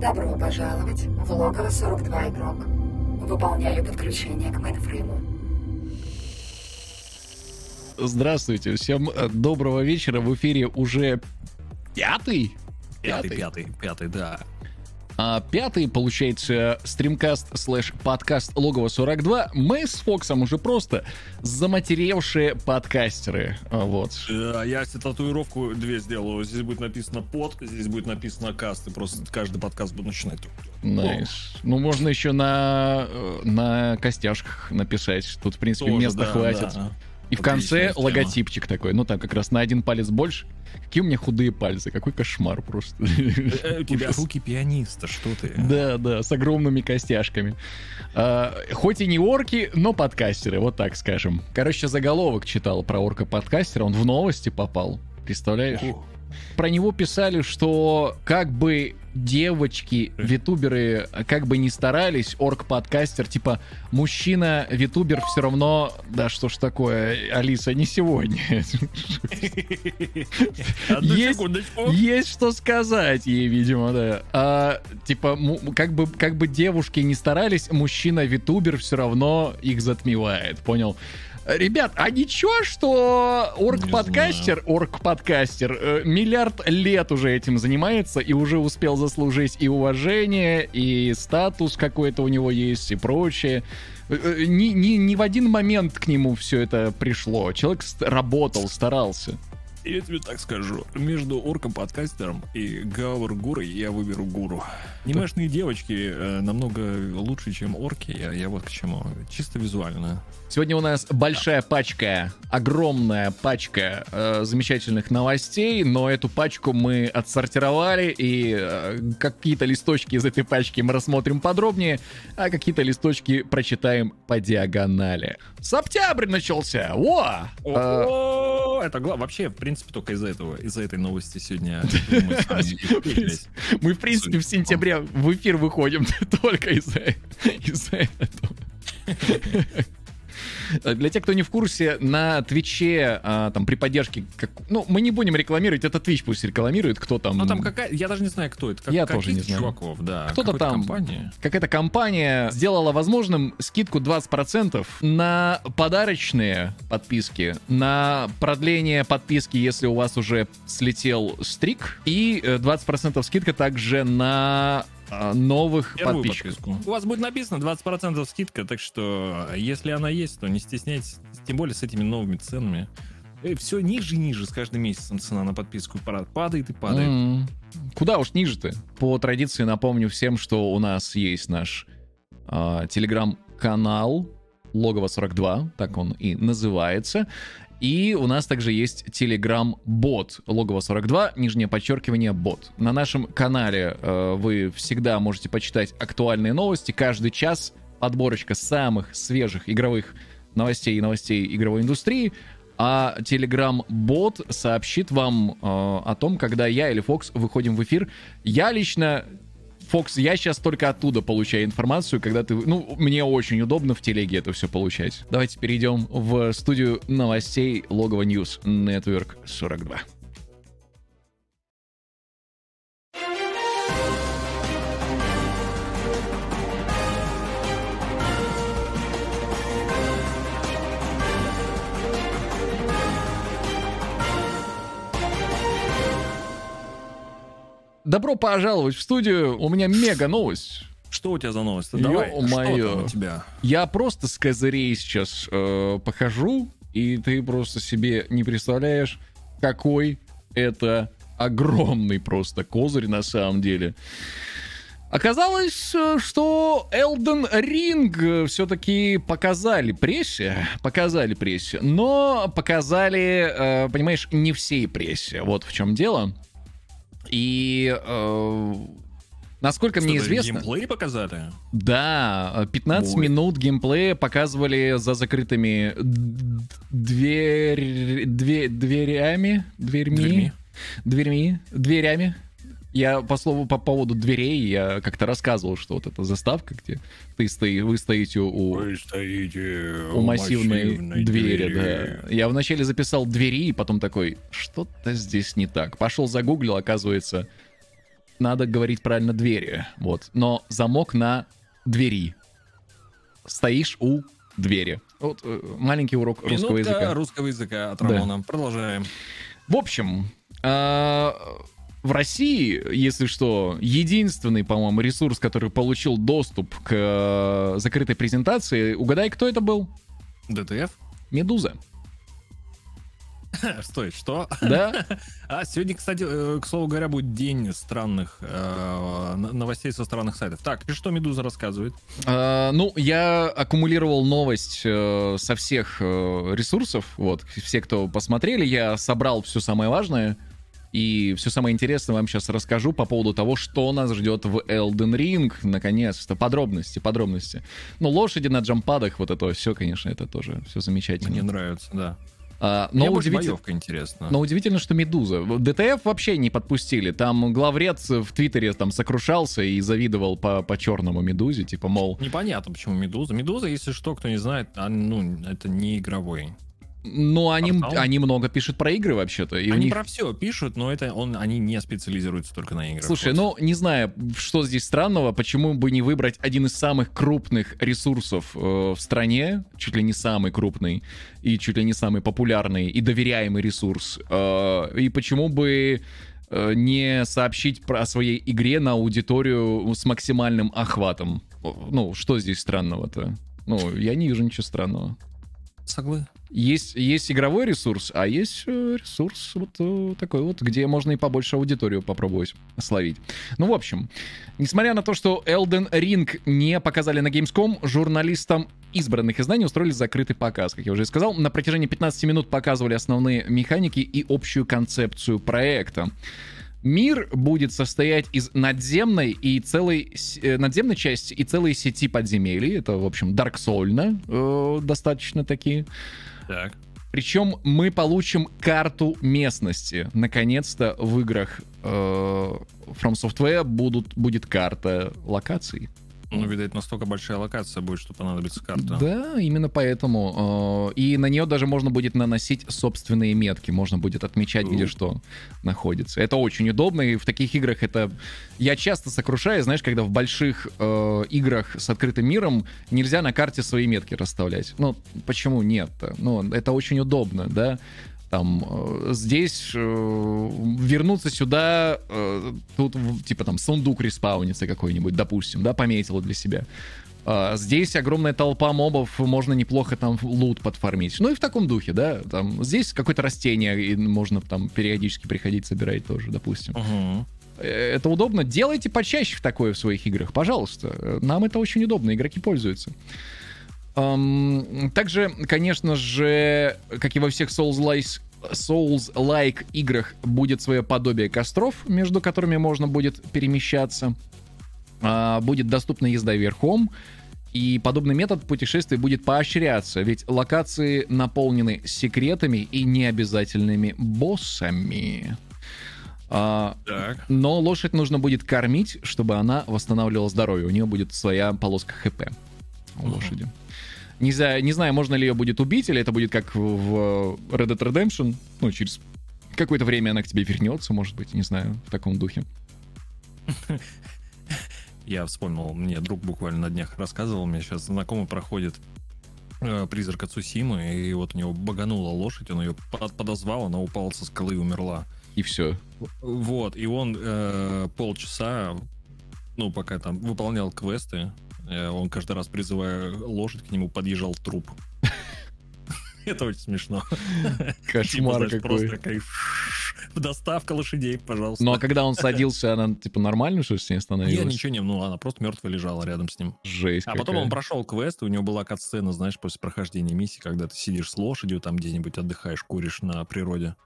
Добро пожаловать в логово 42 игрок. Выполняю подключение к мейнфрейму. Здравствуйте, всем э, доброго вечера. В эфире уже пятый? Пятый, пятый, пятый, да. А пятый, получается, стримкаст слэш подкаст Логово 42. Мы с Фоксом уже просто заматеревшие подкастеры. А, Вот. А я себе татуировку две сделаю. Здесь будет написано под, здесь будет написано каст. И просто каждый подкаст буду начинать. Nice. Ну, можно еще на, э, на костяшках написать. Тут, в принципе, Тоже, места да, хватит. да. И в конце тема. логотипчик такой. Ну, там как раз на один палец больше. Какие у меня худые пальцы. Какой кошмар просто. Э, У тебя руки пианиста, что ты? Да, да, с огромными костяшками. А, хоть и не орки, но подкастеры, вот так скажем. Короче, заголовок читал про орка-подкастера, он в новости попал. Представляешь? Про него писали, что как бы девочки, витуберы, как бы не старались, орк-подкастер, типа, мужчина-витубер все равно... Да что ж такое, Алиса, не сегодня. Есть- что сказать ей, видимо, да. А, типа, как бы, как бы девушки не старались, мужчина-витубер все равно их затмевает, понял? Ребят, а ничего, что орк-подкастер, орк-подкастер, э, миллиард лет уже этим занимается и уже успел заслужить и уважение, и статус какой-то у него есть, и прочее. Э, э, Ни, ни, ни в один момент к нему все это пришло. Человек работал, старался. Я тебе так скажу. Между орком-подкастером и гауэр-гурой я выберу гуру. Анимешные девочки э, намного лучше, чем орки. Я, я вот к чему. Чисто визуально. Сегодня у нас большая пачка, огромная пачка э, замечательных новостей, но эту пачку мы отсортировали, и э, какие-то листочки из этой пачки мы рассмотрим подробнее, а какие-то листочки прочитаем по диагонали. Септябрь начался! О! Э, это гла- вообще, в принципе, только из-за этого, из-за этой новости сегодня мы в принципе, в сентябре в эфир выходим только из-за этого. Для тех, кто не в курсе, на Твиче, а, там, при поддержке... Как... Ну, мы не будем рекламировать, это Twitch пусть рекламирует, кто там... Ну там какая, я даже не знаю, кто это. Как, Я тоже не знаю. чуваков, да. Кто-то там. компания. Какая-то компания сделала возможным скидку 20% на подарочные подписки, на продление подписки, если у вас уже слетел стрик, и э, 20% скидка также на новых Первую подписчиков. подписку. У вас будет написано 20% скидка, так что если она есть, то не стесняйтесь, тем более с этими новыми ценами. все ниже и ниже с каждым месяцем цена на подписку падает и падает. М. Куда уж ниже-то? По традиции напомню всем, что у нас есть наш а, телеграм-канал Логово 42, так он и называется. И у нас также есть телеграм-бот Логово 42, нижнее подчеркивание бот. На нашем канале э, вы всегда можете почитать актуальные новости. Каждый час подборочка самых свежих игровых новостей и новостей игровой индустрии. А Telegram-бот сообщит вам э, о том, когда я или Фокс выходим в эфир. Я лично, Фокс, я сейчас только оттуда получаю информацию, когда ты... Ну, мне очень удобно в телеге это все получать. Давайте перейдем в студию новостей Логово News Network 42. Добро пожаловать в студию. У меня мега новость. Что у тебя за новость? Давай, что Ё-моё. там у тебя? Я просто с козырей сейчас э, похожу, и ты просто себе не представляешь, какой это огромный просто козырь на самом деле. Оказалось, э, что Elden Ring все-таки показали прессе, показали прессе, но показали, э, понимаешь, не всей прессе. Вот в чем дело. И э, насколько мне Что-то известно... Геймплей показали? Да, 15 Ой. минут геймплея показывали за закрытыми дверь, две- дверями, дверьми, Дверьми. дверьми, дверями. Я по слову по поводу дверей я как-то рассказывал, что вот эта заставка, где ты стои, вы стоите у, Вы стоите у массивной, двери, да. Я вначале записал двери, и потом такой, что-то здесь не так. Пошел загуглил, оказывается, надо говорить правильно двери. Вот. Но замок на двери. Стоишь у двери. Вот э, маленький урок русского Минутка языка. русского языка от Да. Рамона. Продолжаем. В общем, а, в России, если что, единственный, по-моему, ресурс, который получил доступ к э, закрытой презентации, угадай, кто это был? ДТФ? Медуза. Стой, что? Да? А сегодня, кстати, э, к слову говоря, будет день странных э, новостей со странных сайтов. Так, и что Медуза рассказывает? А, ну, я аккумулировал новость э, со всех э, ресурсов. Вот, все, кто посмотрели, я собрал все самое важное. И все самое интересное вам сейчас расскажу по поводу того, что нас ждет в Elden Ring. Наконец-то. Подробности, подробности. Ну, лошади на джампадах, вот это все, конечно, это тоже все замечательно. Мне нравится, да. А, но, удивитель- боевка интересна. но удивительно, что Медуза. ДТФ вообще не подпустили. Там главред в Твиттере там сокрушался и завидовал по, по черному Медузе. Типа, мол, Непонятно, почему Медуза. Медуза, если что, кто не знает, а, ну, это не игровой. Ну, они, Портал? они много пишут про игры вообще-то. И у они них... про все пишут, но это он, они не специализируются только на играх. Слушай, Вот. ну, не знаю, что здесь странного, почему бы не выбрать один из самых крупных ресурсов э, в стране, чуть ли не самый крупный, и чуть ли не самый популярный и доверяемый ресурс, э, и почему бы э, не сообщить про о своей игре на аудиторию с максимальным охватом? Ну, что здесь странного-то? Ну, я не вижу ничего странного. Соглы. Есть, есть игровой ресурс, а есть э, ресурс вот э, такой вот, где можно и побольше аудиторию попробовать словить. Ну, в общем, несмотря на то, что Elden Ring не показали на Gamescom, журналистам избранных изданий устроили закрытый показ. Как я уже сказал, на протяжении 15 минут показывали основные механики и общую концепцию проекта. Мир будет состоять из надземной и целой э, надземной части и целой сети подземелий. Это, в общем, Soul э, достаточно такие. Так. Причем мы получим карту местности. Наконец-то в играх э, From Software будут, будет карта локаций. Ну, видать, настолько большая локация будет, что понадобится карта. Да, именно поэтому. э, и на нее даже можно будет наносить собственные метки. Можно будет отмечать, где что находится. Это очень удобно, и в таких играх это... Я часто сокрушаю, знаешь, когда в больших э, играх с открытым миром нельзя на карте свои метки расставлять. Ну, почему нет-то? Ну, это очень удобно, да? Там э, здесь э, вернуться сюда, э, тут типа там сундук респаунится какой-нибудь, допустим, да, пометил для себя. А, Здесь огромная толпа мобов, можно неплохо там лут подфармить. Ну и в таком духе, да. Там, здесь какое-то растение, и можно там периодически приходить собирать тоже, допустим. Э, Это удобно. Делайте почаще в такое в своих играх, пожалуйста. Э, Нам это очень удобно, игроки пользуются. Также, конечно же, как и во всех Souls-like Souls-like играх будет свое подобие костров, между которыми можно будет перемещаться. А, Будет доступна езда верхом, и подобный метод путешествий будет поощряться, ведь локации наполнены секретами и необязательными боссами. А, но лошадь нужно будет кормить, чтобы она восстанавливала здоровье. У нее будет своя полоска ХП у лошади. Не знаю, не знаю, можно ли ее будет убить, или это будет как в Red Dead Redemption. Ну, через какое-то время она к тебе вернется, может быть, не знаю, в таком духе. Я вспомнил, мне друг буквально на днях рассказывал, мне сейчас знакомый проходит э, призрака Цусимы, и вот у него баганула лошадь, он ее под- подозвал, она упала со скалы и умерла. И все. Вот, и он э, полчаса, ну, пока там выполнял квесты, э, он каждый раз, призывая лошадь, к нему подъезжал труп. Это очень смешно. Типа, Кошмар знаешь, какой. Доставка лошадей, пожалуйста. Ну а когда он садился, она типа нормально, что с ней Нет, становилась? ничего не, ну, она просто мертвая лежала рядом с ним. Жесть А потом он прошел квест, у него была кат-сцена, знаешь, после прохождения миссии, когда ты сидишь с лошадью, там где-нибудь отдыхаешь, куришь на природе.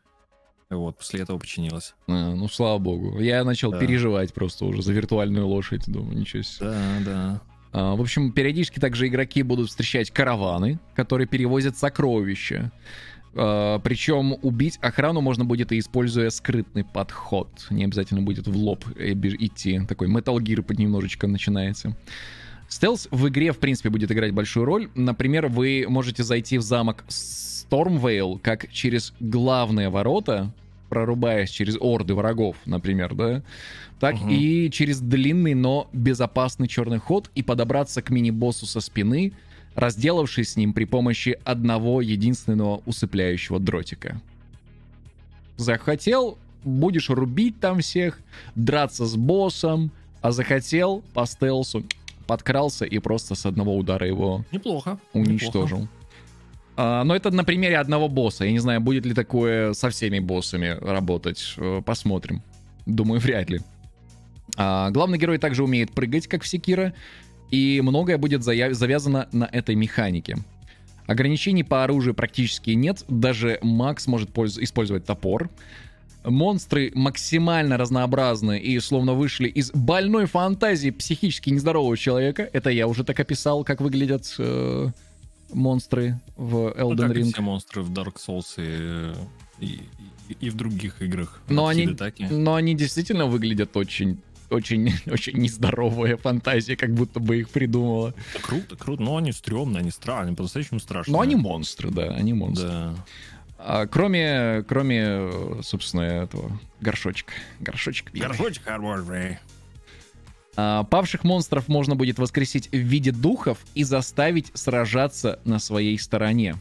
Вот, после этого починилось. А, ну, слава богу. Я начал Да. переживать просто уже за виртуальную лошадь. Думаю, ничего себе. Да, да. А, В общем, периодически также игроки будут встречать караваны, которые перевозят сокровища. А, Причем убить охрану можно будет используя скрытный подход. Не обязательно будет в лоб идти. Такой Metal Gear под немножечко начинается. Стелс в игре, в принципе, будет играть большую роль. Например, вы можете зайти в замок Stormvale как через главные ворота, прорубаясь через орды врагов, например, да, так Мгм. и через длинный, но безопасный черный ход и подобраться к мини-боссу со спины, разделавшись с ним при помощи одного единственного усыпляющего дротика. Захотел, будешь рубить там всех, драться с боссом, а захотел по стелсу подкрался и просто с одного удара его Неплохо. уничтожил. А, но это на примере одного босса. Я не знаю, будет ли такое со всеми боссами работать. Э, Посмотрим. Думаю, вряд ли. А, главный герой также умеет прыгать, как в Секира, и многое будет завязано на этой механике. Ограничений по оружию практически нет, даже Макс может польз- использовать топор. Монстры максимально разнообразны и словно вышли из больной фантазии психически нездорового человека. Это я уже так описал, как выглядят э, монстры в Ну, Elden как и Ring. все монстры в Dark Souls и, и, и- и в других играх. Но они, Хидетаки. но они действительно выглядят очень, очень, очень нездоровая фантазия, как будто бы их придумала. Круто, круто. Но они стрёмные, они странные, они по-настоящему страшные. Но они монстры, да, они монстры. Да. А, кроме, кроме, собственно, этого горшочка. Горшочек. Горшочек хороший. А, павших монстров можно будет воскресить в виде духов и заставить сражаться на своей стороне.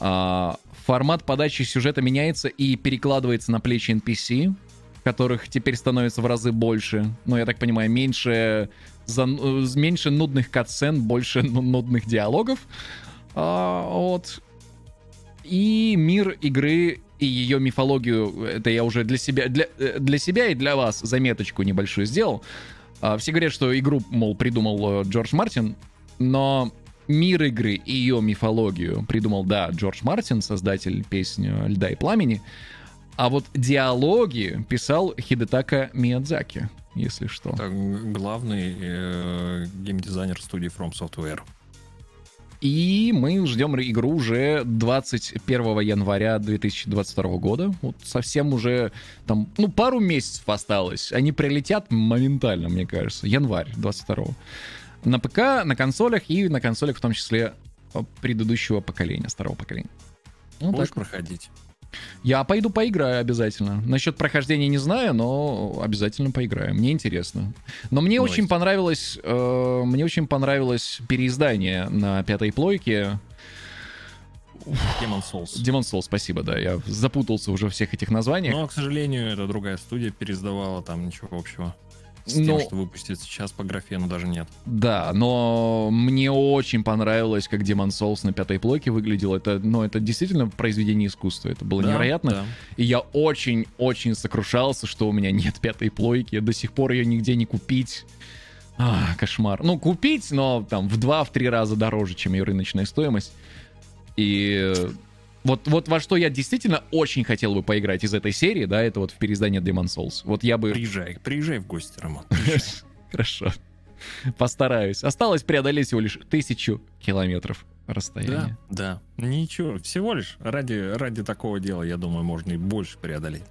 А, формат подачи сюжета меняется и перекладывается на плечи NPC, которых теперь становится в разы больше. Ну, я так понимаю, меньше, зан- э, меньше нудных катсцен, больше ну- нудных диалогов. А, вот. И мир игры и ее мифологию, это я уже для себя, для, э, для себя и для вас заметочку небольшую сделал. А, Все говорят, что игру, мол, придумал э, Джордж Мартин, но мир игры и ее мифологию придумал, да, Джордж Мартин, создатель песни «Льда и пламени», а вот диалоги писал Хидетака Миядзаки, если что. Это главный э, геймдизайнер студии From Software. И мы ждем игру уже 21 января 2022 года. Вот совсем уже там, ну, пару месяцев осталось. Они прилетят моментально, мне кажется. Январь 22 На ПК, на консолях и на консолях в том числе предыдущего поколения, старого поколения. Ну, Будешь так. проходить? Я пойду поиграю обязательно. Насчет прохождения не знаю, но обязательно поиграю. Мне интересно. Но мне Новость. очень понравилось, э, мне очень понравилось переиздание на пятой плойке. Demon Souls. Demon Souls, спасибо, да. Я запутался уже в всех этих названиях. Но, к сожалению, это другая студия пересдавала, там ничего общего. С тем, что выпустит сейчас по графену, даже нет. Да, но мне очень понравилось, как Demon Souls на пятой плойке выглядел. Это, ну, это действительно произведение искусства. Это было Да, невероятно. да. И я очень-очень сокрушался, что у меня нет пятой плойки. До сих пор ее нигде не купить. А, кошмар. Ну, купить, но там в два-в три раза дороже, чем ее рыночная стоимость. И э, вот, вот во что я действительно очень хотел бы поиграть из этой серии, да, это вот в переиздании Demon Souls. Вот я бы... Приезжай, приезжай в гости, Роман. Хорошо. Постараюсь. Осталось преодолеть всего лишь тысячу километров Да, расстояния. да. Ничего, всего лишь ради, ради такого дела, я думаю, можно и больше преодолеть.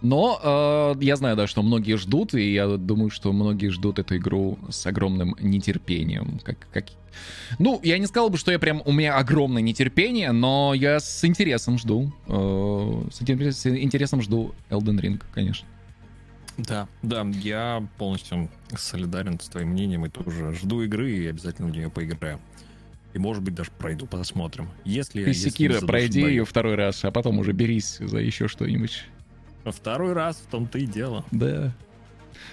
Но э, я знаю, да, что многие ждут, и я думаю, что многие ждут эту игру с огромным нетерпением. Как, как... Ну, я не сказал бы, что я прям у меня огромное нетерпение, но я с интересом жду. э, с интерес- с интересом жду Elden Ring, конечно. Да, да, я полностью солидарен с твоим мнением и тоже жду игры и обязательно в нее поиграю. И, может быть, даже пройду, посмотрим. Если, Ты, если Секира, пройди ее второй раз, а потом уже берись за еще что-нибудь. Второй раз в том-то и дело. Да.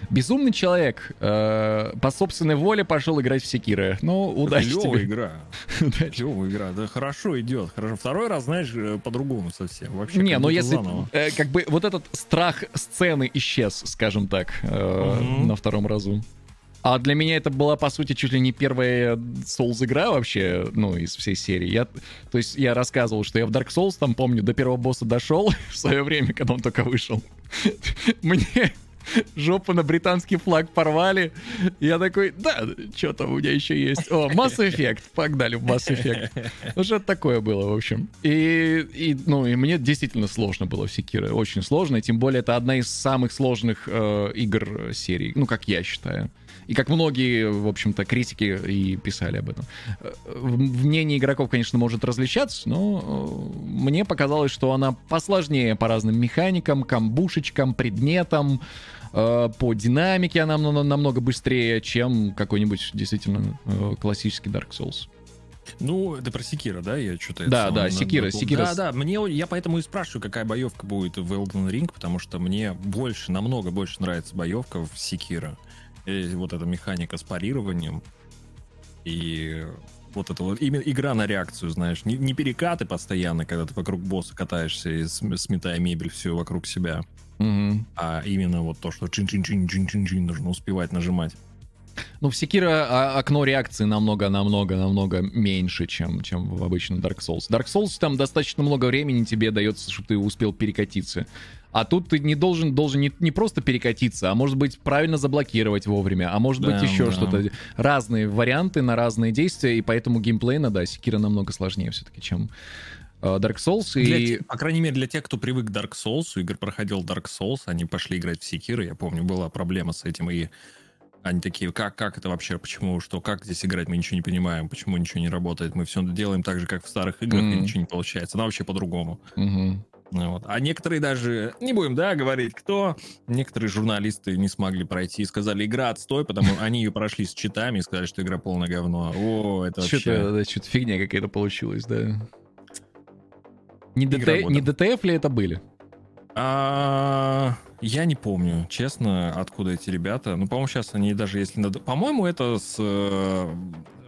Безумный человек э, по собственной воле пошел играть в Секира. Ну, удачи Клевая тебе. игра. Клевая игра. Да хорошо идет. Хорошо. Второй раз, знаешь, э, по-другому совсем. Вообще, Не, как ну если заново. э, как бы вот этот страх сцены исчез, скажем так, э, Мгм. на втором разу. А для меня это была, по сути, чуть ли не первая Souls игра вообще, ну, из всей серии. Я, то есть я рассказывал, что я в Dark Souls, там, помню, до первого босса дошел в свое время, когда он только вышел. Мне жопу на британский флаг порвали. Я такой, да, что там у меня еще есть? О, Mass Effect, погнали в Mass Effect. Ну, что-то такое было, в общем. И, и, ну, и мне действительно сложно было в Секиро, очень сложно, и тем более это одна из самых сложных э, игр серии, ну, как я считаю. И как многие, в общем-то, критики и писали об этом. Э, мнение игроков, конечно, может различаться, но э, мне показалось, что она посложнее по разным механикам, камбушечкам, предметам, э, по динамике она намного быстрее, чем какой-нибудь действительно классический Dark Souls. Ну, это про Секира, да? Я что-то... Да, да, Секира, Секира. Да, да, мне, я поэтому и спрашиваю, какая боевка будет в Elden Ring, потому что мне больше, намного больше нравится боевка в Секира. И вот эта механика с парированием. И вот это вот именно игра на реакцию, знаешь, не, не перекаты постоянно, когда ты вокруг босса катаешься и сметая мебель все вокруг себя, угу. а именно вот то, что чин-чин-чин-чин-чин-чин нужно успевать нажимать. Ну, в Секира а, окно реакции намного-намного-намного меньше, чем, чем в обычном Dark Souls. Dark Souls там достаточно много времени тебе дается, чтобы ты успел перекатиться. А тут ты не должен, должен не, не просто перекатиться, а может быть правильно заблокировать вовремя, а может да, быть еще да. что-то. Разные варианты на разные действия, и поэтому геймплейно, да, Секира намного сложнее все-таки, чем э, Dark Souls. Для, и... По крайней мере, для тех, кто привык к Dark Souls, игр проходил Dark Souls, они пошли играть в Секира, я помню, была проблема с этим, и они такие, как, как это вообще, почему, что, как здесь играть, мы ничего не понимаем, почему ничего не работает, мы все делаем так же, как в старых играх, mm-hmm. и ничего не получается. Она вообще по-другому. Mm-hmm. Вот. А некоторые даже, не будем, да, говорить, кто, некоторые журналисты не смогли пройти и сказали, игра отстой, потому они ее прошли с читами и сказали, что игра полное говно. О, это что-то, вообще... Да, что-то фигня какая-то получилась, да. Не, ДТ... не ДТФ ли это были? А, я не помню, честно, откуда эти ребята. Ну, по-моему, сейчас они даже если надо... По-моему, это с...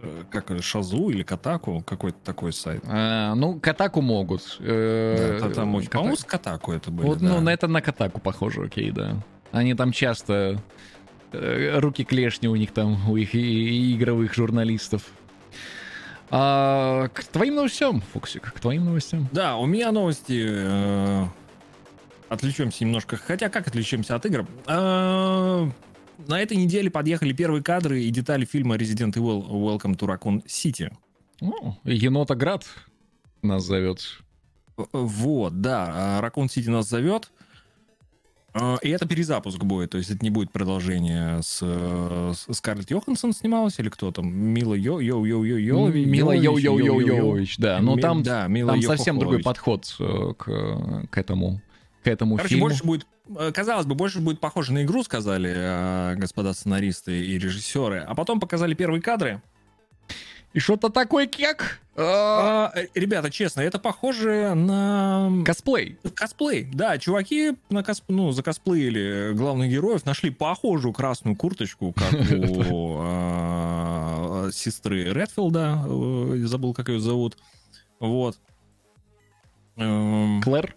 Э, как Шазу или Катаку, какой-то такой сайт. А, ну, Катаку могут. Э, да, там, Катаку. По-моему, с Катаку это было. Вот, да. Ну, на это на Катаку похоже, окей, да. Они там часто... Э, руки клешни у них там, у их игровых журналистов. А, к твоим новостям, Фоксик, к твоим новостям. Да, у меня новости э, отвлечемся немножко. Хотя как отвлечемся от игр? А, на этой неделе подъехали первые кадры и детали фильма Resident Evil Welcome to Raccoon City. Ну, Енотоград нас зовет. Вот, да, Raccoon City нас зовет. А, и это перезапуск будет, то есть это не будет продолжение с, с Скарлетт Йоханссон снималась или кто там? Мила Йо Йо Йо Йо Йо Мила Йо Йо Йо Йович, да. Но там, да, там совсем другой подход э, к, к этому к этому Короче, фильму. больше будет, э, казалось бы, больше будет похоже на игру, сказали э, господа сценаристы и режиссеры. А потом показали первые кадры. И что-то такое кек. А, э, ребята, честно, это похоже на... Косплей. Косплей, да. Чуваки на косп... ну, закосплеили главных героев, нашли похожую красную курточку, как у а, сестры Редфилда. Забыл, как ее зовут. Вот. Эм, Клэр?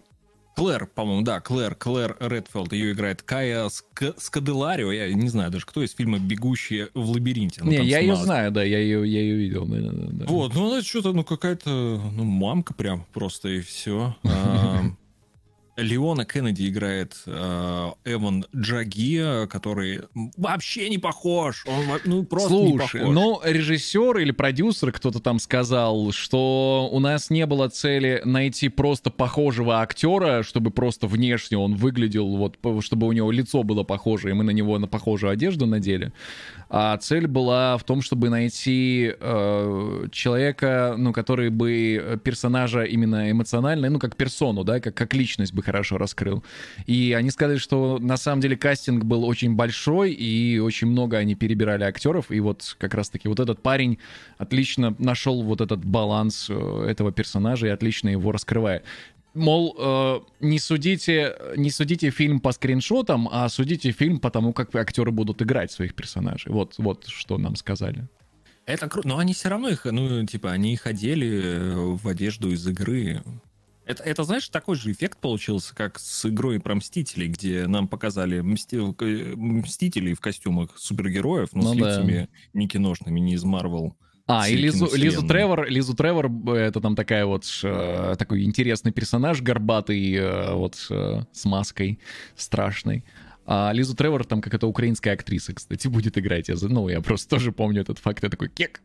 Клэр, по-моему, да, Клэр, Клэр Редфилд, ее играет Кая Ск... Скаделарио, я не знаю даже, кто из фильма «Бегущие в лабиринте». Не, я ее знаю, да, я ее, я ее видел. Да, да, да. Вот, ну она что-то, ну какая-то, ну мамка прям просто и все. Леона Кеннеди играет э, Эван Джаги, который вообще не похож. Он ну, просто Слушай, не похож. ну, режиссер или продюсер, кто-то там сказал, что у нас не было цели найти просто похожего актера, чтобы просто внешне он выглядел, вот, чтобы у него лицо было похоже, и мы на него на похожую одежду надели. А цель была в том, чтобы найти э, человека, ну, который бы персонажа именно эмоционально, ну, как персону, да, как, как личность бы бы хорошо раскрыл. И они сказали, что на самом деле кастинг был очень большой, и очень много они перебирали актеров, и вот как раз-таки вот этот парень отлично нашел вот этот баланс э, этого персонажа и отлично его раскрывает. Мол, э, не, судите, не судите фильм по скриншотам, а судите фильм по тому, как актеры будут играть своих персонажей. Вот, вот что нам сказали. Это круто, но они все равно их, ну, типа, они ходили в одежду из игры. Это, это, знаешь, такой же эффект получился, как с игрой про Мстителей, где нам показали мсти... Мстителей в костюмах супергероев, но ну, с да. лицами не киношными, не из Марвел. А, и Лизу, Лизу Тревор, Лизу Тревор, это там такая вот, э, такой интересный персонаж, горбатый, э, вот э, с маской страшной. А Лизу Тревор там какая-то украинская актриса, кстати, будет играть. Я, ну, я просто тоже помню этот факт. Я такой, кек.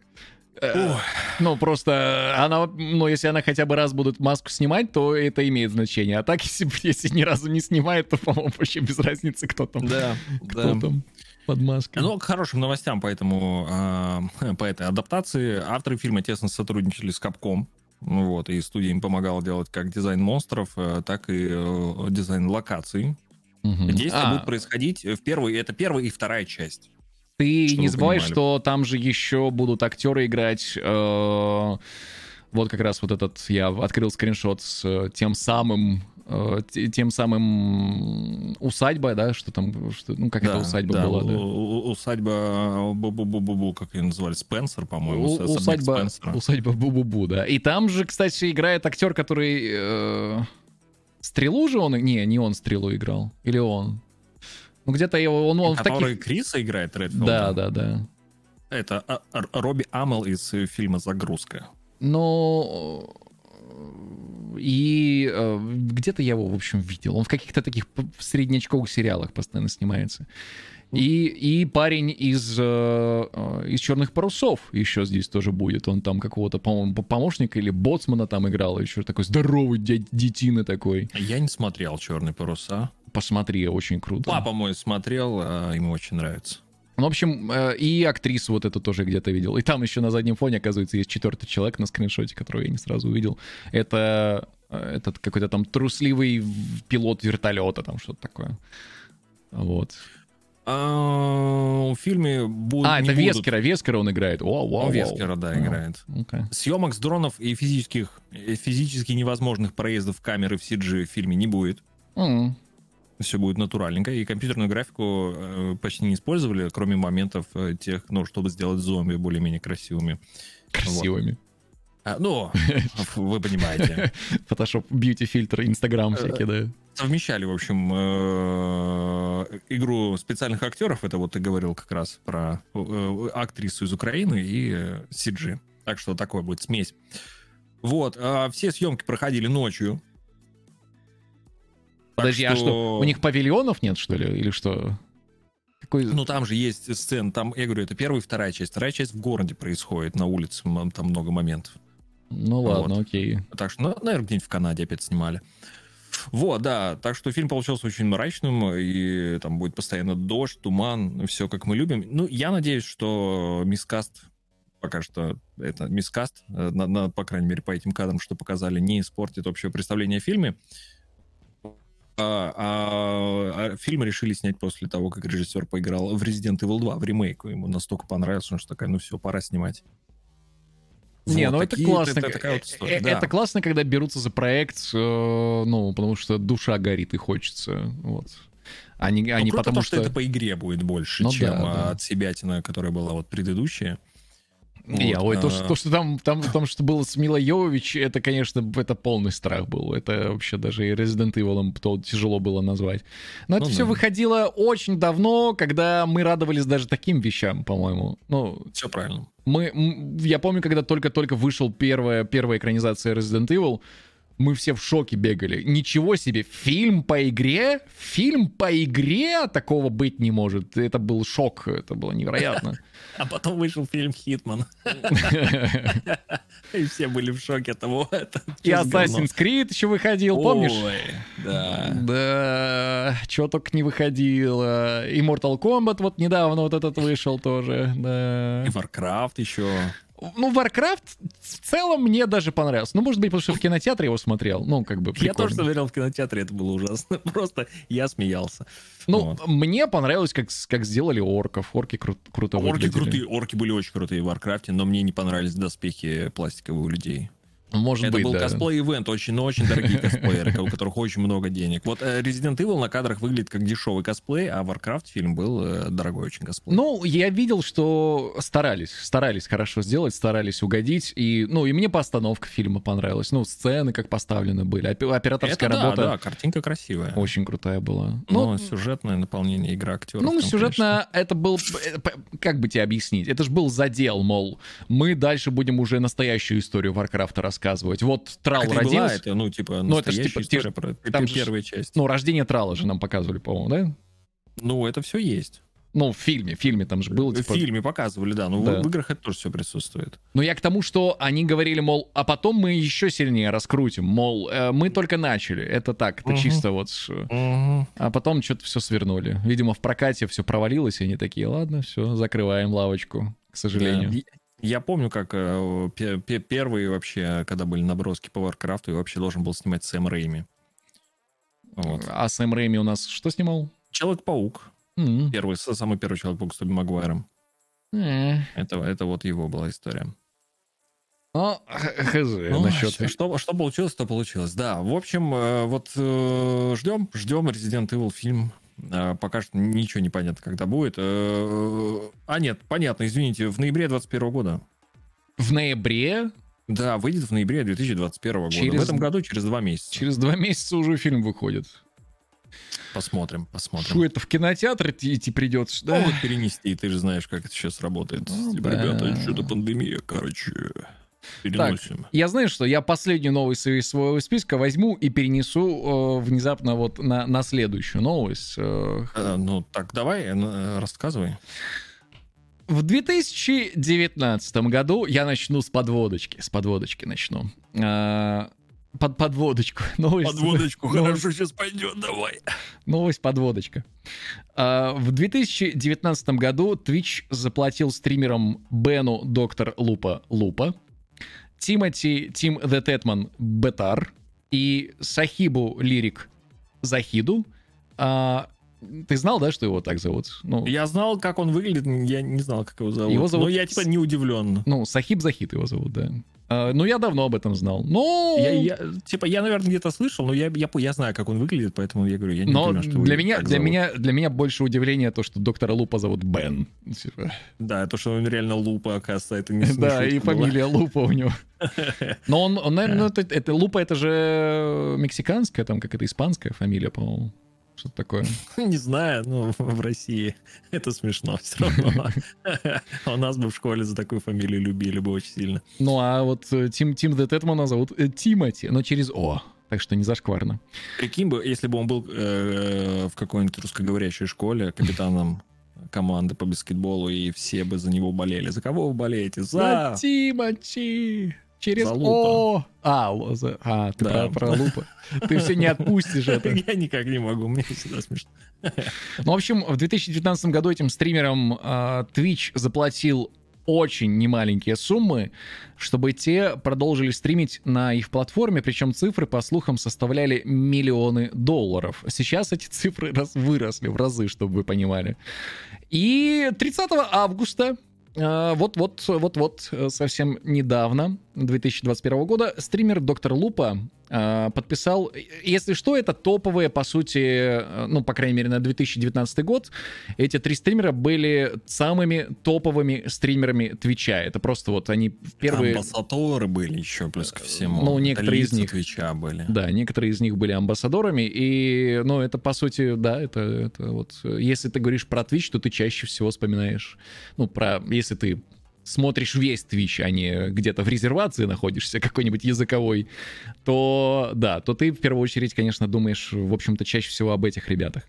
Ну, просто она, ну, если она хотя бы раз будет маску снимать, то это имеет значение. А так, если, если ни разу не снимает, то, по-моему, вообще без разницы, кто там. Да, кто да. там. Под маской. Ну, к хорошим новостям по, этому, а, по этой адаптации. Авторы фильма тесно сотрудничали с. Ну Вот, и студия им помогала делать как дизайн монстров, э, так и э, дизайн локаций. Мгм. Действия А, будут происходить в первой, это первая и вторая часть. Ты чтобы не забывай, понимали. что там же еще будут актеры играть. э, вот как раз вот этот я открыл скриншот с э, тем самым э, те- тем самым усадьба, да, что там, что, ну как это усадьба да, была, у- да. у- усадьба, бу-бу-бу-бу, как ее называли, Спенсер, по-моему, У- усадьба, Спенсера. усадьба Бу-Бу-Бу, да. И там же, кстати, играет актер, который... э, Стрелу же он... Не, не он Стрелу играл. Или он? Ну, где-то его... Он, он в который таких... Криса играет Редфилда. Да, да, да. Это а- а- Робби Амел из э, фильма «Загрузка». Но... э, И э, где-то я его, в общем, видел. Он в каких-то таких среднячковых сериалах постоянно снимается. И, и парень из, э, из черных парусов еще здесь тоже будет. Он там какого-то, по-моему, помощника или боцмана там играл. Еще такой здоровый детина такой. Я не смотрел «Черные паруса». Посмотри, очень круто. Папа мой смотрел, а ему очень нравится. Ну, в общем, э, и актрису вот эту тоже где-то видел. И там еще на заднем фоне, оказывается, есть четвертый человек на скриншоте, которого я не сразу увидел. Это э, этот какой-то там трусливый пилот вертолета, там что-то такое. Вот. А, В фильме будут... А, это будут- Вескера, Вескера он играет. Вау, вау, Он. Вескера, да, Вау. играет. Съемок с дронов и физических, физически невозможных проездов камеры в CG в фильме не будет. Все будет натуральненько. И компьютерную графику э, почти не использовали, кроме моментов э, тех, ну, чтобы сделать зомби более-менее красивыми. Красивыми. А, ну, вы понимаете. Photoshop, beauty фильтр, Инстаграм Э, всякие, да. Совмещали, в общем, игру специальных актеров. Это вот ты говорил как раз про актрису из Украины и CG. Так что такое будет смесь. Вот. а Все съемки проходили ночью. Подожди, а что, у них павильонов нет, что ли, или что? Какой... Ну, там же есть сцена, там, я говорю, это первая и вторая часть. Вторая часть в городе происходит, на улице, там много моментов. ну ладно, вот. окей. Так что, ну, наверное, где-нибудь в Канаде опять снимали. Вот, да, так что фильм получился очень мрачным, и там будет постоянно дождь, туман, все как мы любим. Ну, я надеюсь, что мискаст пока что это мискаст, э, на, на- по крайней мере, по этим кадрам, что показали, не испортит общее представление о фильме. А, а- а фильм решили снять после того, как режиссер поиграл в Resident Evil 2, в ремейк. Ему настолько понравился, что такая, ну все, пора снимать. Не, Вот ну это классно. это такая вот история, Э, да. Это классно, когда берутся за проект, э, ну, потому что душа горит и хочется. Вот. А не, а Ну, не круто потому то, что... это по игре будет больше, Ну чем да, а, да. от себятина, которая была вот предыдущая. Не, Вот, ой, то, а, что, то, что там, там, там, что было с Милой Йовович, это, конечно, это полный страх был. Это вообще даже и Resident Evil то тяжело было назвать. Но это Ну все да. выходило очень давно, когда мы радовались даже таким вещам, по-моему. Ну, Все правильно. мы, я помню, когда только-только вышел первая, первая экранизация Resident Evil, мы все в шоке бегали. Ничего себе, фильм по игре? Фильм по игре? Такого быть не может. Это был шок, это было невероятно. А потом вышел фильм «Хитман». И все были в шоке от того. И? Assassin's Creed еще выходил, помнишь? Да. Да, что только не выходило. И Mortal Kombat вот недавно вот этот вышел тоже, да. И Warcraft еще. Ну, Warcraft в целом мне даже понравился. Ну, может быть, потому что в кинотеатре его смотрел. Ну, как бы Я прикольно. тоже смотрел в кинотеатре, это было ужасно. Просто я смеялся. Ну, Вот. мне понравилось, как, как сделали орков. Орки кру- круто Орки выглядели. крутые, орки были очень крутые в Варкрафте, но мне не понравились доспехи пластиковые у людей. Может Это быть, был да. косплей-ивент, очень, но очень дорогие косплееры, у которых очень много денег. Вот э, Resident Evil на кадрах выглядит как дешевый косплей, а Warcraft фильм был э, дорогой очень косплей. Ну, я видел, что старались, старались хорошо сделать, старались угодить, и, ну, и мне постановка фильма понравилась, ну, сцены как поставлены были, Опе- операторская Это да, работа да, картинка красивая. очень крутая была. Но Ну, сюжетное наполнение, игра актеров. ну, там, сюжетно это был, э, как бы тебе объяснить, это же был задел, мол, мы дальше будем уже настоящую историю Варкрафта рассказывать. Вот Трал и была, родился, это, ну, типа, Ну, это ж настоящая типа- история про там же первая часть. ну, рождение Трала же нам показывали, по-моему, да? Ну, это все есть. Ну, в фильме, в фильме там же было, В типа... фильме показывали, да, но в- Да. в играх это тоже все присутствует. Но я к тому, что они говорили, мол, а потом мы еще сильнее раскрутим, мол, э, мы только начали, это так, это Мгм. чисто вот... ш- А потом что-то все свернули. Видимо, в прокате все провалилось, и они такие, ладно, все, закрываем лавочку, к сожалению. Да. Я- Я помню, как э, пе- пе- первые вообще, когда были наброски по Варкрафту, и вообще должен был снимать Сэм Рэйми. Вот. А Сэм Рэйми у нас что снимал? Человек-паук. М. Первый, самый первый Человек-паук с Тоби Магуайром. Э. Это, это вот его была история. Ну, хз, Ну, насчет... что, что, что получилось, то получилось. Да, в общем, э, вот ждем, ждем Resident Evil фильм. Э, Пока что ничего не понятно, когда будет. Э, А, нет, понятно, извините, в ноябре 2021 года. В ноябре, Да, выйдет в ноябре 2021 года. Через- В этом году через два месяца. через два месяца уже фильм выходит. Посмотрим, посмотрим. Фу, это в кинотеатр идти придется, да? Могут перенести, ты же знаешь, как это сейчас работает. Ну, да. Ребята, что-то пандемия, короче, переносим. Я знаю, что я последнюю новость из своего списка возьму и перенесу э, внезапно вот на, на следующую новость. Э, Э, ну, так, давай, э, рассказывай. В 2019 году я начну с подводочки. С подводочки начну. А, Под подводочку. Новость, Подводочку новость- хорошо сейчас пойдет, давай. Новость подводочка. В 2019 году Twitch заплатил стримерам Бену Доктор Лупа Лупа, Тимати Тим The Tetman Бетар и Сахибу Лирик Захиду. А, Ты знал, да, что его так зовут? Ну, Я знал, как он выглядит, я не знал, как его зовут. Его зовут Но я типа не удивлен. ну Сахиб Захид его зовут, да. А, Ну, я давно об этом знал. Ну, Я, я- типа, я, наверное, где-то слышал, но я, я, я знаю, как он выглядит, поэтому я говорю, я не но удивлен, что для меня, для, зовут. меня, для меня больше удивление то, что доктора Лупа зовут Бен. Типа. Да, то, что он реально лупа, оказывается, это не Да, и фамилия Лупа у него. Но он, он наверное, это, это Лупа, это же мексиканская, там как это испанская фамилия, по-моему. Что-то такое. Не знаю, ну, в России это смешно все равно. А У нас бы в школе за такую фамилию любили бы очень сильно. Ну, а вот э, Тим, Тим Де Тетмана зовут э, Тимати, но через О. Так что не зашкварно. Прикинь бы, если бы он был э, в какой-нибудь русскоговорящей школе капитаном команды по баскетболу, и все бы за него болели. За кого вы болеете? За За... Тимати! Через О! А, л- за- а, ты Да. про, про Лупа. Ты все не отпустишь это. Я никак не могу, мне всегда смешно. Ну, в общем, в 2019 году этим стримерам э, Twitch заплатил очень немаленькие суммы, чтобы те продолжили стримить на их платформе, причем цифры, по слухам, составляли миллионы долларов. Сейчас эти цифры раз, выросли в разы, чтобы вы понимали. И 30 августа э, вот-вот, вот-вот, э, совсем недавно, 2021 года, стример Доктор Лупа э, подписал, если что, это топовые, по сути, э, ну, по крайней мере, на 2019 год, эти три стримера были самыми топовыми стримерами Твича. Это просто вот они первые... Амбассадоры были еще, плюс ко всему. Ну, некоторые из них. Твича были. Да, некоторые из них были амбассадорами, и, ну, это, по сути, да, это, это вот... Если ты говоришь про Twitch, то ты чаще всего вспоминаешь, ну, про... Если ты смотришь весь Twitch, а не где-то в резервации находишься, какой-нибудь языковой, то, да, то ты в первую очередь, конечно, думаешь, в общем-то, чаще всего об этих ребятах.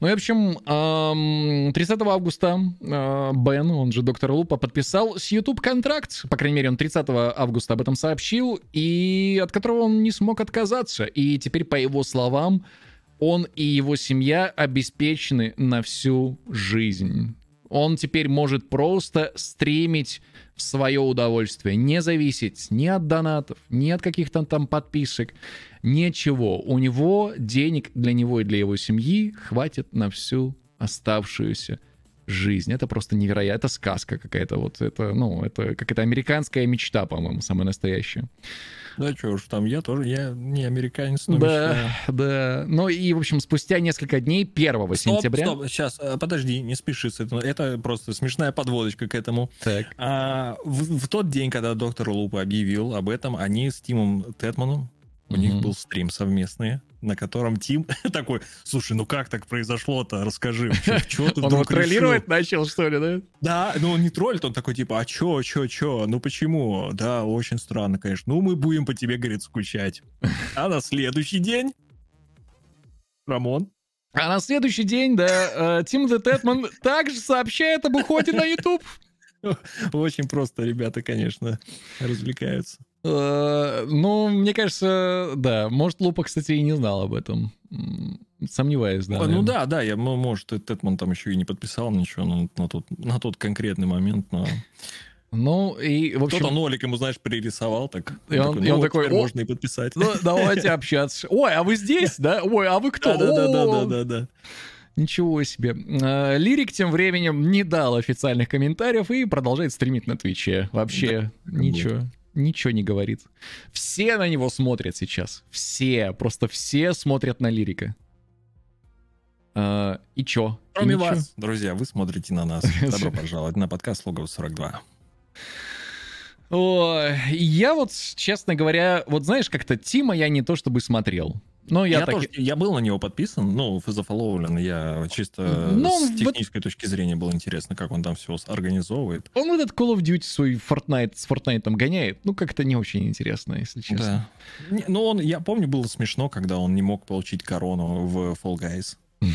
Ну и, в общем, ам, 30 августа а, Бен, он же доктор Лупа, подписал с YouTube контракт, по крайней мере, он 30 августа об этом сообщил, и от которого он не смог отказаться. И теперь, по его словам, он и его семья обеспечены на всю жизнь. Он теперь может просто стримить в свое удовольствие, не зависеть ни от донатов, ни от каких-то там подписок, ничего. У него денег для него и для его семьи хватит на всю оставшуюся жизнь. Это просто невероятно. Это сказка какая-то. Вот это, ну, это какая-то американская мечта, по-моему, самая настоящая. Да, что уж там, я тоже, я не американец, но да, мечтаю. да. Ну и, в общем, спустя несколько дней, 1 Стоп, сентября... стоп, сейчас, э, подожди, не спеши с этим. Это просто смешная подводочка к этому. Так. А, в, в тот день, когда доктор Лупа объявил об этом, они с Тимом Тетманом, у них был стрим совместный, на котором Тим такой, слушай, ну как так произошло-то, расскажи, что ты Он его вдруг решил?» троллировать начал, что ли, да? Да, но он не троллит, он такой типа, а чё, чё, чё, ну почему? Да, очень странно, конечно. Ну мы будем по тебе, говорит, скучать. А на следующий день Рамон А на следующий день, да, э, Тимоти Тетман также сообщает об уходе на YouTube. Очень просто ребята, конечно, развлекаются. Э, Ну, мне кажется, да. Может, Лупа, кстати, и не знал об этом. Сомневаюсь, да. А, ну да, да, я, ну, может, Тетман там еще и не подписал ничего на, на тот, на тот конкретный момент, но Ну, и, в общем... кто-то нолик ему, знаешь, пририсовал, так. И он- и он вот такой, «О!» можно и подписать. Ну, давайте общаться. Ой, а вы здесь, да? Ой, а вы кто? Да, да, да, О, да, да, да. Ничего себе. Э, Лирик тем временем не дал официальных комментариев и продолжает стримить на Твиче. Вообще ничего. Ничего не говорит. Все на него смотрят сейчас. Все. Просто все смотрят на Лирика. Э, И чё? И Кроме ничего. вас, друзья, вы смотрите на нас. Добро пожаловать на подкаст Логов 42. Ой, я вот, честно говоря, вот знаешь, как-то Тима я не то чтобы смотрел. Но я, Я, так... тоже, я был на него подписан, ну, зафолловлен, я чисто Ну, с вот- технической точки зрения было интересно, как он там все организовывает. Он этот Call of Duty свой Fortnite с Fortnite там гоняет. Ну, как-то не очень интересно, если честно. Да. Не, Ну, он, я помню, было смешно, когда он не мог получить корону в Fall Guys.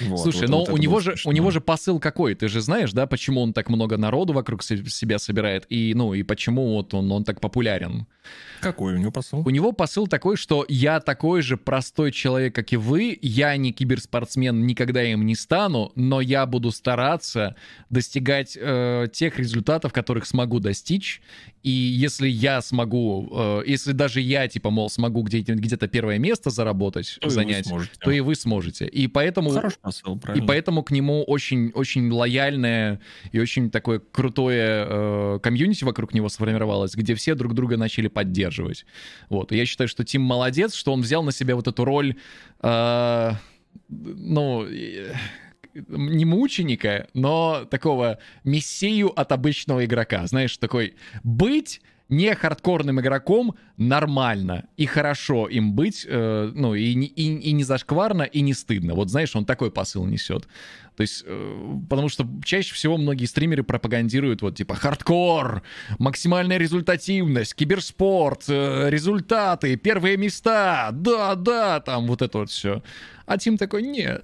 Вот, Слушай, вот- но вот у него же у него же посыл какой? Ты же знаешь, да, почему он так много народу вокруг се- себя собирает и ну и почему вот он он так популярен? Какой у него посыл? У него посыл такой, что я такой же простой человек, как и вы, я не киберспортсмен, никогда им не стану, но я буду стараться достигать э, тех результатов, которых смогу достичь. И если я смогу, э, если даже я, типа, мол, смогу где-то, где-то первое место заработать, То и занять, сможете. то и вы сможете. И поэтому... Хороший посыл, И правильно. поэтому к нему очень, очень лояльное и очень такое крутое э, комьюнити вокруг него сформировалось, где все друг друга начали поддерживать. Вот. И я считаю, что Тим молодец, что он взял на себя вот эту роль, э, ну, э, не мученика, но такого мессию от обычного игрока. Знаешь, такой быть не хардкорным игроком нормально и хорошо им быть, э, ну и, и, и не зашкварно, и не стыдно. Вот знаешь, он такой посыл несет. То есть, э, потому что чаще всего многие стримеры пропагандируют вот типа хардкор, максимальная результативность, киберспорт, э, результаты, первые места, да, да, там вот это вот все. А Тим такой, не, э,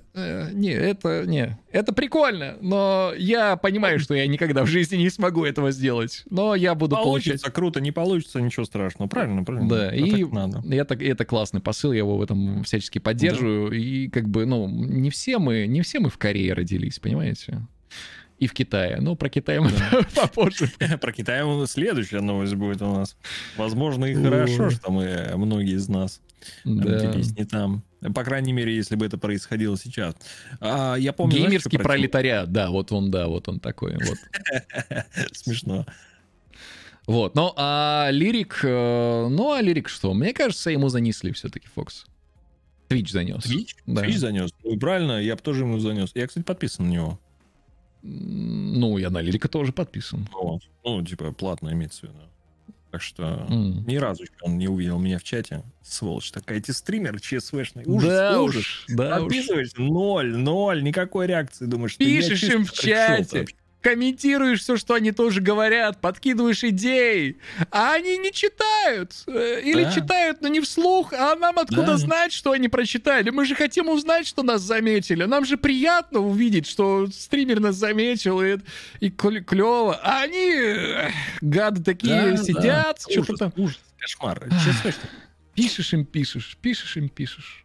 не, это, не, это прикольно, но я понимаю, что я никогда в жизни не смогу этого сделать, но я буду получать... Получится круто, не получится, ничего страшного. Правильно, правильно. Да, А и так надо. это, это классный посыл, я его в этом всячески поддерживаю. И как бы, ну, не все мы, не все мы в Корее родились, понимаете? И в Китае. Ну, про Китай мы попозже. Про Китай следующая новость будет у нас. Возможно, и хорошо, что мы, многие из нас Да. родились не там. По крайней мере, если бы это происходило сейчас. А, я помню, знаешь, Геймерский Тим- пролетариат, да, вот он, да, вот он такой, вот. Смешно. Вот, ну, а Lirik, э, ну, а Lirik что? Мне кажется, ему занесли все-таки Фокс. Twitch занес. Twitch? Да. Twitch занес. Ну, правильно, я бы тоже ему занес. Я, кстати, подписан на него. Ну, я на Лирика тоже подписан. Вот. Ну, типа, платно имеется в виду. Так что М. ни разу еще он не увидел меня в чате. Сволочь такая. Эти стримеры ЧСВшные. Ужас, да ужас. уж, да уж. Подписываешься, ноль, ноль, никакой реакции. Думаешь, Пишешь им в чате. Комментируешь все, что они тоже говорят, подкидываешь идеи, а они не читают. Э, Или Да. читают, но не вслух, а нам откуда Да. знать, что они прочитали? Мы же хотим узнать, что нас заметили. Нам же приятно увидеть, что стример нас заметил, и, и клево. А они, э, гады такие, Да, сидят, да. что-то Ужас, там. Ужас, кошмар. ЧСВшные. Пишешь им, пишешь, пишешь им, пишешь.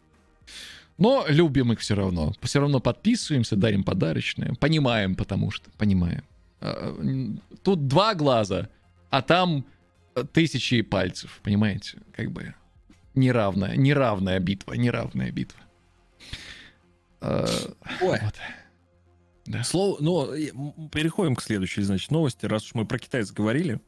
Но любим их все равно. Все равно подписываемся, дарим подарочные. Понимаем, потому что понимаем. А, Тут два глаза, а там э, тысячи пальцев, понимаете? Как бы неравная, неравная битва, неравная битва. А, Ой. вот. Да. Слово, ну, переходим к следующей, значит, новости. Раз уж мы про Китай заговорили,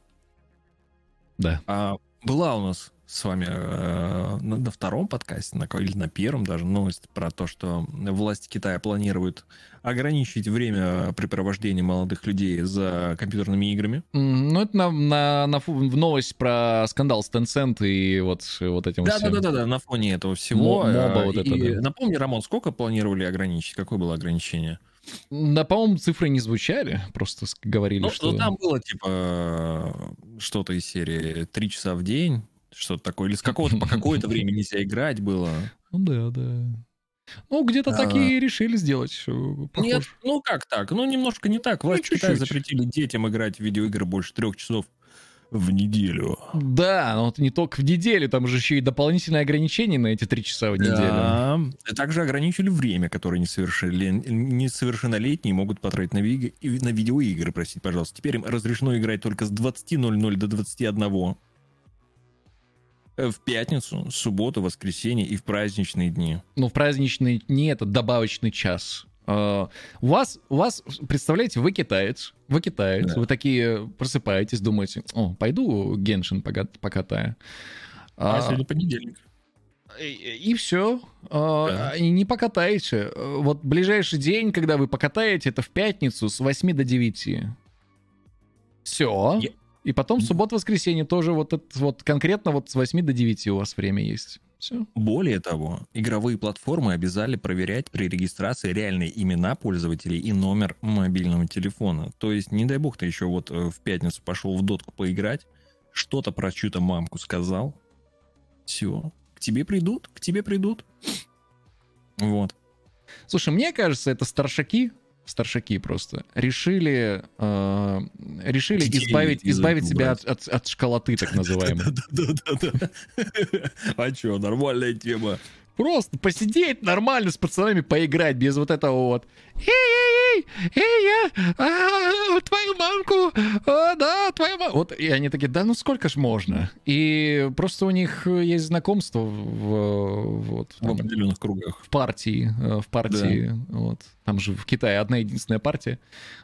Да. а, была у нас с вами э, на, на втором подкасте, на, или на первом даже, новость про то, что власти Китая планируют ограничить время препровождения молодых людей за компьютерными играми. Ну, это на, на, на фу- в новость про скандал с Tencent и вот, вот этим всем. Да-да-да, на фоне этого всего. Мо- моба э, вот это, и да. Напомни, Рамон, сколько планировали ограничить? Какое было ограничение? Да, по-моему, цифры не звучали, просто говорили, Ну, что... ну, там было типа э, что-то из серии три часа в день, что-то такое, или с какого-то по какое-то время нельзя играть было. Ну да, да. Ну, где-то А. так и решили сделать. э, Нет, похоже. ну как так? Ну, немножко не так. Власти Ну, Китая запретили детям играть в видеоигры больше трех часов в неделю. Да, но это не только в неделю, там же еще и дополнительные ограничения на эти три часа в неделю. Да. Также ограничили время, которое несовершеннолет- несовершеннолетние могут потратить на, ви- на видеоигры, простите, пожалуйста. Теперь им разрешено играть только с 20.00 до 21. Э, В пятницу, субботу, воскресенье и в праздничные дни. Ну, в праздничные дни это добавочный час. А, У вас, у вас, представляете, вы китаец, вы китаец, Да. вы такие просыпаетесь, думаете, о, пойду Геншин пока- покатаю. А, А, сегодня понедельник. и, все, Да. и не покатаете. Вот ближайший день, когда вы покатаете, это в пятницу с 8 до 9. Все. Я- И потом суббота-воскресенье тоже вот, это, вот конкретно вот с 8 до 9 у вас время есть. Все. Более того, игровые платформы обязали проверять при регистрации реальные имена пользователей и номер мобильного телефона. То есть, не дай бог, ты еще вот э, в пятницу пошел в дотку поиграть, что-то про чью-то мамку сказал, все, к тебе придут, к тебе придут. Вот. Слушай, мне кажется, это старшаки, старшаки просто, решили, э, решили Детей избавить, из избавить себя от, от, от школоты, так называемой. А что, нормальная тема. Просто посидеть нормально с пацанами, поиграть без вот этого вот. Эй-эй-эй, эй, я, а, твою мамку, а, да, твою мамку. Вот, и они такие, да ну сколько ж можно? И просто у них есть знакомство в, вот, В там, определенных кругах. в партии, э, в партии, вот. Там же в Китае одна единственная партия.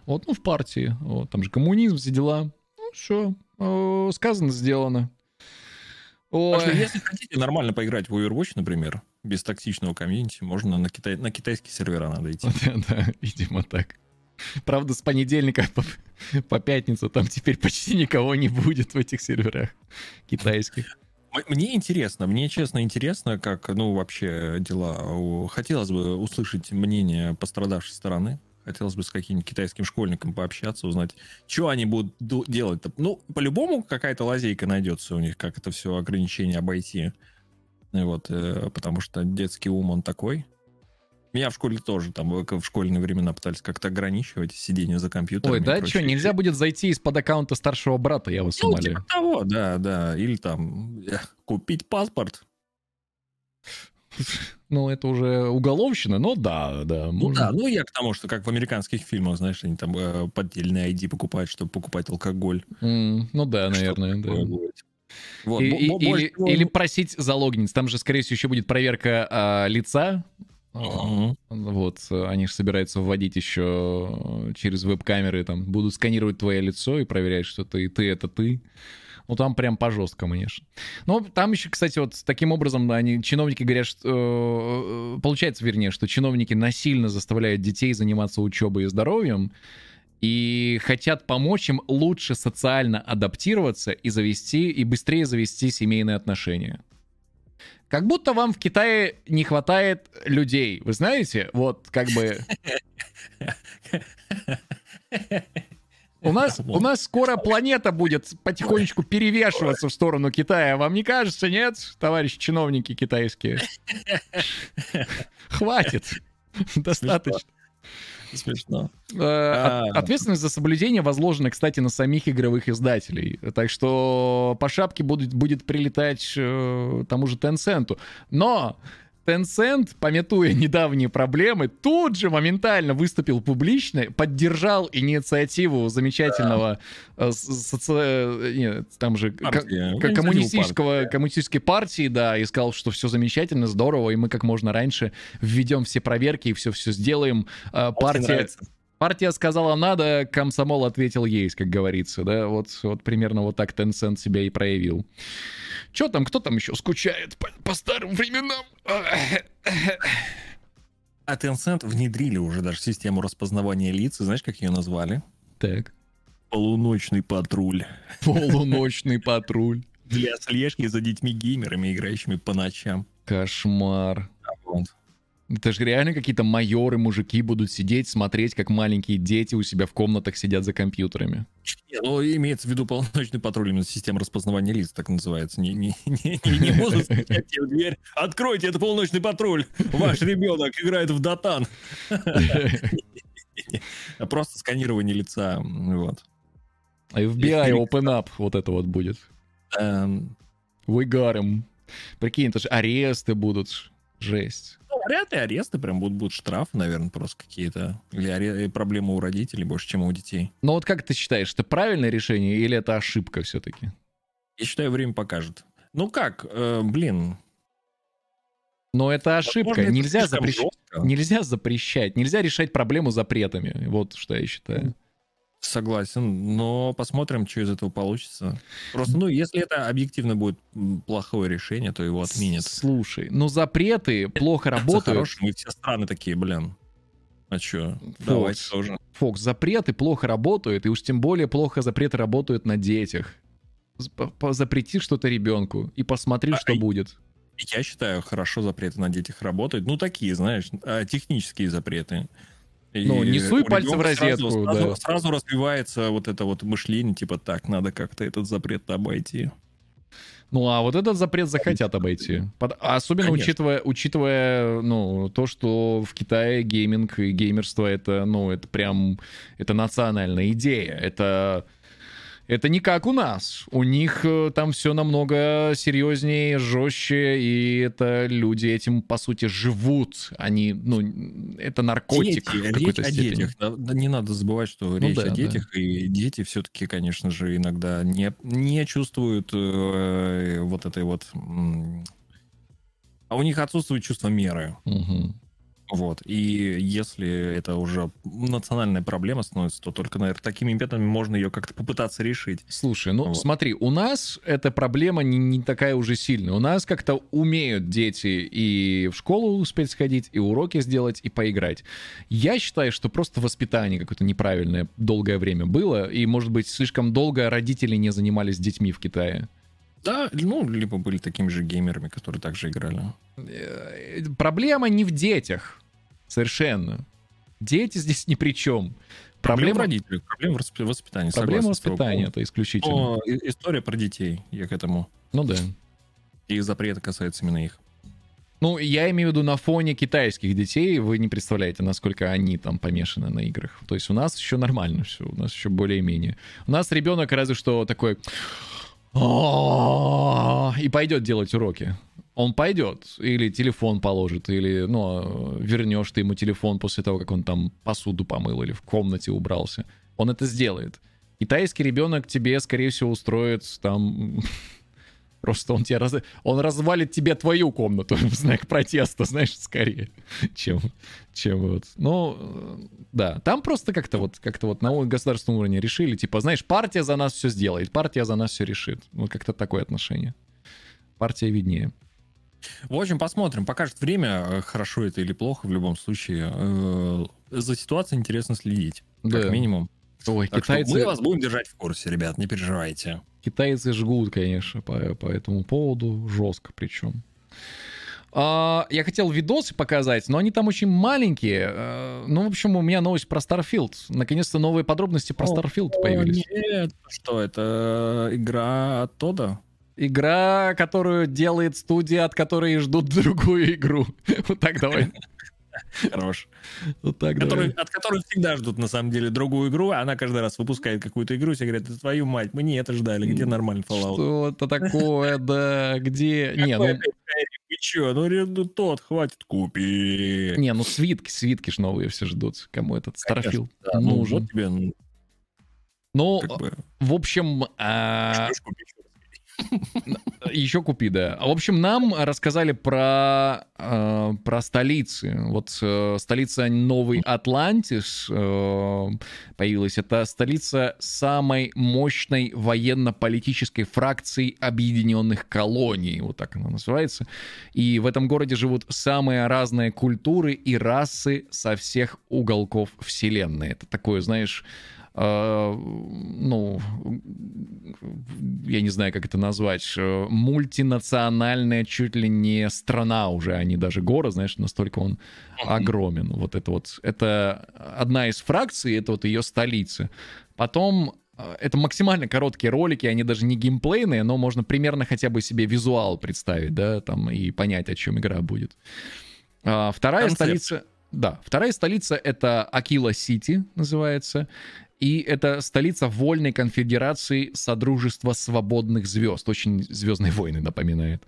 Вот, ну, в партии. Вот, там же коммунизм, все дела. Ну, что, сказано, сделано. Ой. Так что, если хотите нормально поиграть в Overwatch, например, без токсичного комьюнити, можно на, китай... на китайские сервера надо идти. Да, да, видимо так. Правда, с понедельника по, по пятницу там теперь почти никого не будет в этих серверах китайских. Мне интересно, мне честно интересно, как, ну, вообще дела. Хотелось бы услышать мнение пострадавшей стороны. Хотелось бы с каким-нибудь китайским школьником пообщаться, узнать, что они будут ду- делать-то. Ну, по-любому какая-то лазейка найдется у них, как это все ограничение обойти. Вот, э, потому что детский ум, он такой. Меня в школе тоже, там, в в школьные времена пытались как-то ограничивать сидение за компьютером. Ой, да, что, нельзя будет зайти из-под аккаунта старшего брата, я вас Ну, умоляю. типа того, да, да. Или там э, купить паспорт. Ну, это уже уголовщина, но да, да. Ну можно. да, ну я к тому, что как в американских фильмах, знаешь, они там э, поддельные ID покупают, чтобы покупать алкоголь. Ну да, наверное, да. будет. Вот, И- и- или, всего- или просить залогниться. Там же, скорее всего, еще будет проверка а, лица. Мгм. Вот, э, они же собираются вводить еще э, через веб-камеры, там, будут сканировать твое лицо и проверять, что ты, ты это ты. Ну, там прям по жесткому, конечно. Но там еще, кстати, вот таким образом, да, они, чиновники говорят, что... э, Получается, вернее, что чиновники насильно заставляют детей заниматься учебой и здоровьем, и хотят помочь им лучше социально адаптироваться и завести, и быстрее завести семейные отношения. Как будто вам в Китае не хватает людей, вы знаете? Вот, как бы... У нас, у нас скоро планета будет потихонечку перевешиваться в сторону Китая. Вам не кажется, нет, товарищи чиновники китайские? Хватит. Достаточно. Смешно. Э, А. от- Ответственность за соблюдение возложена, кстати, на самих игровых издателей. Так что по шапке будет, будет прилетать э, тому же Tencent. Но Tencent, пометуя недавние проблемы, тут же моментально выступил публично, поддержал инициативу замечательного э, соци- э, нет, там же Партия. ко- Инициатива коммунистического, партии. коммунистической партии, да, и сказал, что все замечательно, здорово, и мы как можно раньше введем все проверки и все-все сделаем. Очень Партия, нравится. Партия сказала надо, комсомол ответил есть, как говорится, да, вот, вот примерно вот так Tencent себя и проявил. Че там, кто там еще скучает по, по старым временам? А Tencent внедрили уже даже систему распознавания лиц. И знаешь, как ее назвали? Так. Полуночный патруль. Полуночный патруль. Для слежки за детьми-геймерами, играющими по ночам. Кошмар. Это же реально какие-то майоры, мужики будут сидеть, смотреть, как маленькие дети у себя в комнатах сидят за компьютерами. Не, ну, имеется в виду полночный патруль, именно система распознавания лиц, так называется. Не, не, не, не, не будут в дверь. Откройте, это полночный патруль. Ваш ребенок играет в дотан. А Просто сканирование лица. Вот. А FBI Open Up вот это вот будет. Эм, got him. Прикинь, это же аресты будут. Жесть. Вряд ли аресты, прям будут, будут штрафы, наверное, просто какие-то. Или аре- проблемы у родителей больше, чем у детей. Но вот как ты считаешь, это правильное решение или это ошибка все-таки? Я считаю, время покажет. Ну как, э, блин. Но это ошибка. возможно, это Нельзя, слишком запрещ-. Нельзя запрещать. Нельзя решать проблему запретами. Вот что я считаю. Согласен, но посмотрим, что из этого получится. Просто, ну, если это объективно будет плохое решение, то его отменят. Слушай, ну запреты плохо работают. хорошим, и все страны такие, блин. А что? Давайте тоже. Фокс, запреты плохо работают, и уж тем более плохо запреты работают на детях. Запрети что-то ребенку и посмотри, А, что и- будет. Я считаю, хорошо запреты на детях работают. Ну, такие, знаешь, а, технические запреты. И Ну, не суй пальцы в розетку, Сразу, да. сразу- сразу развивается вот это вот мышление, типа, так, надо как-то этот запрет обойти. Ну, а вот этот запрет захотят обойти. Под- Особенно Конечно. учитывая, учитывая, ну, то, что в Китае гейминг и геймерство это, ну, это прям, это национальная идея. Это, это не как у нас. У них э, там все намного серьезнее, жестче, и это люди этим, по сути, живут. Они, ну, это наркотик Дети, в речь какой-то о степени. детях. Да, да не надо забывать, что Ну речь да, о да. детях, и дети все-таки, конечно же, иногда не, не чувствуют э, вот этой вот... А у них отсутствует чувство меры. Мгм. Вот. И если это уже национальная проблема становится, то только, наверное, такими методами можно ее как-то попытаться решить. Слушай, ну Вот. смотри, у нас эта проблема не, не такая уже сильная. У нас как-то умеют дети и в школу успеть сходить, и уроки сделать, и поиграть. Я считаю, что просто воспитание какое-то неправильное долгое время было, и, может быть, слишком долго родители не занимались детьми в Китае. Да, ну, либо были такими же геймерами, которые также играли. Э, Проблема не в детях. Совершенно. Дети здесь ни при чем. Проблема Проблема, родителях, проблема в расп- воспитании. проблема воспитания, это исключительно. Но история про детей, я к этому. Ну да. И запрета касается именно их. Ну, я имею в виду на фоне китайских детей, вы не представляете, насколько они там помешаны на играх. То есть у нас еще нормально все, у нас еще более-менее. У нас ребенок разве что такой... И пойдет делать уроки. Он пойдет, или телефон положит, или, ну, вернешь ты ему телефон после того, как он там посуду помыл или в комнате убрался. Он это сделает. Китайский ребенок тебе, скорее всего, устроит там Просто он тебя раз... он развалит тебе твою комнату в знак протеста, знаешь, скорее, чем, чем вот. Ну, да, там просто как-то вот, как-то вот на государственном уровне решили, типа, знаешь, партия за нас все сделает, партия за нас все решит. Ну, как-то такое отношение. Партия виднее. В общем, посмотрим. Покажет время, э, хорошо это или плохо, в любом случае. Э, За ситуацией интересно следить, как Да. минимум. Ой, Так что китайцы, мы вас будем держать в курсе, ребят, не переживайте. китайцы жгут, конечно, по, по этому поводу, жестко причем. А, я хотел видосы показать, но они там очень маленькие. А, Ну, в общем, у меня новость про Starfield. Наконец-то новые подробности про Starfield появились. Нет, что это игра от Тода? Игра, которую делает студия, от которой ждут другую игру. Вот так давай. Хорош. Вот так Который, давай. от которой всегда ждут, на самом деле, другую игру, а она каждый раз выпускает какую-то игру, все говорят, «Да твою мать, мы не это ждали, где нормальный Fallout? Что это такое, да, где... Не, ну? Вы чё? Ну, ну, тот, хватит, купи. не, ну свитки, свитки ж новые все ждут. Кому этот Да, ну, нужен? вот тебе, ну, Ну, в общем, еще купи, да. В общем, нам рассказали про, э, про столицы. Вот э, столица Новый Атлантис э, появилась. Это столица самой мощной военно-политической фракции Объединенных Колоний. Вот так она называется. И в этом городе живут самые разные культуры и расы со всех уголков Вселенной. Это такое, знаешь, ну, я не знаю, как это назвать, э, мультинациональная чуть ли не страна уже, а не даже город, знаешь, настолько он огромен. Вот это вот, это одна из фракций, это вот ее столица. Потом э, это максимально короткие ролики, они даже не геймплейные, но можно примерно хотя бы себе визуал представить, да, там, и понять, о чем игра будет. А, вторая Концепт. столица... Да, вторая столица — это Акила Сити, называется. И это столица Вольной конфедерации Содружества Свободных Звезд. Очень Звездные войны напоминает.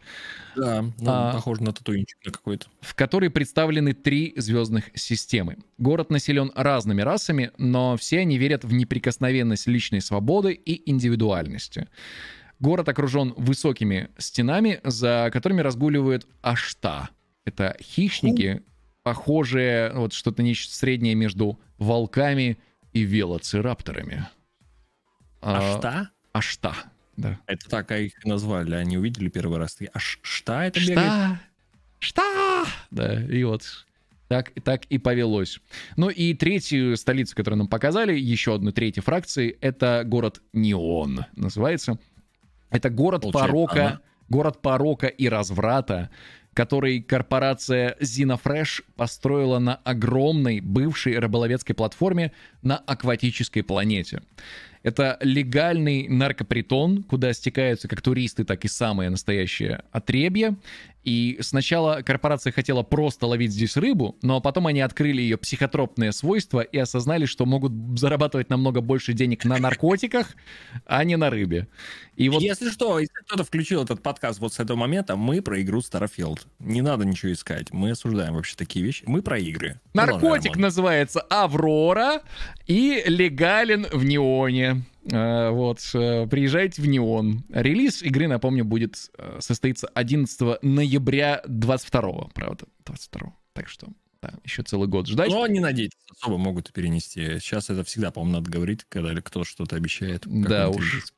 Да, ну, А. похоже на татуинчик какой-то. в которой представлены три звездных системы. Город населен разными расами, но все они верят в неприкосновенность личной свободы и индивидуальности. Город окружен высокими стенами, за которыми разгуливают ашта. Это хищники, похожие, вот что-то нечто среднее между волками и велоцирапторами. А что? Ашта, да. Это так а их и назвали, они увидели первый раз. такие, А ш- что это бегает? Что? Что? Да, и вот так, так и повелось. Ну и третью столицу, которую нам показали, еще одну третью фракции, это город Неон, называется. Это город Получается, порока, она. город порока и разврата, который корпорация Xenofresh построила на огромной бывшей рыболовецкой платформе на акватической планете. Это легальный наркопритон, куда стекаются как туристы, так и самые настоящие отребья. И сначала корпорация хотела просто ловить здесь рыбу, но потом они открыли ее психотропные свойства и осознали, что могут зарабатывать намного больше денег на наркотиках, а не на рыбе. И вот Если что, если кто-то включил этот подкаст вот с этого момента, мы про игру Starfield. Не надо ничего искать. Мы осуждаем вообще такие вещи. Мы про игры. Наркотик называется Аврора и легален в Неоне. Э, Вот, э, приезжайте в Неон. Релиз игры, напомню, будет э, состоится 11 ноября 22 правда, 22 Так что, да, еще целый год ждать. Но не надейтесь, особо могут перенести. Сейчас это всегда, по-моему, надо говорить, когда кто что-то обещает. Да уж. релиз.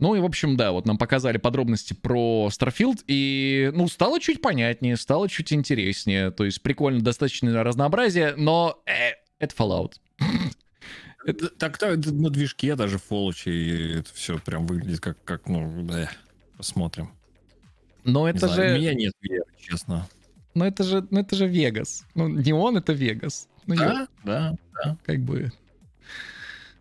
Ну и, в общем, да, вот нам показали подробности про Starfield, и, ну, стало чуть понятнее, стало чуть интереснее. То есть прикольно, достаточно разнообразие, но э, это Fallout. Это- Так это на движке даже в Fallout, это все прям выглядит как, как ну, да, посмотрим. Но Не это знаю, же... У меня нет веры, честно. Ну это же, ну это же Вегас. Ну не он, это Вегас. Ну я- Да, да. как бы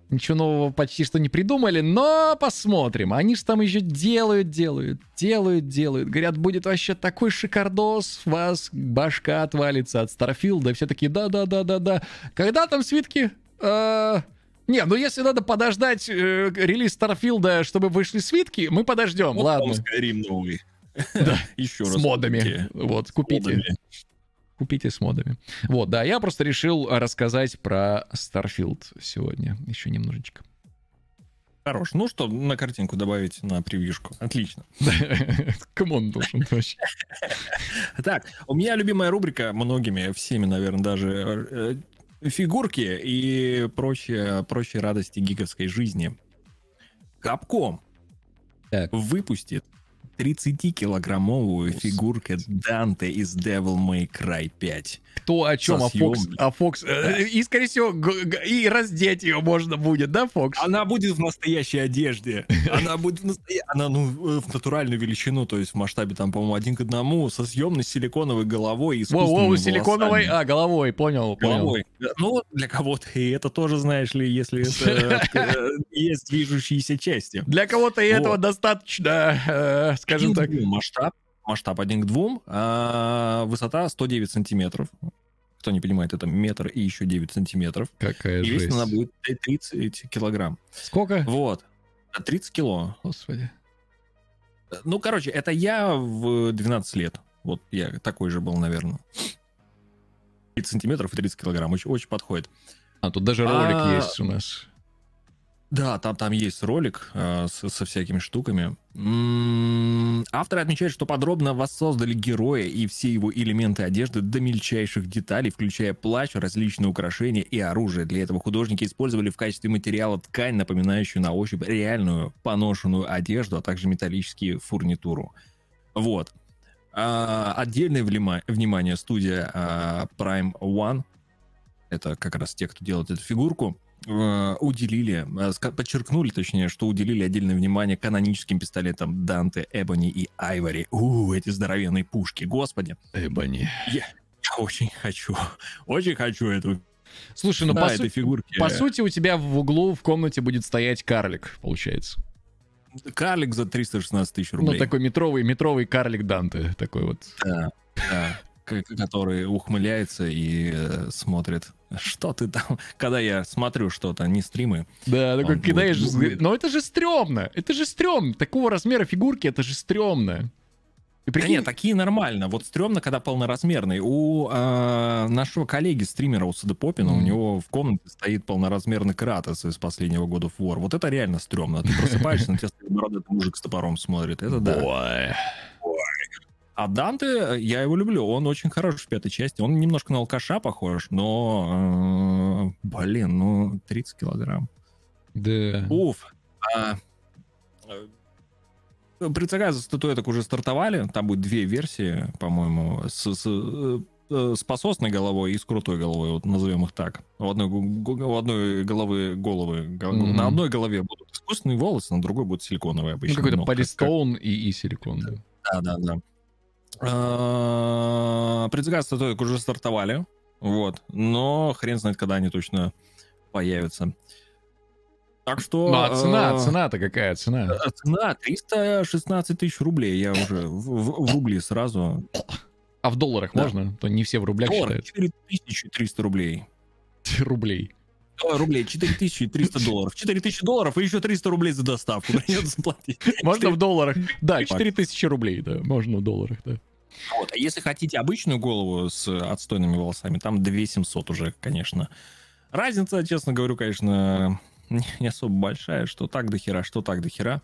ничего нового почти что не придумали, но посмотрим. Они же там еще делают, делают, делают, делают. Говорят, будет вообще такой шикардос, вас башка отвалится от Старфилда. И все такие, да-да-да-да-да. Когда там свитки? Э, Не, ну если надо подождать э, релиз Старфилда, чтобы вышли свитки, мы подождем, Вот ладно. Skyrim новый. Еще раз. С модами. Вот, купите. Купите с модами. Вот, да, я просто решил рассказать про Starfield сегодня еще немножечко. Хорош. Ну что, на картинку добавить на превьюшку. Отлично. Come on, должен вообще. Так, у меня любимая рубрика многими, всеми, наверное, даже э, фигурки и прочие, прочие радости гиковской жизни. Capcom Так. выпустит 30-килограммовую фигурку Данте из Devil May Cry 5. Кто о чем? Со А Фокс? А Фокс? э, И, скорее всего, и раздеть ее можно будет, да, Фокс? Она будет в настоящей одежде. Она будет в настоя- Она, ну, э, в натуральную величину, то есть в масштабе там, по-моему, один к одному, со съемной силиконовой головой и Воу-воу, силиконовой... А, головой, понял, понял. Головой. Ну, для кого-то и это тоже, знаешь ли, если это э, есть движущиеся части. Для кого-то и этого достаточно, скажем так. масштаб. Масштаб один к двум. а высота 109 сантиметров. Кто не понимает, это метр и еще 9 сантиметров. Какая И жесть. она будет 30 килограмм. Сколько? Вот. 30 кило. Господи. Ну, короче, это я в 12 лет. Вот я такой же был, наверное. 30 сантиметров и 30 килограмм. Очень, очень подходит. А, тут даже ролик А, есть у нас. Да, там, там есть ролик э, с- со всякими штуками. М, Авторы отмечают, что подробно воссоздали героя и все его элементы одежды до мельчайших деталей, включая плащ, различные украшения и оружие. Для этого художники использовали в качестве материала ткань, напоминающую на ощупь реальную поношенную одежду, а также металлические фурнитуру. Вот. А, отдельное влима- внимание студия а, Prime One это как раз те, кто делает эту фигурку, уделили, э, подчеркнули, точнее, что уделили отдельное внимание каноническим пистолетам Данте, Эбони и Айвори. У, эти здоровенные пушки, господи. Эбони. Я очень хочу, очень хочу эту, Слушай, ну да, по, су- фигурки. по сути у тебя в углу в комнате будет стоять карлик, получается. Карлик за 316 тысяч Ну, рублей. такой метровый, метровый карлик Данте. Такой вот. Да, да. Который ухмыляется и э, смотрит, что ты там. Когда я смотрю что-то, не стримы, Да, такой кидаешь будет-. Но это же стрёмно. Это же стрёмно. Такого размера фигурки, это же стрёмно. И Да прикинь, нет, такие нормально. Вот стрёмно, когда полноразмерный. У э, нашего коллеги, стримера у Попина, у Мгм. него в комнате стоит полноразмерный Кратос из последнего года в War. Вот это реально стрёмно. Ты просыпаешься, на тебя стоит бородатый мужик с топором смотрит. Это да. Ой. А Данте, я его люблю. Он очень хорош в пятой части. Он немножко на алкаша похож, но... э, блин, ну, 30 килограмм. Да. Уф. А, э, предзаказы статуэток уже стартовали. Там будет две версии, по-моему, с, с, э, э, с пососной головой и с крутой головой, вот назовем их так. У одной, у одной головы головы. го- Мгм. На одной голове будут искусственные волосы, на другой будут силиконовые Ну, обычно. какой-то Ну, как- полистоун и, и силикон. да. Да, да, да. А, Предзаказы статуэток уже стартовали. Вот. Но хрен знает, когда они точно появятся. Так что... Ну, а цена, э, цена-то какая цена? а Цена 316 тысяч рублей. Я уже в, в- в рубли сразу. А в долларах да. можно? То не все в рублях Доллар считают. 4300 рублей. Рублей. О, рублей 4300 долларов. 4000 долларов и еще 300 рублей за доставку придется заплатить. Можно в долларах. Да, Так. 4000 рублей, да. Можно в долларах, да. Вот. А если хотите обычную голову с отстойными волосами, там 2700 уже, конечно. Разница, честно говорю, конечно, не особо большая, что так до хера, что так до хера.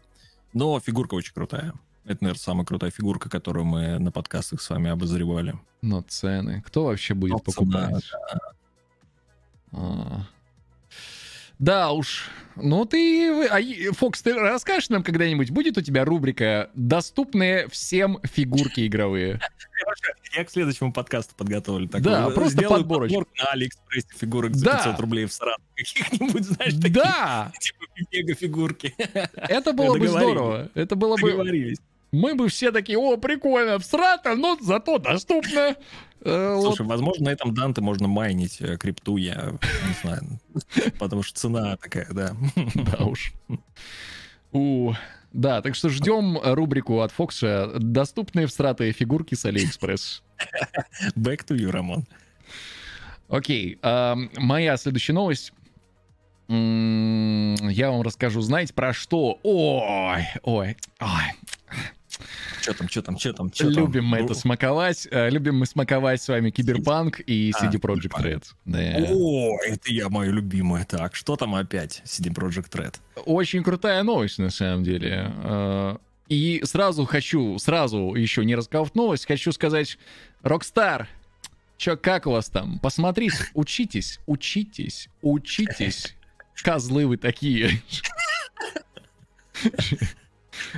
Но фигурка очень крутая. Это, наверное, самая крутая фигурка, которую мы на подкастах с вами обозревали. Но цены. Кто вообще будет Но цена, покупать? А. Да уж. Ну ты... а, Фокс, ты расскажешь нам когда-нибудь, будет у тебя рубрика «Доступные всем фигурки игровые»? Я к следующему подкасту подготовлю. такую. Да, просто Сделаю подборочку. на Алиэкспрессе фигурок за Да. 500 рублей в Саратов. Каких-нибудь, знаешь, такие, Да! типа мега-фигурки. Это было бы здорово. Это было бы... Договорились. Мы бы все такие, о, прикольно, всрато, но зато доступно. Э. Слушай, возможно, на этом Данте можно майнить э, крипту, я не знаю. Потому что цена такая, да. Да уж. У, да, так что ждем рубрику от Фокса «Доступные всратые фигурки с Алиэкспресс». Back to you, Роман. Окей, моя следующая новость. Я вам расскажу, знаете, про что? Ой, ой, ой. Что там, что там, что там, что там? Любим мы это смаковать. э, Любим мы смаковать с вами Киберпанк и CD Киберпанк. Red. О, это я мою любимую. Так, что там опять? CD Project Red. Очень крутая новость, на самом деле. Э, И сразу хочу, сразу еще не рассказав новость, хочу сказать, Rockstar, чё, как у вас там? Посмотрите, учитесь, учитесь, учитесь. Козлы вы такие.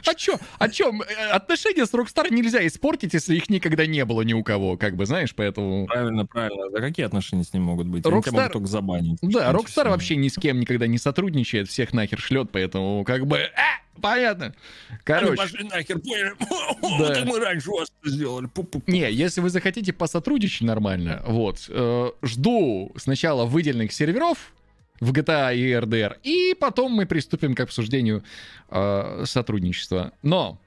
А чё, а чё, э, отношения с Rockstar нельзя испортить, если их никогда не было ни у кого, как бы, знаешь, поэтому... Правильно, правильно. Да какие отношения с ним могут быть? Они Rockstar- могут только забанить. Да, Rockstar вообще ни с кем никогда не сотрудничает, всех нахер шлет, поэтому как бы... А, понятно. Короче, Ну, пошли нахер, поняли? Да. Вот мы раньше вас сделали. Пу-пу-пу. не, если вы захотите посотрудничать нормально, вот, э, жду сначала выделенных серверов в GTA и RDR, и потом мы приступим к обсуждению э, сотрудничества. Но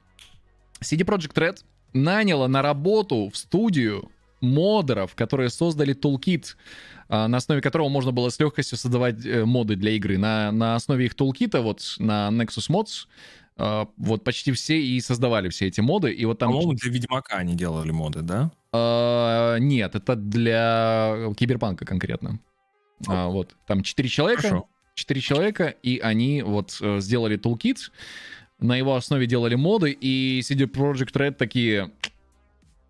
CD Projekt Red наняла на работу в студию модеров, которые создали Toolkit, а, на основе которого можно было с легкостью создавать э, моды для игры. На, на основе их тулкита, вот на Nexus Mods, а, вот почти все и создавали все эти моды. И вот там... По-моему, для Ведьмака они делали моды, да? А, нет, это для Киберпанка конкретно. А, вот, там четыре человека, Хорошо. четыре человека, и они вот э, сделали тулкит, на его основе делали моды, и CD Projekt Red такие,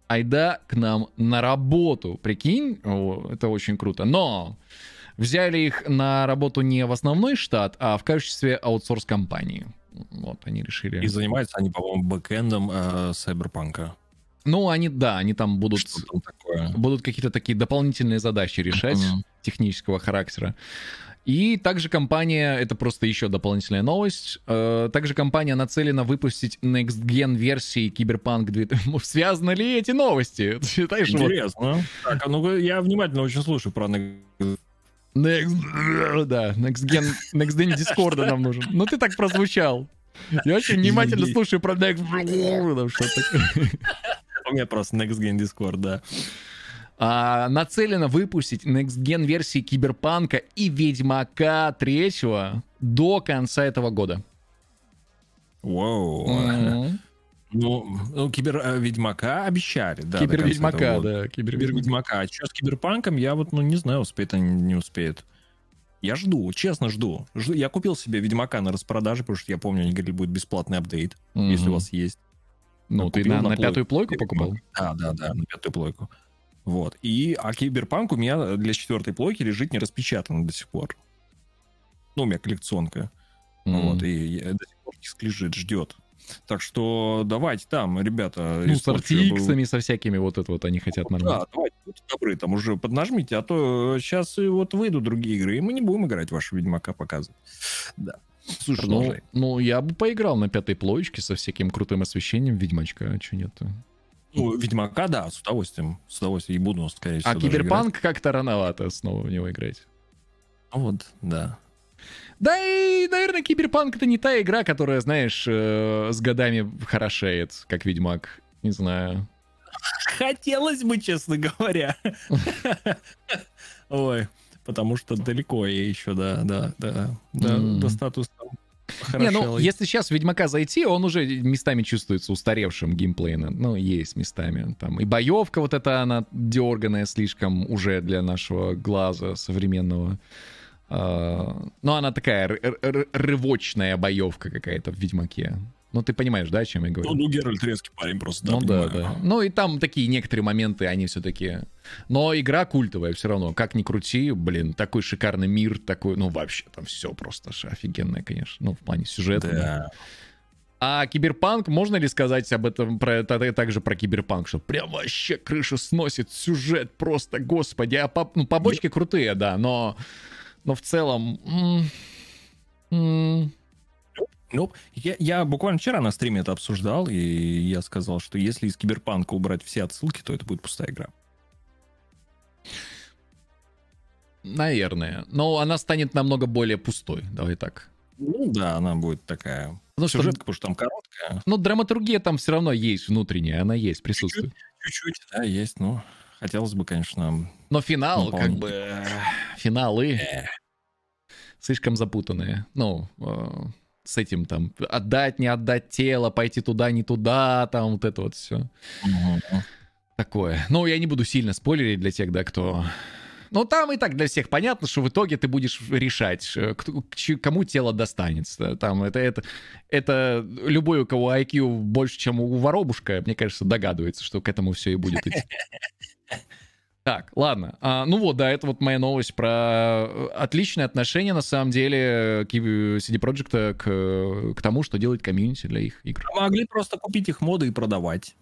айда к нам на работу, прикинь, О, это очень круто. Но взяли их на работу не в основной штат, а в качестве аутсорс-компании. Вот, они решили... И занимаются они, по-моему, бэкэндом э, Сайберпанка. Ну, они, да, они там будут... Что там такое? будут какие-то такие дополнительные задачи решать. Мгм. Технического характера. И также компания, это просто еще дополнительная новость, э, также компания нацелена выпустить Next Gen версии Cyberpunk 2. Связаны ли эти новости? Ты считаешь, вот Интересно. Так, а ну я внимательно очень слушаю про Next Next, да, Next Gen, Next Gen Discord нам нужен. Ну ты так прозвучал. Я очень внимательно слушаю про Next там что-то. У меня просто Next Gen Discord, да. А, нацелена выпустить Next Gen версии Киберпанка и Ведьмака 3 до конца этого года. Вау. Мгм. Ну, ну, Кибер э, Ведьмака обещали, да. этого года. да, Кибер. Ведьмака. А что с Киберпанком, я вот, ну, не знаю, успеет они, не успеет. Я жду, честно жду. жду. Я купил себе Ведьмака на распродаже, потому что я помню, они говорили, будет бесплатный апдейт, если у вас есть. Ну, ты купил на, на на плойку. пятую плойку покупал? Да, да, да, на пятую плойку. Вот. И, а Киберпанк у меня для четвертой плойки лежит не распечатан до сих пор. Ну, у меня коллекционка. Мгм. Вот, и до сих пор диск лежит, ждет. Так что давайте там, ребята. Ну, с RTX, со всякими вот это вот они хотят нормально. Да, давайте, будьте добры, там уже поднажмите, а то сейчас вот выйдут другие игры, и мы не будем играть вашего Ведьмака показывать. Да. Слушай, Ну, ну, я бы поиграл на пятой плоечке со всяким крутым освещением Ведьмачка, а что нет Ну, Ведьмака, да, с удовольствием. С удовольствием и буду, скорее всего, А Киберпанк как-то рановато снова в него играть. Ну Вот, да. Да и, наверное, Киберпанк это не та игра, которая, знаешь, э, с годами хорошеет, как Ведьмак. Не знаю. Хотелось бы, честно говоря. Ой, потому что далеко я еще, да, да, да, да, до статуса Не, ну, если сейчас в Ведьмака зайти, он уже местами чувствуется устаревшим геймплейно. Ну, есть местами. Там и боевка вот эта, она дерганая слишком уже для нашего глаза современного. А, Ну, она такая рывочная боевка какая-то в Ведьмаке. Ну, ты понимаешь, да, о чем я говорю? Ну, ну, Геральт резкий парень просто, да, ну да, понимаю. да. Ну и там такие некоторые моменты, они все-таки... Но игра культовая все равно. Как ни крути, блин, такой шикарный мир, такой, ну вообще там все просто ж офигенное, конечно. Ну, в плане сюжета. Да. А Киберпанк, можно ли сказать об этом, про это также про Киберпанк, что прям вообще крышу сносит, сюжет просто, господи, а по- ну, побочки крутые, да, но, но в целом... м, м, Ну, я, я буквально вчера на стриме это обсуждал, и я сказал, что если из Киберпанка убрать все отсылки, то это будет пустая игра. наверное. Но она станет намного более пустой, давай так. Ну да, она будет такая... Потому что Сюжетка, потому что там короткая. Ну, драматургия там все равно есть внутренняя, она есть, присутствует. Чуть-чуть, да, есть, ну... Хотелось бы, конечно... Но финал, как Наполнение. бы, э, финалы слишком запутанные. Ну, э, с этим там, отдать, не отдать тело, пойти туда, не туда, там вот это вот все такое. Ну, я не буду сильно спойлерить для тех, да, кто... Ну, там и так для всех понятно, что в итоге ты будешь решать, э, кто- кому тело достанется. Там это, это, это любой, у кого IQ больше, чем у воробушка, мне кажется, догадывается, что к этому все и будет идти. Так, ладно. А, ну вот, да, это вот моя новость про э, отличное отношение, на самом деле, ки- CD Projekt к, к тому, что делает комьюнити для их игр. Могли просто купить их моды и продавать.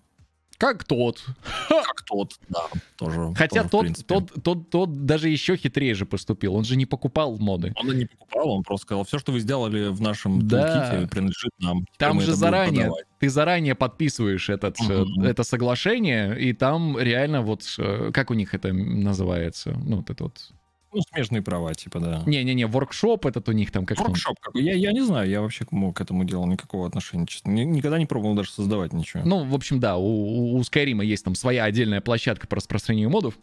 Как тот. Как тот, да, тоже. Хотя тоже, тот, принципе. тот, тот, тот даже еще хитрее же поступил. Он же не покупал моды. Он не покупал, он просто сказал, все, что вы сделали в нашем Да. тулките, принадлежит нам. Там же заранее, продавать». ты заранее подписываешь этот, Мгм. это соглашение, и там реально вот, э, как у них это называется? Ну, вот это вот... Ну, смежные права, типа, да. Не-не-не, воркшоп этот у них там как Воркшоп какой. Я, я не знаю, я вообще к, к этому делу никакого отношения, честно. Ни- никогда не пробовал даже создавать ничего. Ну, в общем, да, у, у, Skyrim есть там своя отдельная площадка по распространению модов.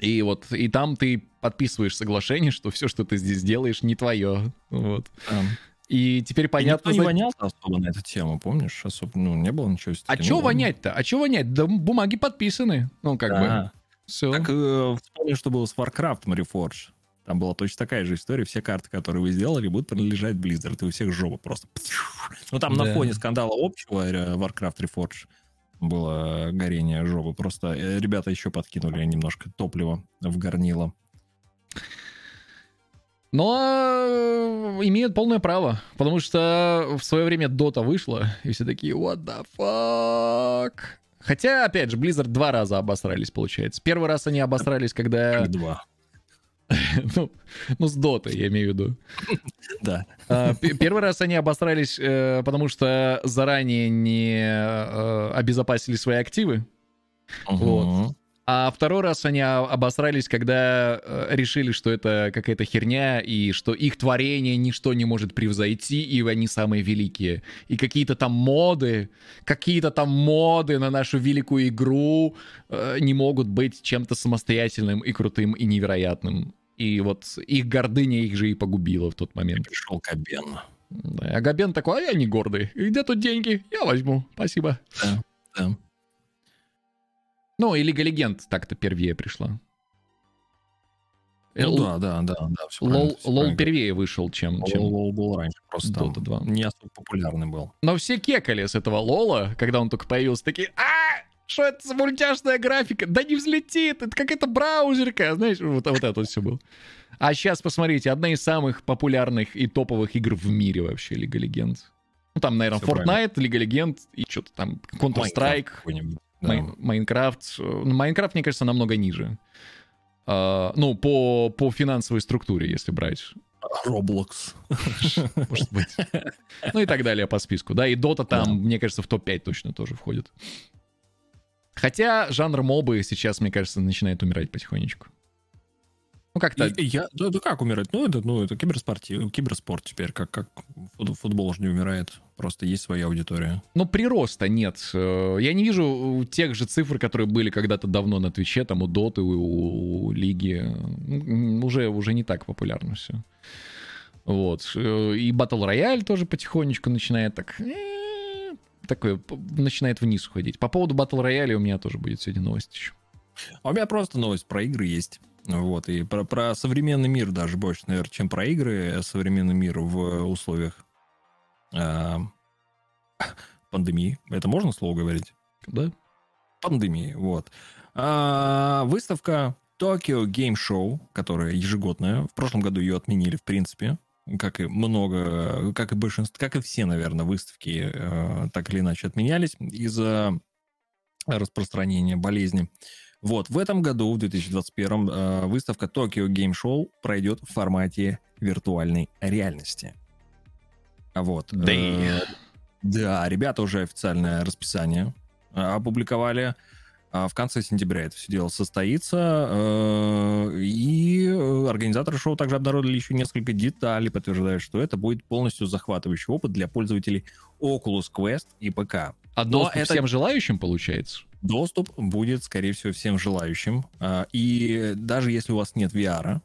И вот, и там ты подписываешь соглашение, что все, что ты здесь делаешь, не твое. Вот. Там. И теперь И понятно... никто не вонялся особо на эту тему, помнишь? Особо, ну, не было ничего. А Ну, вонять-то? А чё вонять? Да бумаги подписаны. Ну, как бы. Все. Так э, вспомни, что было с Warcraft Reforged. Там была точно такая же история. Все карты, которые вы сделали, будут принадлежать Blizzard. И у всех жопа просто. Ну, там Да. на фоне скандала общего э, Warcraft Reforged было горение жопы. Просто э, ребята еще подкинули немножко топлива в горнило. Но э, имеют полное право, потому что в свое время Дота вышла, и все такие, what the fuck? Хотя, опять же, Blizzard два раза обосрались, получается. Первый раз они обосрались, когда... Два. ну, ну, с доты, я имею в виду. Да. А, Первый раз они обосрались, э, потому что заранее не э, обезопасили свои активы. Вот. А второй раз они обосрались, когда э, решили, что это какая-то херня, и что их творение ничто не может превзойти, и они самые великие. И какие-то там моды, какие-то там моды на нашу великую игру э, не могут быть чем-то самостоятельным и крутым и невероятным. И вот их гордыня их же и погубила в тот момент. Пришел Кабен. Да, А Габен такой, а я не гордый. И Где тут деньги? Я возьму, спасибо. Да. Ну, и Лига Легенд так-то первее пришла. Ну Л- да, да, да, да. всё Лол, правильно, всё лол правильно. первее вышел, чем... Лол, чем... лол был раньше, просто Dota 2. не особо популярный был. Но все кекали с этого лола, когда он только появился, такие, а что это за мультяшная графика? Да не взлетит, это какая-то браузерка, знаешь, вот, вот это вот все было. А сейчас, посмотрите, одна из самых популярных и топовых игр в мире вообще, Лига Легенд. Ну, там, наверное, Всё Fortnite, Лига Легенд и что-то там, Counter-Strike. Да. Майнкрафт. э, ну, Майнкрафт, мне кажется, намного ниже. А, ну, по, по финансовой структуре, если брать. Roblox. Может быть. Ну и так далее по списку. Да, и Dota там, Да. мне кажется, в топ-5 точно тоже входит. Хотя жанр мобы сейчас, мне кажется, начинает умирать потихонечку. Ну, как-то... Я, да, да как умирать? Ну, это, ну, это киберспорт, киберспорт теперь, как, как фут- футбол же не умирает. Просто есть своя аудитория. Ну, прироста нет. Э, Я не вижу тех же цифр, которые были когда-то давно на Твиче, там у Доты, у, у Лиги. Уже, уже не так популярно все. Вот. Э, И Battle Royale тоже потихонечку начинает так... э, Такое, начинает вниз уходить. По поводу Battle Royale у меня тоже будет сегодня новость еще. А у меня просто новость про игры есть. Вот, и про, про современный мир даже больше, наверное, чем про игры, современный мир в условиях пандемии. Это можно слово говорить? Да? Пандемии, вот. А, выставка Tokyo Game Show, которая ежегодная. В прошлом году ее отменили, в принципе. Как и много, как и большинство, как и все, наверное, выставки э, так или иначе отменялись из-за распространения болезни. Вот, в этом году, в 2021, э, выставка Tokyo Game Show пройдет в формате виртуальной реальности. Вот. Да. э, Да, ребята уже официальное расписание э, опубликовали. А В конце сентября это все дело состоится. э, И организаторы шоу также обнародовали еще несколько деталей, подтверждая, что это будет полностью захватывающий опыт для пользователей Oculus Quest и ПК. А Но доступ это- всем желающим получается? Доступ будет, скорее всего, всем желающим. И даже если у вас нет VR,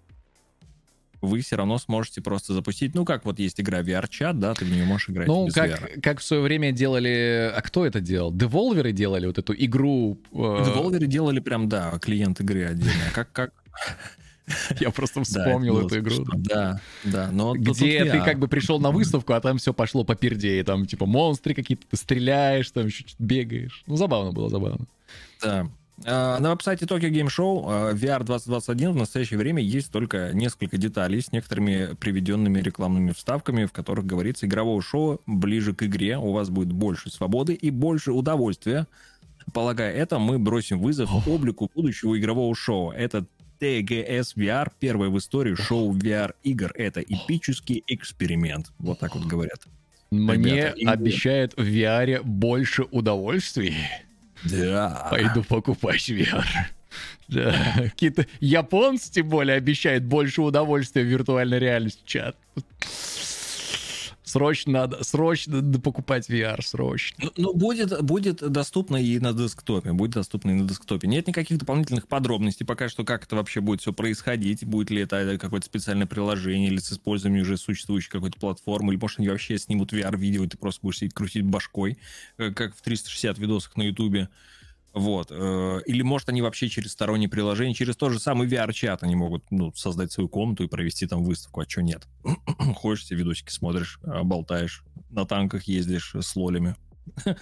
вы все равно сможете просто запустить, ну, как вот есть игра VR-чат, да, ты в нее можешь играть Ну, без как, VR. как в свое время делали... А кто это делал? Деволверы делали вот эту игру... э, Devolver делали прям, да, клиент игры отдельно. Как, как... Я просто Да, вспомнил было эту игру. Да, да, но... Где ты VR. как бы пришел на выставку, а там все пошло по перде, и там типа монстры какие-то, ты стреляешь, там еще бегаешь. Ну, забавно было, забавно. Да. А, На веб-сайте Tokyo Game Show а, VR 2021 в настоящее время есть только несколько деталей с некоторыми приведенными рекламными вставками, в которых говорится, игровое шоу ближе к игре, у вас будет больше свободы и больше удовольствия. Полагая это, мы бросим вызов облику будущего игрового шоу. Это TGS VR, первое в истории шоу VR-игр. Это эпический эксперимент. Вот так вот говорят. Мне Ребята, обещают в VR больше удовольствий. Да. Пойду покупать VR. Да. Какие-то японцы, тем более, обещают больше удовольствия в виртуальной реальности. Чат. Срочно надо, срочно покупать VR, срочно. Ну, ну, будет, будет доступно и на десктопе. Будет доступно и на десктопе. Нет никаких дополнительных подробностей пока что, как это вообще будет все происходить. Будет ли это какое-то специальное приложение или с использованием уже существующей какой-то платформы. Или, может, они вообще снимут VR-видео, и ты просто будешь сидеть крутить башкой, э, как в 360 видосах на Ютубе. Вот. э, Или, может, они вообще через сторонние приложения, через тот же самый VR-чат они могут ну, создать свою комнату и провести там выставку, а что нет? Ходишь, все видосики смотришь, э, болтаешь, на танках ездишь с лолями.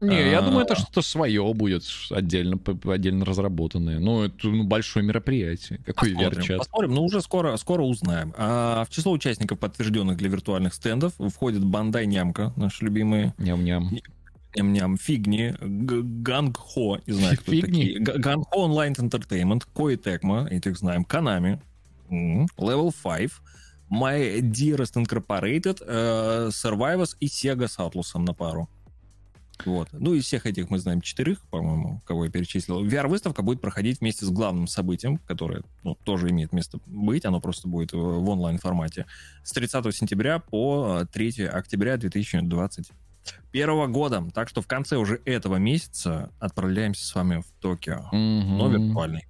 Не, я А. думаю, это что-то свое будет отдельно, отдельно разработанное. Ну, это ну, большое мероприятие. Какой Посмотрим, VR-чат? посмотрим, но уже скоро, скоро узнаем. А в число участников, подтвержденных для виртуальных стендов, входит Бандай Нямка, наши любимые, Ням-ням. Ням-ням, Фигни, Ганг-Хо, не знаю, кто Фигни? такие, Ганг-Хо Онлайн Entertainment, Кои Текма, этих знаем, Канами, Level 5, My Dearest Incorporated, э, Survivors и Sega с Atlus на пару. Вот. Ну, из всех этих мы знаем четырех, по-моему, кого я перечислил. VR-выставка будет проходить вместе с главным событием, которое ну, тоже имеет место быть, оно просто будет в, онлайн-формате, с 30 сентября по э, 3 октября 2021 года. Так что в конце уже этого месяца отправляемся с вами в Токио, но Мгм. виртуальный.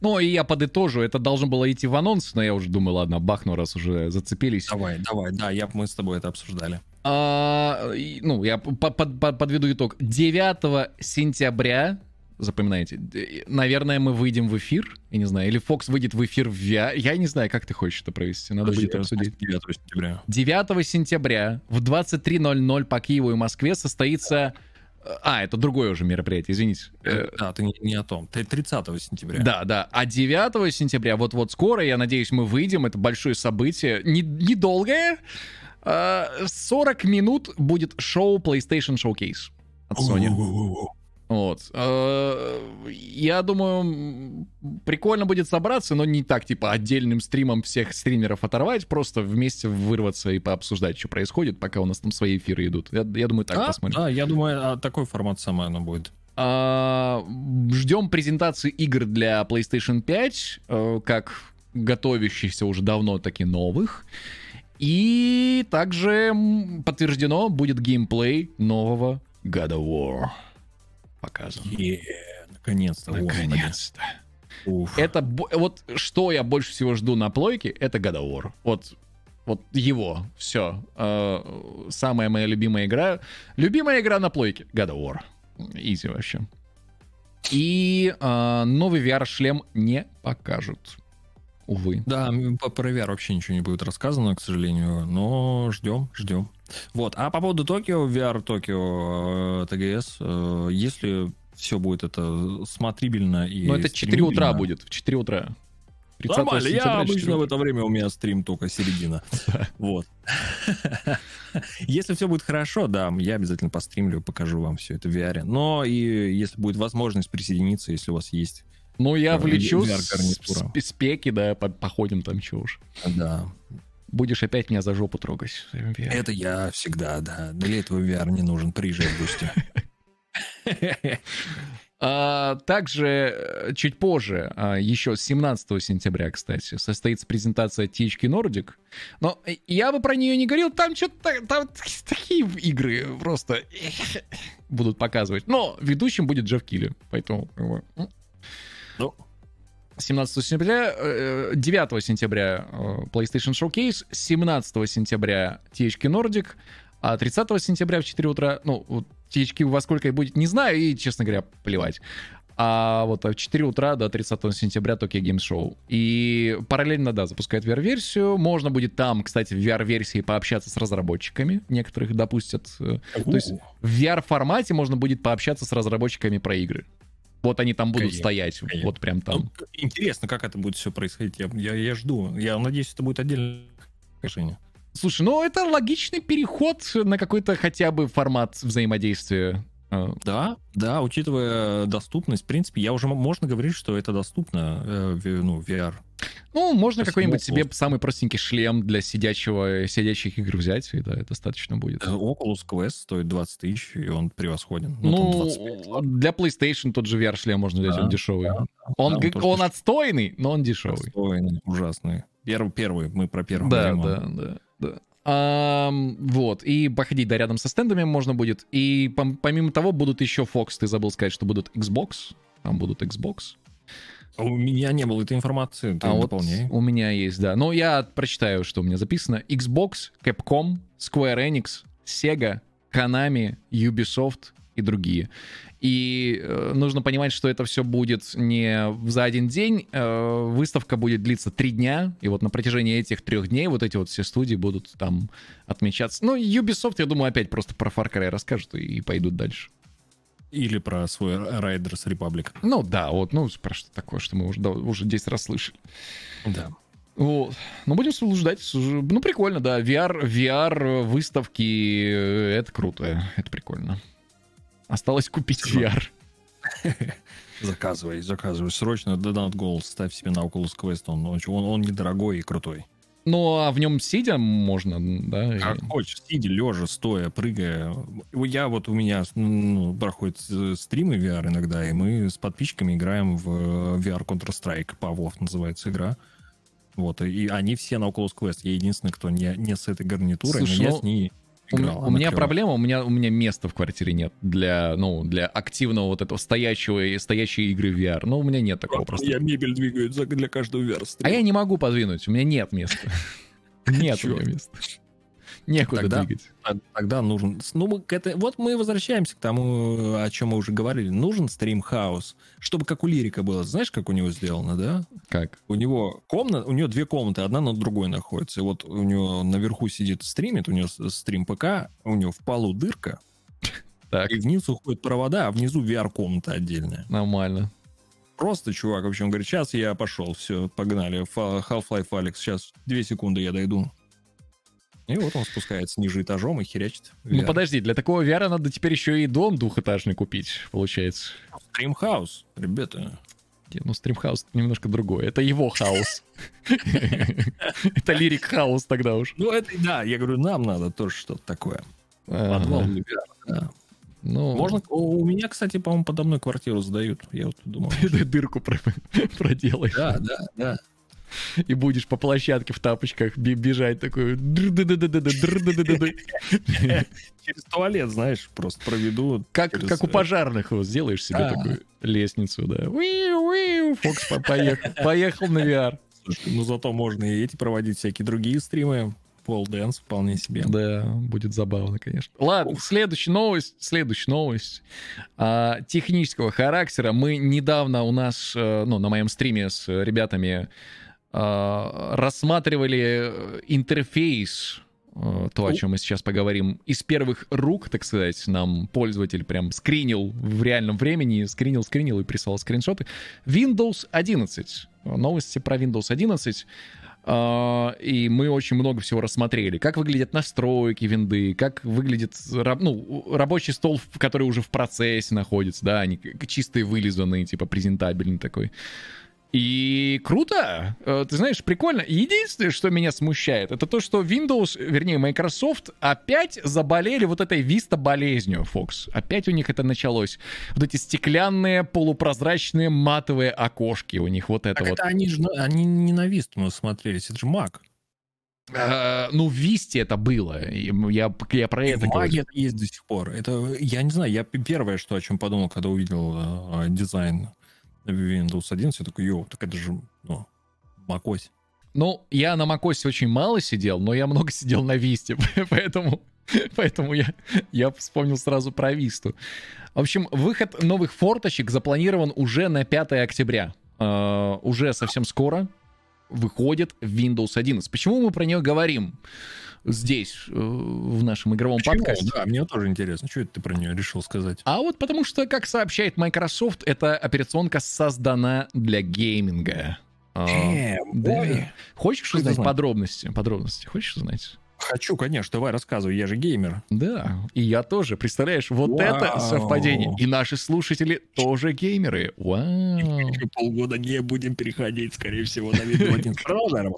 Ну, и я подытожу, это должно было идти в анонс, но я уже думаю, ладно, бахну, раз уже зацепились. Давай, давай, да, я, мы с тобой это обсуждали. А, ну, я по- под- под- подведу итог. 9 сентября, запоминайте, д- наверное, мы выйдем в эфир, я не знаю, или Fox выйдет в эфир в VR, я не знаю, как ты хочешь это провести, надо Подожди, будет обсудить. 9 сентября. 9 сентября в 23.00 по Киеву и Москве состоится... А, это другое уже мероприятие, извините. Э, Да, ты не, не о том. Ты 30 сентября. Да, да. А 9 сентября, вот-вот скоро, я надеюсь, мы выйдем. Это большое событие. Не- Недолгое. А, 40 минут будет шоу PlayStation Showcase от Sony. Вот. А, Я думаю, прикольно будет собраться, но не так, типа, отдельным стримом всех стримеров оторвать, просто вместе вырваться и пообсуждать, что происходит, пока у нас там свои эфиры идут. Я, я думаю, так Да, посмотрим. да, я думаю, а, такой формат самое оно будет. А, Ждем презентации игр для PlayStation 5, э, как готовящихся уже давно, так и новых. И также подтверждено будет геймплей нового God of War. Показан. Е, наконец-то. Наконец-то. Уф. Это вот что я больше всего жду на плойке, это God of War. Вот, вот его, все. самая моя любимая игра. Любимая игра на плойке God of War. Изи вообще. И э, новый VR-шлем не покажут. Увы. Да, про VR вообще ничего не будет рассказано, к сожалению, но ждем, ждем. Вот, а по поводу Токио, VR Токио, э, ТГС, э, если все будет это смотрибельно и Но это 4 утра будет. В 4 утра. 30 Нормально, я 4 обычно в это время у меня стрим только середина. Вот. Если все будет хорошо, да, я обязательно постримлю, покажу вам все это в VR. Но и если будет возможность присоединиться, если у вас есть, Ну, я влечу с, спеки, да, по- походим там, чего уж. да, Будешь опять меня за жопу трогать. VR. это я всегда, да. Для этого VR не нужен, приезжай в гости. А, также э, чуть позже, а, еще 17 сентября, кстати, состоится презентация THQ Nordic. Но э, я бы про нее не говорил, там что-то там такие игры просто будут показывать. Но ведущим будет Джефф Килли, поэтому. Ну. 17 сентября, э, 9 сентября э, PlayStation Showcase, 17 сентября THQ Nordic, а 30 сентября в 4 утра, ну, THQ во сколько и будет, не знаю, и, честно говоря, плевать. А вот в 4 утра до 30 сентября Tokyo Games Show. И параллельно, да, запускают VR-версию. Можно будет там, кстати, в VR-версии пообщаться с разработчиками. Некоторых допустят. э, То есть в VR-формате можно будет пообщаться с разработчиками про игры. Вот они там будут Конечно, стоять, конечно. вот прям там. Ну, Интересно, как это будет все происходить. Я, я, я жду. Я надеюсь, это будет отдельное решение. Слушай, ну это логичный переход на какой-то хотя бы формат взаимодействия. Э, Да, да, учитывая доступность, в принципе, я уже можно говорить, что это доступно, э, в- ну, VR. Ну, можно какой-нибудь себе самый простенький шлем для сидячего, сидящих игр взять, и да, достаточно будет. Э, Oculus Quest стоит 20 тысяч, и он превосходен. Ну, Ну, 25, ладно. для PlayStation тот же VR-шлем можно взять, Да, он дешевый. да, Он, да, г- тоже он деш- отстойный, но он дешевый. Отстойный, ужасный. Первый, первый, мы про первый Да, говорим. да, да, да. Вот, и походить, да, рядом со стендами можно будет. И пом- помимо того, будут еще Fox, ты забыл сказать, что будут Xbox. Там будут Xbox. У меня не было этой информации, ты а вот у меня есть, да. Но я прочитаю, что у меня записано. Xbox, Capcom, Square Enix, Sega, Konami, Ubisoft и другие. И э, нужно понимать, что это все будет не за один день. Э, выставка будет длиться три дня. И вот на протяжении этих трех дней вот эти вот все студии будут там отмечаться. Ну, Ubisoft, я думаю, опять просто про Far Cry расскажут и, пойдут дальше. Или про свой Riders Republic. Ну да, вот, ну, про что такое, что мы уже, да, уже 10 раз слышали. Да. Вот. Ну, будем ждать. Ну, прикольно, да. VR, VR выставки, э, это круто, это прикольно. Осталось купить. VR. Заказывай, заказывай. Срочно Donut Gold ставь себе на Oculus Quest. Он, он, он недорогой и крутой. Ну, а в нем сидя можно, да? Как и- хочешь, сидя, лежа, стоя, прыгая. Я вот у меня ну, проходят стримы VR иногда, и мы с подписчиками играем в э, VR Counter-Strike. Павлов называется игра. Вот, и они все на Oculus Quest. Я единственный, кто не, не с этой гарнитурой, Слушай, но я ну, с ней У, м- играл. у Она меня проблема, у меня, у меня места в квартире нет для, ну, для активного вот этого стоячего, и стоящей игры в VR. Ну, у меня нет такого просто. Я мебель двигаю для каждого VR А я не могу подвинуть, у меня нет места. Нет у меня места. Некуда Тогда- двигать. А Тогда нужен... Ну, мы к этой- вот мы возвращаемся к тому, о чем мы уже говорили. Нужен стрим-хаус, чтобы как у Лирика было. Знаешь, как у него сделано, да? Как? У него комната, у него две комнаты, одна над другой находится. И вот у него наверху сидит стримит, у него стрим ПК, у него в полу дырка, Так, и вниз уходят провода, а внизу VR-комната отдельная. нормально. Просто чувак, в общем, говорит, сейчас я пошел, все, погнали. Half-Life Alyx, сейчас две секунды я дойду. И вот он спускается ниже этажом и херячит. Ну VR. подожди, для такого VR надо теперь еще и дом двухэтажный купить, получается. Stream house, ребята. Ну, stream house немножко другое. Это его house. Это Lirik house тогда уж. Ну, это, да, я говорю, нам надо тоже что-то такое. Подвал да. Ну, Можно, у меня, кстати, по-моему, подо мной квартиру сдают. Я вот думал. ты дырку про- проделай. Да, да, да. И будешь по площадке в тапочках бежать такой. Через туалет, знаешь, просто проведу. Как, через- как у пожарных вот сделаешь себе Да. такую лестницу, да. Фокс по- поехал, поехал на VR. Слушай, ну зато можно и эти проводить, всякие другие стримы. Пол Дэнс вполне себе. Да, будет забавно, конечно. Ладно, следующая новость. Следующая новость. А, технического характера. Мы недавно у нас, э, ну, на моем стриме с ребятами а, рассматривали э, интерфейс, э, то, о чем мы сейчас поговорим, из первых рук, так сказать, нам пользователь прям скринил в реальном времени, скринил, скринил и прислал скриншоты. Windows 11. Новости про Windows 11. А, И мы очень много всего рассмотрели. Как выглядят настройки винды, как выглядит ну, рабочий стол, который уже в процессе находится, да, они чистые вылизанные, типа презентабельный такой. И круто, Э, ты знаешь, прикольно. Единственное, что меня смущает, это то, что Windows, вернее, Microsoft опять заболели вот этой Vista болезнью, Fox. Опять у них это началось. Вот эти стеклянные, полупрозрачные, матовые окошки у них, вот это Так вот. это они же, они не на Висту мы смотрелись, это же Маг. Э, ну, в Висте это было. Я, я про И это говорю. Это есть до сих пор. Это, я не знаю, я первое, что о чем подумал, когда увидел э, э, дизайн Windows 11, я такой, йоу, так это же, ну, macOS. Ну, я на Макосе очень мало сидел, но я много сидел на Висте, поэтому, поэтому я, я вспомнил сразу про Висту. В общем, выход новых форточек запланирован уже на 5 октября. Э, уже совсем скоро выходит Windows 11. Почему мы про нее говорим здесь, э, в нашем игровом Почему? подкасте? Да, мне тоже интересно, что это ты про нее решил сказать? А вот потому что, как сообщает Microsoft, эта операционка создана для гейминга. А, да. Хочешь узнать подробности? Подробности хочешь узнать? Хочу, конечно, давай рассказывай, я же геймер. Да, и я тоже, представляешь, вот Вау. это совпадение. И наши слушатели тоже геймеры. Вау. Еще полгода не будем переходить, скорее всего, на Windows 11. Продолжаем.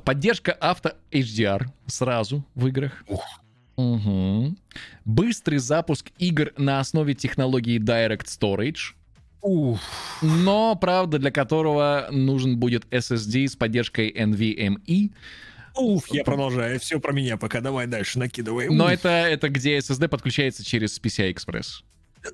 Поддержка авто HDR сразу в играх. Мгм. Быстрый запуск игр на основе технологии Direct Storage. Уф. но, правда, для которого нужен будет SSD с поддержкой NVMe. Уф, я продолжаю. Все про меня пока. Давай дальше накидывай. Но это, это где SSD подключается через PCI Express.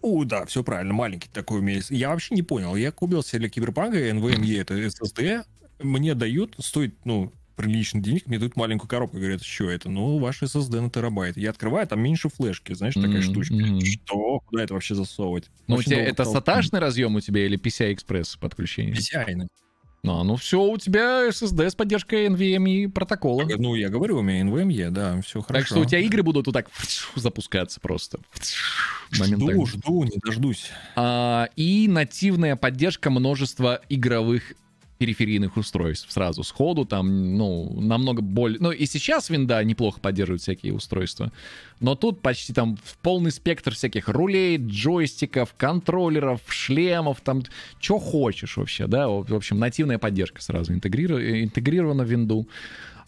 У, да, все правильно, маленький такой у меня есть. Я вообще не понял. Я купил себе для Киберпанка NVMe, это SSD. Мне дают, стоит, ну, приличный денег, мне дают маленькую коробку. Говорят, что это? Ну, ваш SSD на терабайт. Я открываю, там меньше флешки, знаешь, такая Мгм, штучка. Что? Куда это вообще засовывать? Ну, у тебя это саташный разъем у тебя или PCI Express подключение? PCI. Ну, ну все, у тебя SSD с поддержкой NVMe протокола. Ну, я говорю, у меня NVMe, да, все хорошо. Так что у тебя игры будут вот так запускаться просто. Жду, жду, не дождусь. А, и нативная поддержка множества игровых периферийных устройств сразу сходу, там, ну, намного более... Ну, и сейчас винда неплохо поддерживает всякие устройства, но тут почти там в полный спектр всяких рулей, джойстиков, контроллеров, шлемов, там, что хочешь вообще, да, в общем, нативная поддержка сразу интегриру... интегрирована в винду.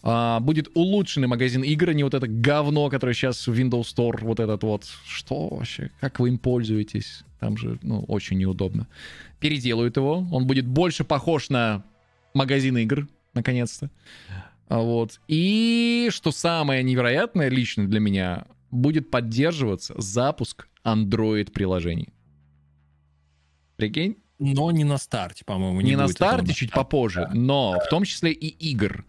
А, будет улучшенный магазин игр, а не вот это говно, которое сейчас в Windows Store, вот этот вот, что вообще, как вы им пользуетесь? Там же, ну, очень неудобно. Переделают его, он будет больше похож на магазин игр, наконец-то. А Вот. И что самое невероятное лично для меня, будет поддерживаться запуск Android-приложений. Прикинь? Но не на старте, по-моему. Не, на будет старте, чуть попозже, но в том числе и игр.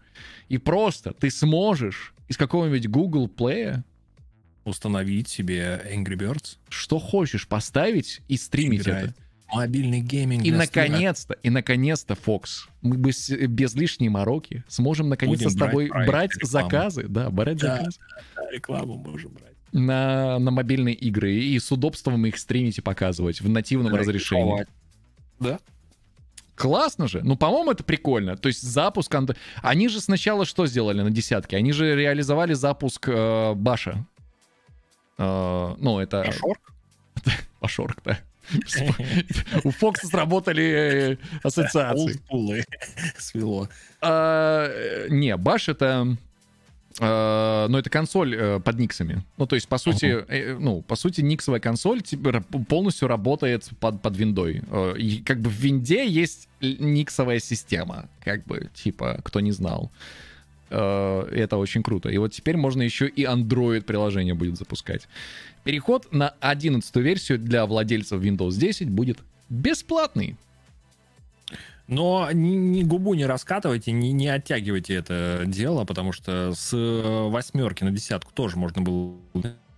И просто ты сможешь из какого-нибудь Google Play Установить себе Angry Birds. что хочешь поставить и стримить Играть. это. Мобильный гейминг. И наконец-то, и наконец-то, Фокс, мы без, без лишней мороки сможем наконец-то Будем с тобой брать брать, рекламу. заказы, да, брать Да. заказы стрима. Рекламу можем брать. на, на мобильные игры и с удобством их стримить и показывать в нативном разрешении. Рисовать. Да. Классно же. Ну, по-моему, это прикольно. То есть запуск... Они же сначала что сделали на десятке? Они же реализовали запуск э, Баша. Э, ну, это... Ашорк? Башорк, да. У Фокса сработали э, ассоциации. Олдскулы. Свело. А, э, Не, Баш это... э, Ну, это консоль э, под никсами. Ну, то есть, по сути, э, ну, по сути, никсовая консоль теперь полностью работает под, под виндой. И как бы в винде есть никсовая система, как бы, типа, кто не знал. Это очень круто. И вот теперь можно еще и Android приложение будет запускать. Переход на 11 версию для владельцев Windows 10 будет бесплатный. Но ни, ни губу не раскатывайте, не, не оттягивайте это дело, потому что с э, восьмерки на десятку тоже можно было,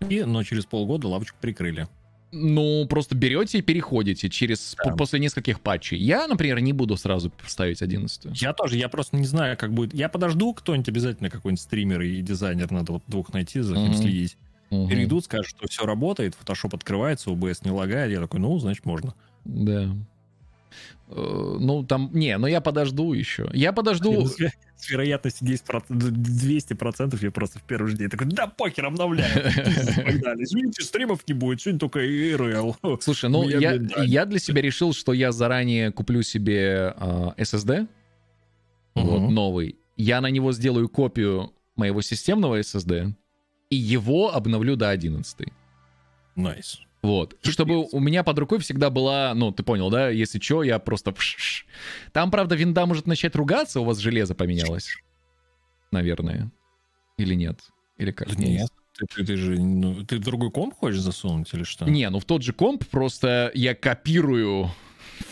но через полгода лавочку прикрыли. Ну, просто берете и переходите через Да. после нескольких патчей. Я, например, не буду сразу ставить 11. Я тоже, я просто не знаю, как будет. Я подожду, кто-нибудь обязательно, какой-нибудь стример и дизайнер, надо вот двух найти, за ним Мгм. следить. Мгм. Перейдут, скажут, что все работает, Photoshop открывается, OBS не лагает. Я такой, ну, значит, можно. Да. Э, Ну, там... Не, но я подожду еще. Я подожду... С вероятностью 10%, 200% я просто в первый же день такой, да, покер обновляем. Погнали. Извините, стримов не будет, сегодня только ИРЛ. Слушай, ну, Я, я, для себя решил, что я заранее куплю себе а, SSD, вот, Мгм. новый. Я на него сделаю копию моего системного SSD, и его обновлю до 11. Nice. Вот. Чтобы у меня под рукой всегда была, ну, ты понял, да, если что, я просто... Там, правда, винда может начать ругаться, у вас железо поменялось. Наверное. Или нет? Или как? Нет. Ты, ты- ты же, ну, ты в другой комп хочешь засунуть или что? Не, ну в тот же комп просто я копирую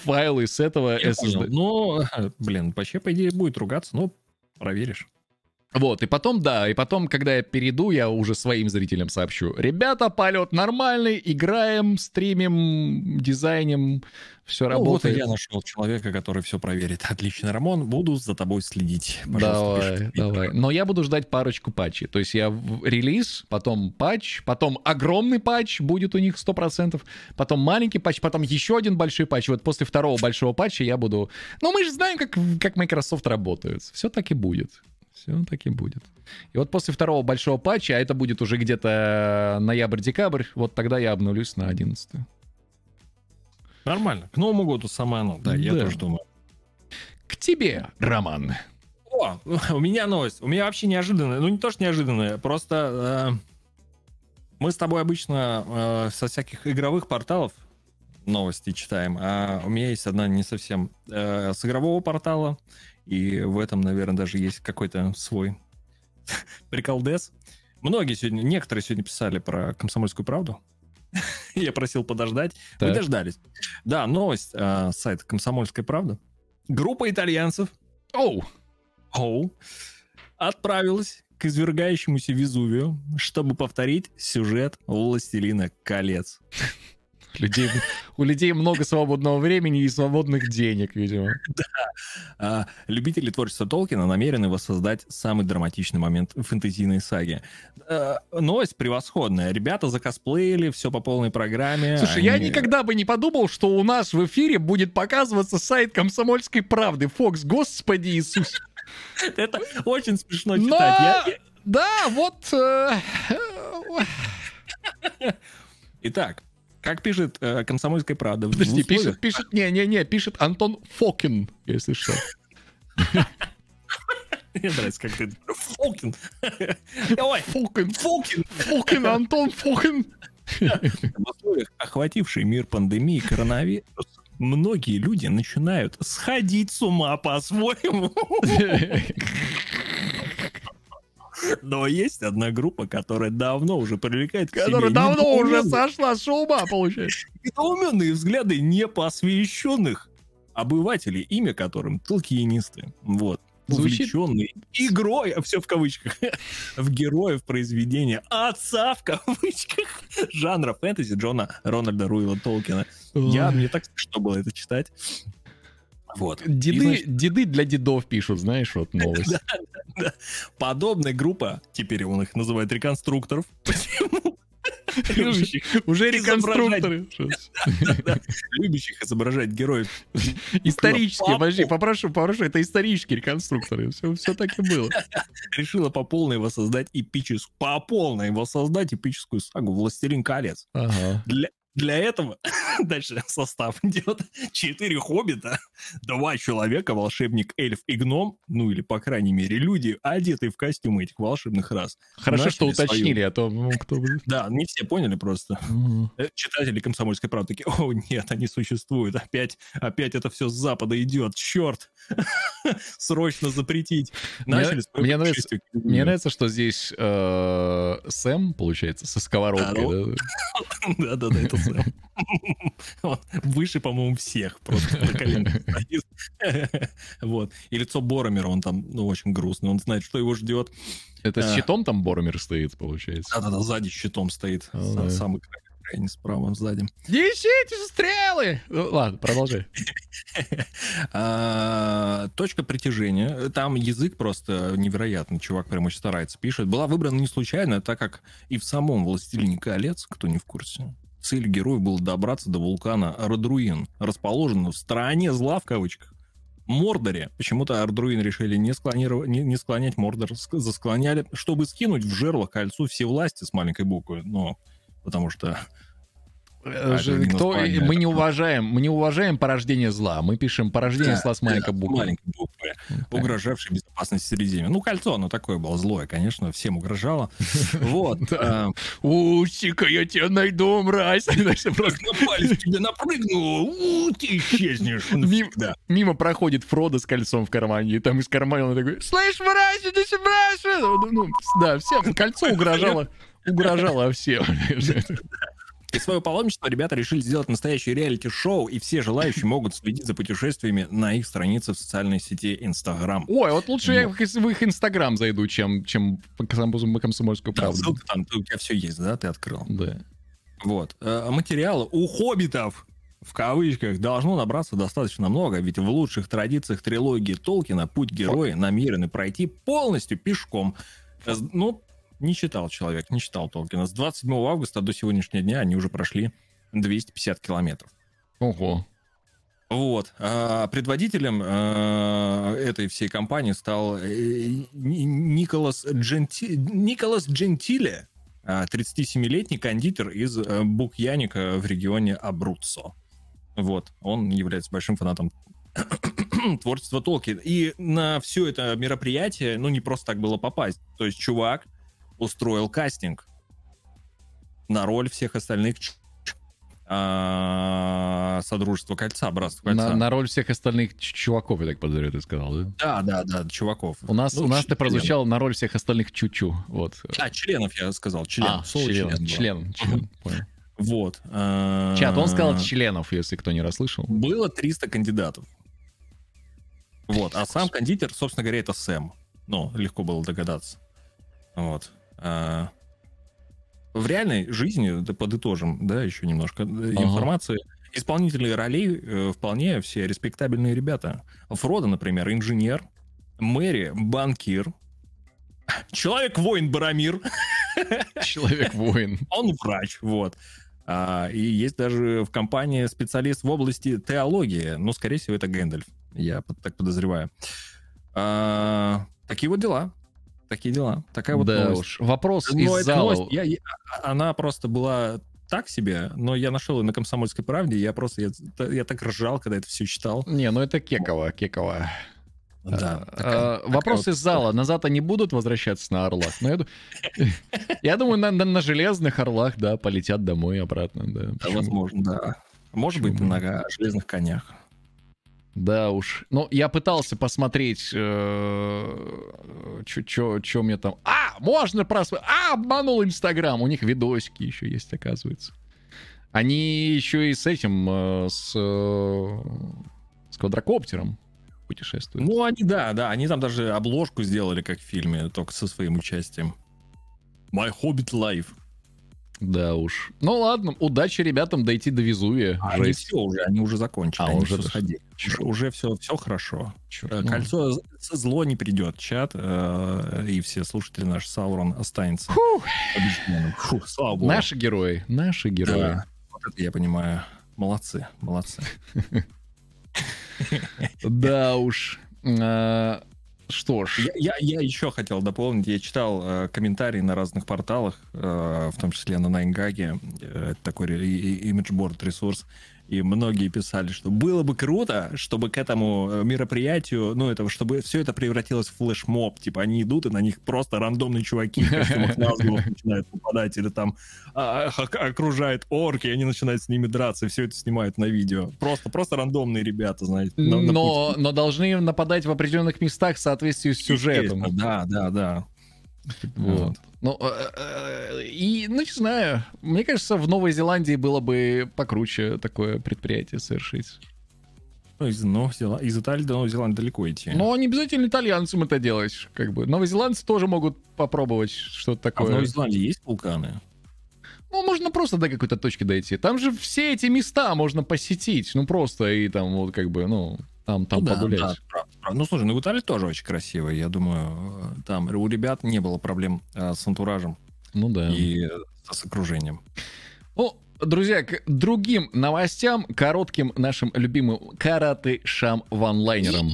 файлы с этого Я SSD. Ну, блин, вообще, по идее, будет ругаться, но проверишь. Вот, и потом, да, и потом, когда я перейду, я уже своим зрителям сообщу. Ребята, полет нормальный, играем, стримим, дизайним, все Ну, вот и работает. я нашел человека, который все проверит. Отлично, Рамон, буду за тобой следить. Пожалуйста, Давай, давай. Но я буду ждать парочку патчей. То есть я в- релиз, потом патч, потом огромный патч будет у них 100%, потом маленький патч, потом еще один большой патч. Вот после второго большого патча я буду... Ну, мы же знаем, как, как Microsoft работает. Все так и будет. Все так и будет. И вот после второго большого патча, а это будет уже где-то ноябрь-декабрь, вот тогда я обновлюсь на 11 Нормально. К Новому году самое оно. Да, я Да. тоже думаю. К тебе, Роман. О, у меня новость. У меня вообще неожиданная. Ну, не то, что неожиданная, просто э, мы с тобой обычно э, со всяких игровых порталов новости читаем, а у меня есть одна не совсем э, с игрового портала, и в этом, наверное, даже есть какой-то свой приколдес. Многие сегодня, некоторые сегодня писали про комсомольскую правду. Я просил подождать. Вы Так. дождались. Да, новость. э, сайт «Комсомольская правда». Группа итальянцев Оу! Оу отправилась к извергающемуся Везувию, чтобы повторить сюжет «Властелина колец». Людей, у людей много свободного времени и свободных денег, видимо. А, любители творчества Толкина намерены воссоздать самый драматичный момент фэнтезийной саге. А, новость превосходная. Ребята закосплеили, все по полной программе. Слушай, я Они- никогда бы не подумал, что у нас в эфире будет показываться сайт «Комсомольской правды». Фокс, господи Иисус. Это очень смешно Но, читать. Я- я- да, вот... э, Итак, как пишет э, «Комсомольская правда», в Подожди, пишет, пишет, не-не-не, пишет Антон Фокин, если что. Мне нравится, как ты... Фокин! Ой, Фокин, Фокин! Фокин, Антон Фокин. В условиях охватившей мир пандемии коронавируса многие люди начинают сходить с ума по-своему. Но есть одна группа, которая давно уже привлекает к себе Которая давно уже сошла с ума, получается. недоуменные взгляды непосвященных обывателей, имя которым толкинисты. Вот. Звучит- Увлеченные игрой, все в кавычках, в героев произведения отца в кавычках жанра фэнтези Джона Рональда Руила Толкина. Я, мне так смешно было это читать. Вот. И, Деды, значит, деды для дедов пишут, знаешь, вот новость. подобная группа, теперь он их называет реконструкторов, почему? Любящих, Уже реконструкторы. да, любящих изображать героев Исторические, подожди, попрошу, попрошу, это исторические реконструкторы. Все, все так и было. решила по полной воссоздать эпическую, по полной воссоздать эпическую сагу «Властелин колец». Ага. Для, для этого дальше состав идет четыре хоббита, два человека, волшебник, эльф и гном, ну или, по крайней мере, люди, одетые в костюмы этих волшебных рас. Хорошо, что Начали свою- уточнили, а то ну, кто бы... Да, не все поняли просто. Э, Читатели комсомольской правды такие, о нет, они существуют, опять, опять это все с запада идет, черт, срочно запретить. Мне- Начали свое мне нравится- Мне нравится, что здесь э, Сэм, получается, со сковородкой. да? Да-да-да, это Сэм. Он Выше, по-моему, всех просто. Вот. И лицо Боромера, он там, ну, очень грустный. Он знает, что его ждет. Это с А. щитом там Боромер стоит, получается. Да-да-да, сзади щитом стоит. А. Самый край- крайний справа, сзади. Несите стрелы! Ну, Ладно, продолжай. А, Точка притяжения. Там язык просто невероятный. Чувак прям очень старается. Пишет. Была выбрана не случайно, так как и в самом «Властелине колец», кто не в курсе, цель героев было добраться до вулкана Ардруин, расположенного в стороне зла, в кавычках. Мордоре. Почему-то Ардруин решили не, склонировать, не, не склонять Мордор, ск- засклоняли, чтобы скинуть в жерло кольцу все власти с маленькой буквы. Но потому что Э, не Кто, мы не уважаем, мы не уважаем порождение зла. Мы пишем порождение Да, зла с маленькой да, буквы. маленькой буквы. угрожавшей безопасности Средиземья. Ну, кольцо, оно такое было злое, конечно, всем угрожало. Вот. А, Усика, я тебя найду, мразь. Просто На палец тебе напрыгну, у, ты исчезнешь мимо проходит Фродо с кольцом в кармане, и там из кармана он такой, слышь, мразь, иди сюда, мразь!» Ну, ну, да, всем кольцо угрожало, угрожало всем. И свое паломничество ребята решили сделать настоящее реалити-шоу, и все желающие могут следить за путешествиями на их странице в социальной сети Инстаграм. Ой, вот лучше я в их- инстаграм зайду, чем, чем комсомольскую Да, правду. ссылка там, у тебя все есть, да, ты открыл. Да. Вот. Э, Материала у хоббитов в кавычках должно набраться достаточно много, ведь в лучших традициях трилогии Толкина путь героя намерены пройти полностью пешком. Э, Ну, не читал человек, не читал Толкина. С 27 августа до сегодняшнего дня они уже прошли 250 километров. Ого. Вот. А предводителем э, этой всей компании стал э, Ни- Николас, Дженти... Николас Джентиле, а, 37-летний кондитер из э, Букьяника в регионе Абруццо. Вот. Он является большим фанатом творчества Толкина. И на все это мероприятие, ну, не просто так было попасть. То есть чувак устроил кастинг на роль всех остальных а, Содружества Кольца, Братства Кольца. На, на роль всех остальных чуваков, я так подозреваю, ты сказал, да? Да, да, да, чуваков. У нас, Ну, у нас ты член. прозвучал на роль всех остальных чучу. Вот. А, членов я сказал, член. а, Слово член, было. член, член, понял. Вот. а, Чат, он сказал членов, если кто не расслышал. Было 300 кандидатов. Вот. А сам кондитер, собственно говоря, это Сэм. Ну, легко было догадаться. Вот. А, В реальной жизни, да, подытожим, да, еще немножко, э, информации, исполнители ролей э, вполне все респектабельные ребята. Фродо, например, инженер, Мэри — банкир, Человек-воин Барамир. Человек-воин. Он врач, вот. А, и есть даже в компании специалист в области теологии. Ну, скорее всего, это Гэндальф. Я так подозреваю. А, такие вот дела. Такие дела. Такая вот да новость. уж. Вопрос Но из зала. новость, я- я- она просто была так себе, но я нашел ее на «Комсомольской правде», я просто, я, я так ржал, когда это все читал. Не, ну это кеково, кеково. Да. А, такая- а, Вопрос вот из зала. Назад они будут возвращаться на орлах? Но я, ду- я думаю, на, на- на железных орлах, да, полетят домой обратно. Да, возможно, да. Может быть, на железных конях. Да уж. Ну, я пытался посмотреть, что мне там... А, можно просмотреть. А, обманул Инстаграм. У них видосики еще есть, оказывается. Они еще и с этим, э, с, э, с квадрокоптером путешествуют. Ну, они, да, да, они там даже обложку сделали, как в фильме, только со своим участием. My Hobbit Life. Да уж. Ну ладно, удачи ребятам дойти до Везувия. А они все уже, они уже закончили, А, они уже все сходили. Чёрт. Уже, все, все хорошо. Чёрт, Э, ну. Кольцо зло не придет, чат, э, и все слушатели наш Саурон останется Фух. побежденным. Фу, слава богу. Наши герои, наши герои. Да, вот это я понимаю. Молодцы, молодцы. Да уж. Что ж. Я, я, я еще хотел дополнить, я читал э, комментарии на разных порталах, э, в том числе на Найнгаге, э, такой ре- и- многие писали, что было бы круто, чтобы к этому э, мероприятию, ну, это, чтобы все это превратилось в флешмоб, типа они идут, и на них просто рандомные чуваки в костюмах Назгулов начинают нападать, или там а, ок- окружает орки, и они начинают с ними драться, и все это снимают на видео. Просто, просто рандомные ребята, знаете. на- на Но, но должны нападать в определенных местах в соответствии с сюжетом. Да, да, да. Вот. Ну, э, э, и, ну, не знаю. Мне кажется, в Новой Зеландии было бы покруче такое предприятие совершить. Ну, из, Новой Зела- из Италии до Новой Зеландии далеко идти. Но не обязательно итальянцам это делать. Как бы. Новозеландцы тоже могут попробовать что-то а в такое. Новой Зеландии есть вулканы? Ну, можно просто до какой-то точки дойти. Там же все эти места можно посетить. Ну, просто и там вот как бы, ну, там, там Ну да, погулять. да, правда, правда. Ну, слушай, ну в Италии тоже очень красиво. Я думаю, э, там у ребят не было проблем э, с антуражем Ну да. и э, с окружением. Ну, друзья, к другим новостям, коротким нашим любимым караты-шам ванлайнерам.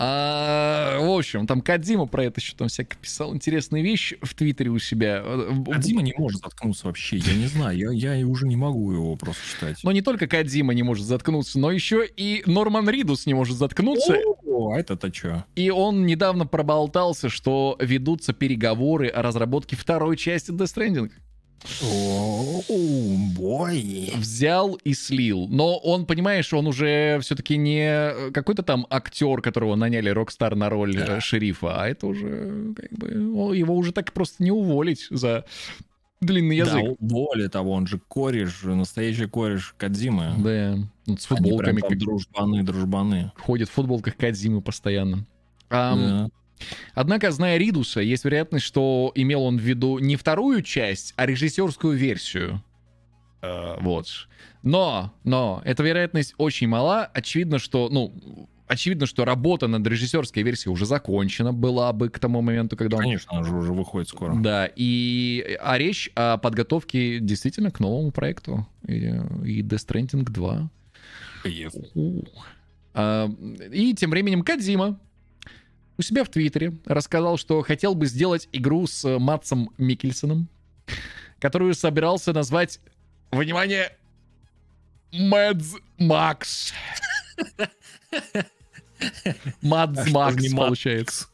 А, в общем, там Кадзима про это еще там всяко писал интересные вещи в Твиттере у себя. А Дима не может заткнуться вообще. Я не знаю, я, я уже не могу его просто читать. Но не только Кадзима не может заткнуться, но еще и Норман Ридус не может заткнуться. О, а это-то что? И он недавно проболтался, что ведутся переговоры о разработке второй части Death Stranding. Бой. Взял и слил. Но он, понимаешь, он уже все-таки не какой-то там актер, которого наняли Rockstar на роль э, Да. шерифа, а это уже как бы его уже так просто не уволить за длинный Да, язык. более того, он же кореш, настоящий кореш Кадзимы. Да, вот с Они прям футболками как- дружбаны, дружбаны. ходит в футболках Кадзимы постоянно. Ам, Да. Однако, зная Ридуса, есть вероятность, что имел он в виду не вторую часть, а режиссерскую версию. Э, вот. Но, но, эта вероятность очень мала. Очевидно, что, ну, очевидно, что работа над режиссерской версией уже закончена была бы к тому моменту, когда он... Конечно, он же уже выходит скоро. Да, и а речь о подготовке действительно к новому проекту. И, и Death Stranding 2. Кайф. Ух. А, И тем временем Кадзима у себя в Твиттере рассказал, что хотел бы сделать игру с э, Матсом Микельсоном, которую собирался назвать, внимание, Мэдз Макс. Мадз А Макс получается.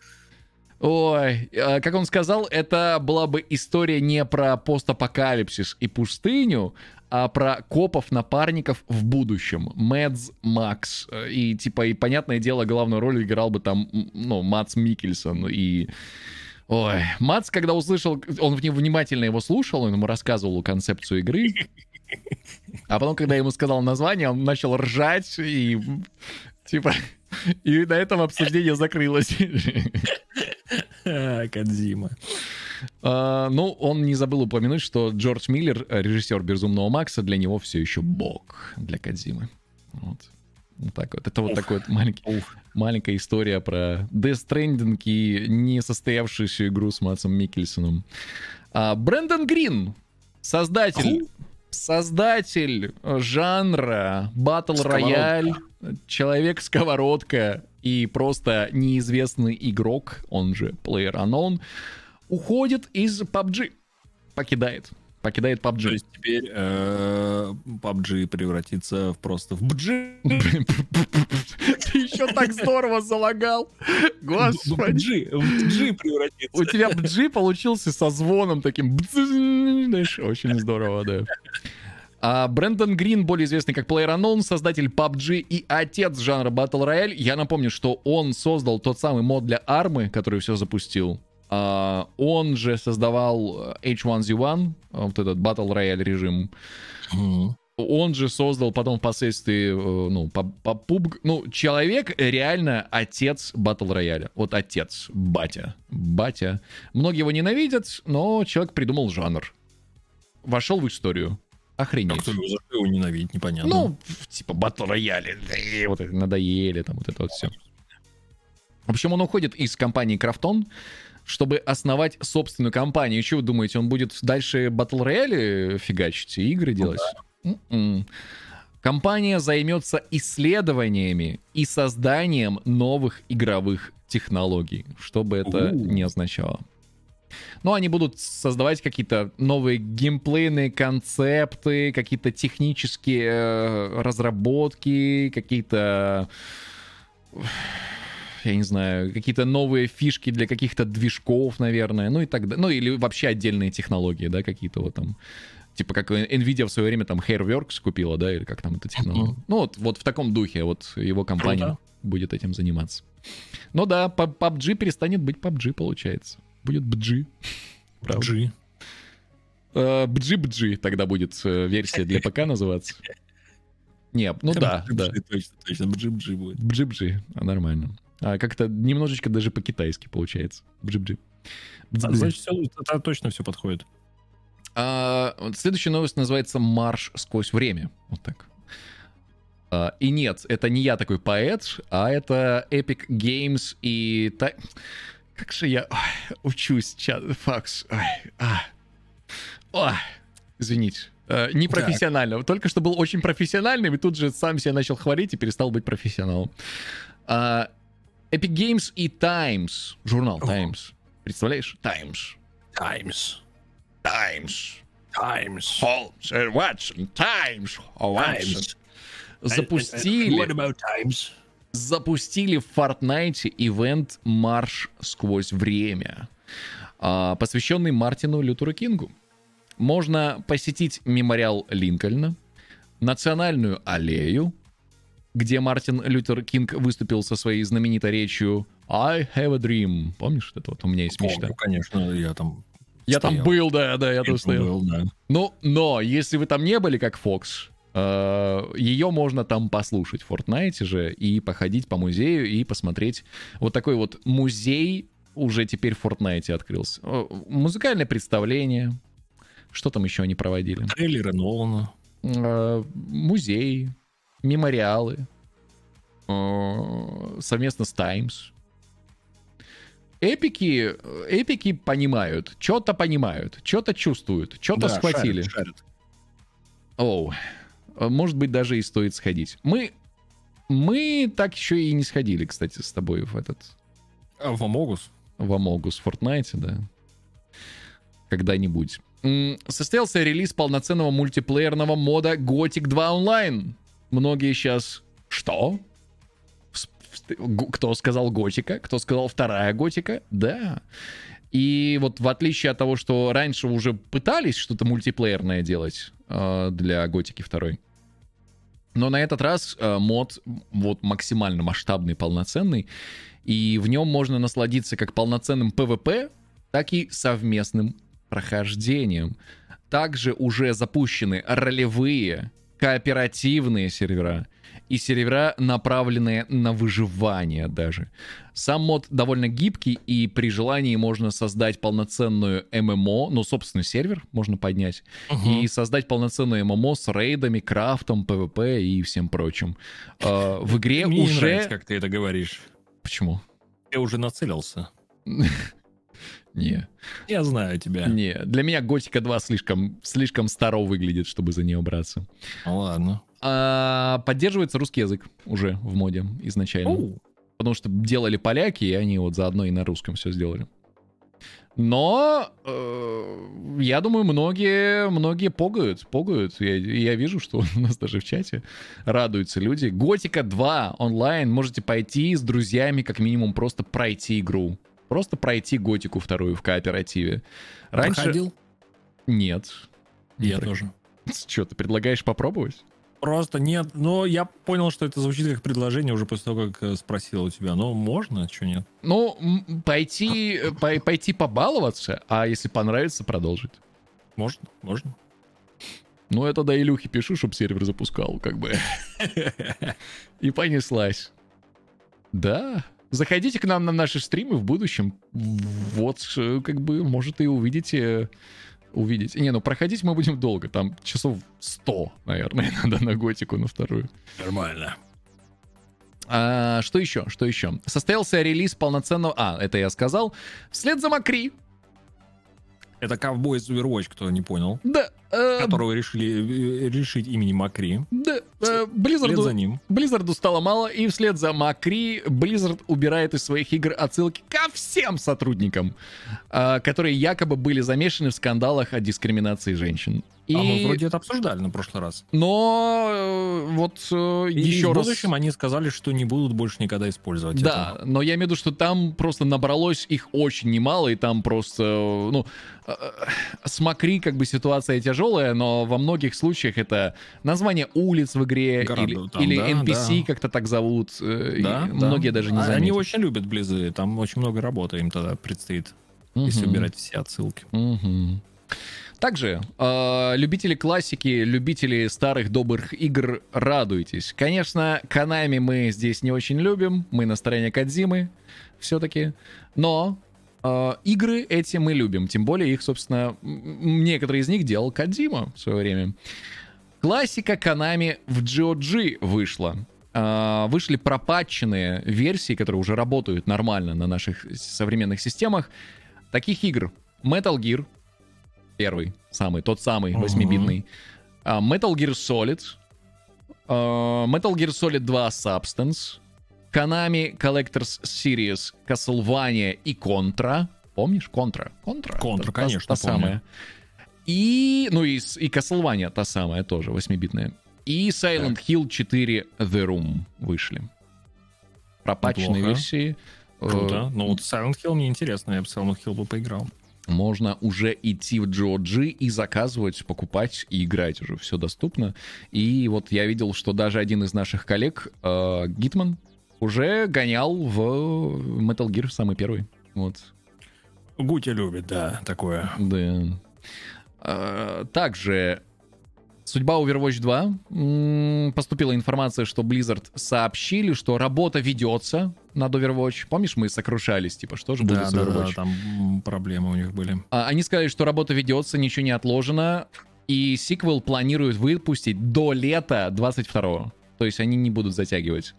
Ой, э, как он сказал, это была бы история не про постапокалипсис и пустыню, а про копов-напарников в будущем. Мэдз Макс. И, типа, и, понятное дело, главную роль играл бы там, ну, Мац Микельсон. И... Ой, Мац, когда услышал, он внимательно его слушал, он ему рассказывал концепцию игры. А потом, когда я ему сказал название, он начал ржать и, типа, и на этом обсуждение закрылось. А, Кадзима. А, ну, он не забыл упомянуть, что Джордж Миллер, э, режиссер «Безумного Макса», для него все еще бог для Кадзимы. Вот. Вот так вот. Это вот такой вот маленький, Ух. маленькая история про Death Stranding и несостоявшуюся игру с Матсом Микельсоном. А, Брэндон Грин, создатель, создатель жанра Battle. Royale, человек-сковородка и просто неизвестный игрок, он же Player Unknown, уходит из PUBG. Покидает. Покидает То PUBG. есть теперь э, PUBG превратится в просто в BG. Ты еще так здорово залагал. Господи. В BG превратится. У тебя бджи получился со звоном таким. Знаешь, очень здорово, да. А Брэндон Грин, более известный как PlayerUnknown, создатель PUBG и отец жанра Battle Royale. Я напомню, что он создал тот самый мод для армы, который все запустил. А, он же создавал э, H1Z1, вот этот Battle Royale режим. Мгм. Он же создал потом впоследствии, э, ну, по, по PUBG. Ну, человек реально отец Battle Royale. Вот отец, батя, батя. Многие его ненавидят, но человек придумал жанр. Вошел в историю. А Охренеть. кто его его ненавидит, непонятно. Ну, типа Royale, э, вот это надоели, там вот это вот все. В общем, он уходит из компании Крафтон, чтобы основать собственную компанию. И что вы думаете, он будет дальше Battle Royale фигачить и игры делать? М-м. Компания займется исследованиями и созданием новых игровых технологий, что бы это У. ни означало. Ну, они будут создавать какие-то новые геймплейные концепты, какие-то технические э, разработки, какие-то я не знаю, какие-то новые фишки для каких-то движков, наверное, ну и так далее. Ну или вообще отдельные технологии, да, какие-то вот там. Типа как Nvidia в свое время там Hairworks купила, да, или как там эта технология. Ну вот, вот в таком духе вот его компания Круто. будет этим заниматься. Ну да, PUBG перестанет быть PUBG, получается. Будет BG. BG. BG-BG тогда будет э, версия для ПК называться. Не, ну да, да. Точно, точно, BG будет. А, нормально. А как-то немножечко даже по-китайски получается. Бджи-бджи. А. Значит, всё, тогда точно все подходит. А, следующая новость называется «Марш сквозь время». Вот так. А, и нет, это не я такой поэт, а это Epic Games и... та- Как же я ой, учусь, чат, факс. Ой, а. Ой, извините. Э, Непрофессионально. Только что был очень профессиональным, и тут же сам себя начал хвалить и перестал быть профессионалом. А, Epic Games и Times, журнал Ого. Times. Представляешь? Times. Times. Times. Times. Holmes and Watson, Times, oh. Times. Запустили, What about Times? запустили в Fortnite ивент «Марш сквозь время», а, посвященный Мартину Лютеру Кингу. Можно посетить мемориал Линкольна, Национальную аллею, где Мартин Лютер Кинг выступил со своей знаменитой речью «I have a dream». Помнишь это вот? У меня есть мечта. Помню, конечно, я там Я там был, да, да, я Я там стоял. был, да. Ну, но если вы там не были, как Фокс, ее можно там послушать в Fortnite же и походить по музею и посмотреть. Вот такой вот музей уже теперь в Fortnite открылся. Э, Музыкальное представление. Что там еще они проводили? Трейлеры Нолана. Э, Музей, мемориалы. э, Совместно с Times. Эпики, эпики понимают, что-то понимают, что-то чувствуют, что-то Да, схватили. шарят, шарят. Оу. А Может быть, даже и стоит сходить. Мы... Мы так еще и не сходили, кстати, с тобой в этот... А в Амогус? В Амогус в Fortnite, да. Когда-нибудь. Состоялся релиз полноценного мультиплеерного мода Gothic 2 Online. Многие сейчас... Что? Кто сказал Готика? Кто сказал вторая Готика? Да. И вот в отличие от того, что раньше уже пытались что-то мультиплеерное делать э, для Готики 2, но на этот раз э, мод вот максимально масштабный, полноценный, и в нем можно насладиться как полноценным PvP, так и совместным прохождением. Также уже запущены ролевые, кооперативные сервера и сервера, направленные на выживание даже. Сам мод довольно гибкий, и при желании можно создать полноценную ММО, ну, собственный сервер можно поднять, Мгм. и создать полноценную ММО с рейдами, крафтом, ПВП и всем прочим. Э, В игре Мне не уже... нравится, как ты это говоришь. Почему? Я уже нацелился. Не, Я знаю тебя. не. Для меня Готика 2 слишком, слишком старо выглядит, чтобы за нее браться. Ну ладно. А, поддерживается русский язык уже в моде изначально. Оу. Потому что делали поляки, и они вот заодно и на русском все сделали. Но э, я думаю, многие, многие погают, погают. Я, я вижу, что у нас даже в чате радуются люди. Готика 2 онлайн. Можете пойти с друзьями, как минимум, просто пройти игру. Просто пройти Готику вторую в кооперативе. Раньше... Проходил? Нет. Не Я про- тоже. Что, ты предлагаешь попробовать? Просто нет, но я понял, что это звучит как предложение уже после того, как э, спросил у тебя. Ну, можно, что нет? Ну, пойти, э, пой- пойти побаловаться, а если понравится, продолжить. Можно, можно. Ну, я тогда Илюхе пишу, чтобы сервер запускал, как бы. И понеслась. Да. Заходите к нам на наши стримы в будущем. Вот, э, как бы, может, и увидите... Увидите. Не, ну проходить мы будем долго. Там часов 100, наверное, надо на готику на вторую. Нормально. А, что еще? Что еще? Состоялся релиз полноценного... А, это я сказал. Вслед за Макри. Это ковбой из Overwatch, кто не понял. Да. э, Которого решили э, решить имени Макри. да. э, Blizzard за ним. Blizzard стало мало, и вслед за Макри Blizzard убирает из своих игр отсылки ко всем сотрудникам, а, которые якобы были замешаны в скандалах о дискриминации женщин. И... А мы вроде это обсуждали на прошлый раз. Но э, вот э, И еще в раз... будущем они сказали, что не будут больше никогда использовать Да, но я имею в виду, что там просто набралось их очень немало, и там просто, э, ну, э, э, с Макри как бы ситуация тяжелая, но во многих случаях это название улиц в игре Города или, там, или да, NPC да. как-то так зовут. э, Да, да. многие даже не А заметят. Они очень любят близы, там очень много работы им тогда предстоит, если Мгм. убирать все отсылки. Мгм. Также, э, любители классики, любители старых добрых игр, радуйтесь. Конечно, Канами мы здесь не очень любим, мы на стороне Кадзимы все-таки, но э, игры эти мы любим, тем более их, собственно, некоторые из них делал Кадзима в свое время. Классика Канами в GOG вышла. А, Вышли пропатченные версии, которые уже работают нормально на наших современных системах. Таких игр Metal Gear, первый, самый, тот самый. 8-битный. А, Metal Gear Solid. а, Metal Gear Solid 2 Substance. Konami Collectors Series Castlevania и Contra. Помнишь? Contra. Contra. Contra, Та- та- конечно, Та помню. самая. И, ну и, и Castlevania та самая тоже, 8-битная. И Silent Hill 4 The Room вышли. Неплохо. версии. Э, Круто. Ну вот Silent Hill мне интересно, я бы Silent Hill бы поиграл. Можно уже идти в GOG и заказывать, покупать и играть уже. Все доступно. И вот я видел, что даже один из наших коллег, э, Гитман, уже гонял в Metal Gear самый первый. Вот. Гутя любит, да, такое. Да. А, Также судьба Overwatch 2. М, Поступила информация, что Blizzard сообщили, что работа ведется над Overwatch. Помнишь, мы сокрушались, типа, что же будет Да, с да, да, Overwatch? там проблемы у них были. А, Они сказали, что работа ведется, ничего не отложено, и сиквел планируют выпустить до лета 22-го. То есть они не будут затягивать.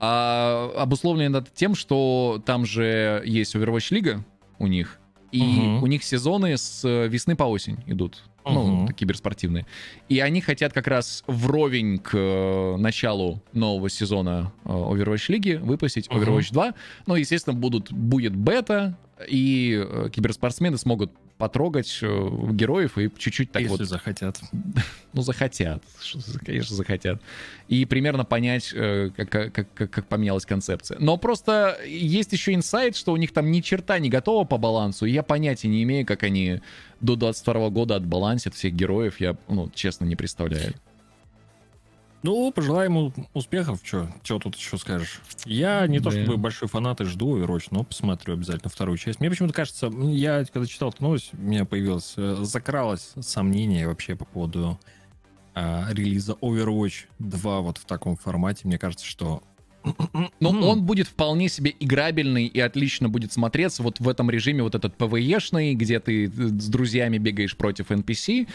А обусловлено это тем, что там же есть Overwatch Лига у них, и Мгм. у них сезоны с э, весны по осень идут. Ну, Мгм. киберспортивные. И они хотят как раз вровень к э, началу нового сезона э, Overwatch Лиги выпустить Мгм. Overwatch 2. Ну, естественно, будут, будет бета, и э, киберспортсмены смогут потрогать э, героев и чуть-чуть так Если вот, захотят. ну, захотят, конечно, захотят. И примерно понять, э, как, как, как- как поменялась концепция. Но просто есть еще инсайт, что у них там ни черта не готово по балансу, и я понятия не имею, как они до 22 года отбалансят всех героев, я, ну, честно, не представляю. Ну, пожелаем ему успехов. Что тут еще скажешь? Я не то Да. чтобы большой фанат и жду Overwatch, но посмотрю обязательно вторую часть. Мне почему-то кажется, я когда читал эту новость, у меня появилось, э, закралось сомнение вообще по поводу а, релиза Overwatch 2 вот в таком формате, мне кажется, что Но он будет вполне себе играбельный и отлично будет смотреться вот в этом режиме вот этот PvE-шный, где ты с друзьями бегаешь против NPC,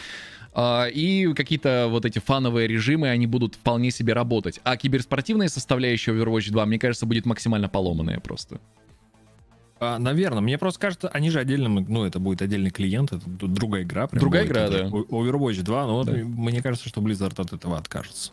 и какие-то вот эти фановые режимы, они будут вполне себе работать. А киберспортивная составляющая Overwatch 2, мне кажется, будет максимально поломанная просто. А, наверное, мне просто кажется, они же отдельно, ну, это будет отдельный клиент, это другая игра. прям Другая будет, игра, да. Overwatch 2, но вот Да. мне кажется, что Blizzard от этого откажется.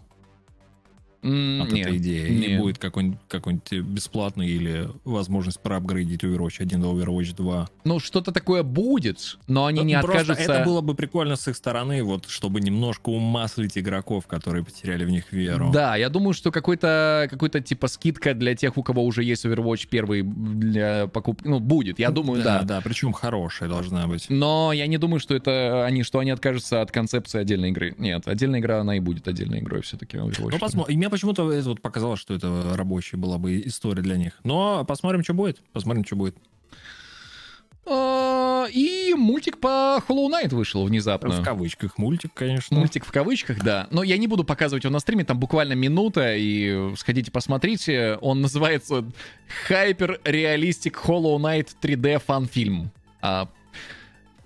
От не, этой идеи. не. Будет какой-нибудь, какой-нибудь бесплатный или возможность проапгрейдить Overwatch 1 до Overwatch 2. Ну, что-то такое будет, но они не Ну, просто откажутся... Это было бы прикольно с их стороны, вот, чтобы немножко умаслить игроков, которые потеряли в них веру. Да, я думаю, что какой-то какой-то типа скидка для тех, у кого уже есть Overwatch первый для покупки, ну, будет, я думаю, да. Да, причем хорошая должна быть. Но я не думаю, что это они, что они откажутся от концепции отдельной игры. Нет, отдельная игра, она и будет отдельной игрой все-таки. Ну, посмотрим. Мне почему-то это вот показалось, что это рабочая была бы история для них. Но посмотрим, что будет. Посмотрим, что будет. А, И мультик по Hollow Knight вышел внезапно. В кавычках мультик, конечно. Мультик в кавычках, да. Но я не буду показывать его на стриме, там буквально минута, и сходите посмотрите. Он называется Hyper Realistic Hollow Knight 3D фан-фильм. А,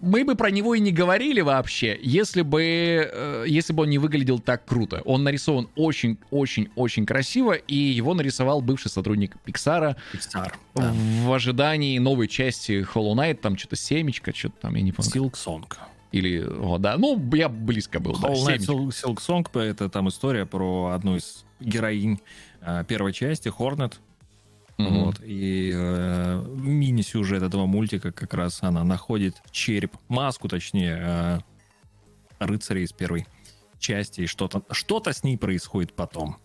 мы бы про него и не говорили вообще, если бы, э, если бы он не выглядел так круто. Он нарисован очень-очень-очень красиво, и его нарисовал бывший сотрудник Pixar Pixar. Да. в ожидании новой части Hollow Knight, там что-то семечко, что-то там, я не помню. Silk Song. Или, о, да, ну, я близко был, да, Hollow Knight Silk Song это там история про одну из героинь э, первой части, Хорнет. Мгм. Вот. И э, мини-сюжет этого мультика как раз она находит череп, маску точнее, э, рыцаря из первой части, и что-то что с ней происходит потом.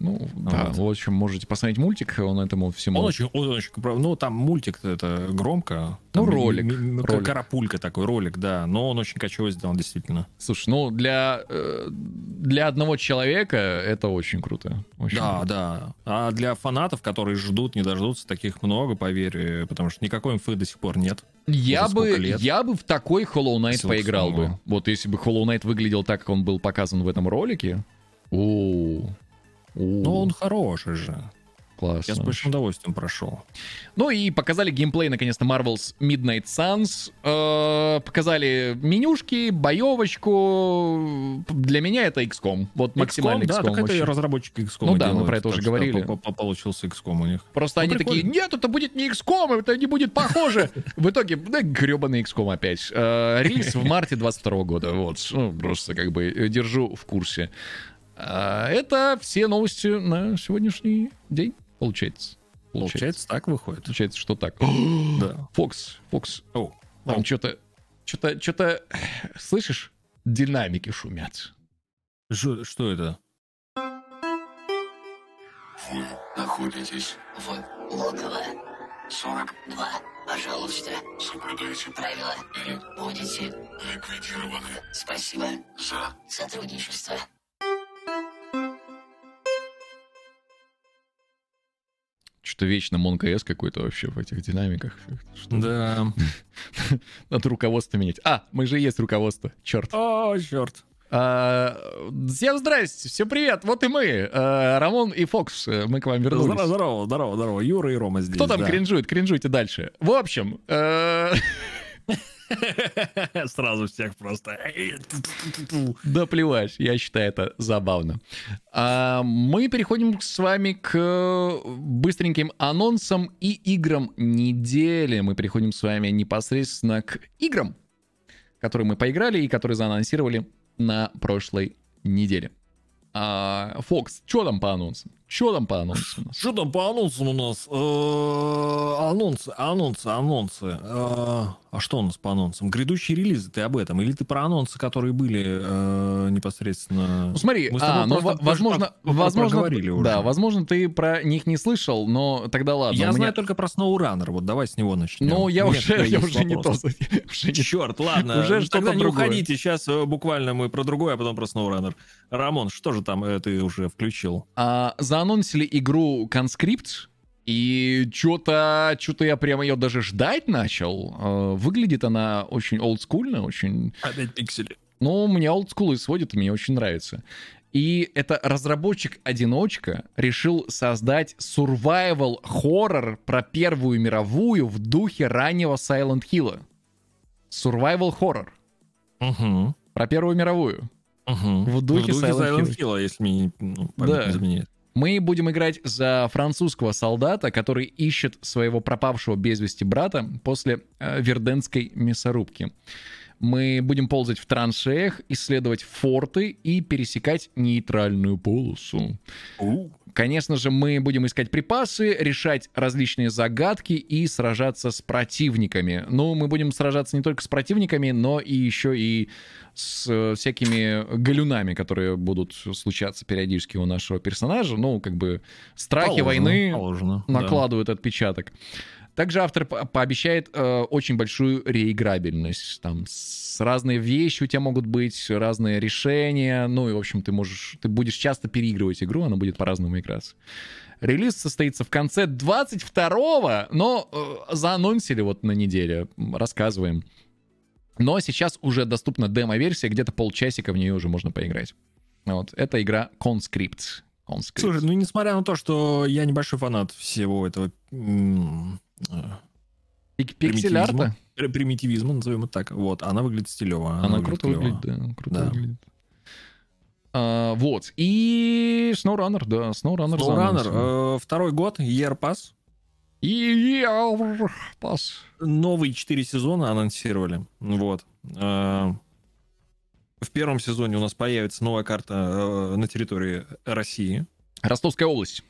Ну, да, Вот. в общем, можете посмотреть мультик, он этому всему... Он очень, он очень, ну там мультик это громко. Ну, Там ми- ролик, ми- ми- ролик. Карапулька такой ролик, да, но он очень кочево сделан действительно. Слушай, ну, для, э, для одного человека это очень круто. Очень Да, круто. да. А для фанатов, которые ждут, не дождутся, таких много, поверь, э, потому что никакой инфы до сих пор нет. Я бы, лет? я бы в такой Hollow Knight Silk поиграл бы. Вот если бы Hollow Knight выглядел так, как он был показан в этом ролике. О, Но он хороший же. классно. Я с большим удовольствием прошел. Ну и показали геймплей, наконец-то, Marvel's Midnight Suns. Э, показали менюшки, боевочку. Для меня это XCOM. Вот максимально XCOM, да, XCOM так это вообще. разработчики XCOM Ну да, мы про это уже говорили. по- по- Получился XCOM у них. Просто Ну, они прикольно. такие, нет, это будет не XCOM, это не будет похоже. В итоге, да, гребаный XCOM опять. Э, Релиз в марте 22 года. Вот, ну, просто как бы э, держу в курсе. А, Это все новости на сегодняшний день, получается. Получается, так выходит. Получается, что так. Да. Фокс, Фокс, О, там что-то, что-то, что-то, слышишь? Динамики шумят. ж- что это? Вы находитесь в логово 42. Пожалуйста, соблюдаете правила или будете. ликвидированы Спасибо. за Сотрудничество. Что-то вечно МонКС какой-то вообще в этих динамиках. Что Да. Надо руководство менять. А, мы же есть руководство. Черт. О, черт. А, всем здрасте, всем привет. Вот и мы, а, Рамон и Фокс. э, Мы к вам вернулись. Здорово, здорово, здорово, здорово. Юра и Рома здесь. Кто там да. кринжует? Кринжуйте дальше. В общем, э, Сразу всех просто. да плевать, я считаю это забавно. А, мы переходим с вами к быстреньким анонсам и играм недели. Мы переходим с вами непосредственно к играм, которые мы поиграли и которые заанонсировали на прошлой неделе. А, Фокс, что там по анонсам? Что там по анонсам? Что там по анонсам у нас? Э, Анонсы, анонсы, анонсы. Э, А что у нас по анонсам? Грядущие релизы, ты об этом? Или ты про анонсы, которые были э, непосредственно... Ну смотри, а, ну, просто- во- возможно, возможно, уже. да, возможно, ты про них не слышал, но тогда ладно. Я знаю только про SnowRunner, вот давай с него начнем. Ну, я уже, я уже не то. уже Черт, ладно. Уже Ну, что-то Тогда не другое. уходите, сейчас буквально мы про другое, а потом про SnowRunner. Рамон, что же там ты уже включил? А, заанонсили игру Conscript, и что-то, что-то я прямо ее даже ждать начал. А, выглядит она очень олдскульно, очень, Опять пиксели. Ну, меня олдскулы сводят, и мне очень нравится. И это разработчик-одиночка решил создать survival horror про Первую мировую в духе раннего Silent Hill. Survival horror Угу. про Первую мировую. Угу. В духе Silent Hill. Hill, если мне не- ну, Да. не изменяет. Мы будем играть за французского солдата, который ищет своего пропавшего без вести брата после э, Верденской мясорубки. Мы будем ползать в траншеях, исследовать форты и пересекать нейтральную полосу. Конечно же, мы будем искать припасы, решать различные загадки и сражаться с противниками. Ну, мы будем сражаться не только с противниками, но и еще и с э, всякими галюнами, которые будут случаться периодически у нашего персонажа. Ну, как бы страхи положено, войны положено, да. накладывают отпечаток. Также автор по- пообещает э, очень большую реиграбельность. Там с разные вещи у тебя могут быть, разные решения. Ну и, в общем, ты можешь, ты будешь часто переигрывать игру, она будет по-разному играться. Релиз состоится в конце 22-го, но э, заанонсили вот на неделе, рассказываем. Но сейчас уже доступна демо-версия, где-то полчасика в нее уже можно поиграть. Вот, это игра Conscript. Conscript. Слушай, ну несмотря на то, что я небольшой фанат всего этого Пиксель-арта? пр- примитивизма, назовем это так, вот, она выглядит стилево. Она, круто клево. выглядит, да, круто Да. выглядит. А, вот. И SnowRunner, да, SnowRunner. SnowRunner, э, второй год, Year Pass. И пас. Новые четыре сезона анонсировали. Вот. Э, В первом сезоне у нас появится новая карта э, на территории России. Ростовская область.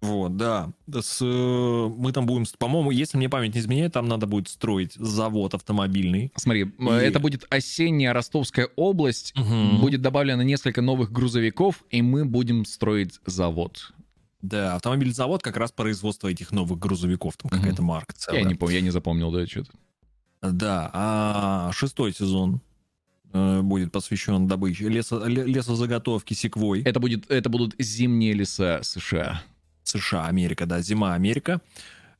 Вот, да. С, э, мы там будем, по-моему, если мне память не изменяет, там надо будет строить завод автомобильный. Смотри, И- это будет осенняя Ростовская область. Мгм. Будет добавлено несколько новых грузовиков, и мы будем строить завод. Да, автомобильный завод как раз производство этих новых грузовиков. Там Мгм. какая-то марка целая. Я не помню, я не запомнил, да, что-то. Да, а шестой сезон э, будет посвящен добыче лесо, ле- лесозаготовки секвой. Это, будет, это будут зимние леса США. США, Америка, да, зима, Америка.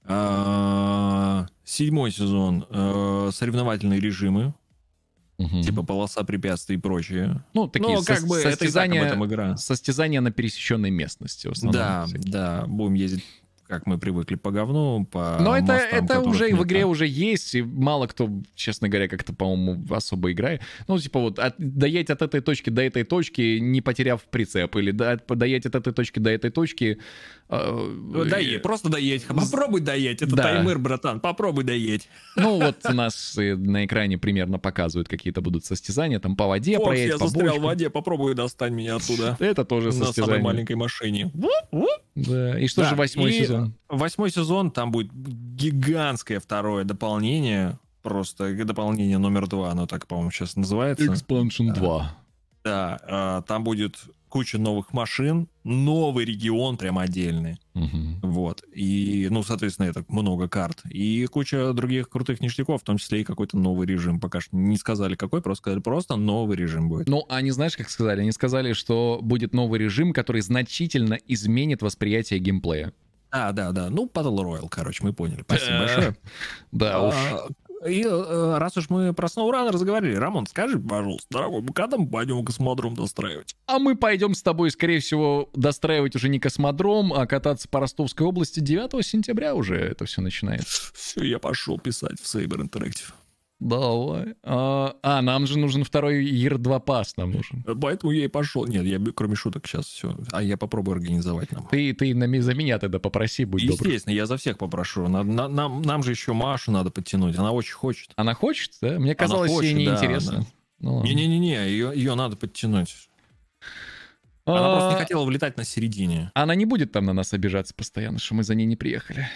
А, Седьмой сезон э, соревновательные режимы, Мгм. типа полоса препятствий и прочее. ну, такие ну, как сос- бы это состязания, этом игра. состязания на пересеченной местности в основном. Да, всякие. да, будем ездить, как мы привыкли, по говну, по Но это, мостам, это которых уже нет. в игре уже есть, и мало кто, честно говоря, как-то, по-моему, особо играет. Ну, типа вот, от- доедь от этой точки до этой точки, не потеряв прицеп, или до- доедь от этой точки до этой точки... э, Доедь, просто доедь. Попробуй доедь. Это Да. таймыр, братан. Попробуй доедь. Ну, вот у нас э, на экране примерно показывают, какие-то будут состязания, там по воде Фокс, проедь, я по застрял в бочкам. воде. Попробуй достань меня оттуда. Это тоже На самой состязание. маленькой машине. Да. И что Да, же восьмой и сезон? Восьмой сезон, там будет гигантское второе дополнение. Просто дополнение номер два, оно так, по-моему, сейчас называется. Expansion 2. Да, там будет куча новых машин, новый регион прям отдельный. Мгм. Вот. И, ну, соответственно, это много карт. И куча других крутых ништяков, в том числе и какой-то новый режим. Пока что не сказали какой, просто сказали, просто новый режим будет. Ну, они знаешь, как сказали? Они сказали, что будет новый режим, который значительно изменит восприятие геймплея. А, да, да. Ну, Battle Royale, короче, мы поняли. Спасибо Э, большое. Да уж. И э, раз уж мы про SnowRunner разговаривали, Рамон, скажи, пожалуйста, дорогой, мы когда мы пойдем космодром достраивать? А мы пойдем с тобой, скорее всего, достраивать уже не космодром, а кататься по Ростовской области 9 сентября уже это все начинается. Все, я пошел писать в Saber Interactive. Давай. А, а, нам же нужен второй ER2 пас, нам нужен. Поэтому я и пошел. Нет, я кроме шуток сейчас все. А я попробую организовать нам. Ты, ты на за меня тогда попроси, будь добр. Естественно, я за всех попрошу. На- на- нам, нам же еще Машу надо подтянуть. Она очень хочет. Она хочет, да? Мне казалось, хочет, ей да, неинтересно. да. Ну, ладно. Не-не-не, ее, ее надо подтянуть. Она А, просто не хотела влетать на середине. Она не будет там на нас обижаться постоянно, что мы за ней не приехали.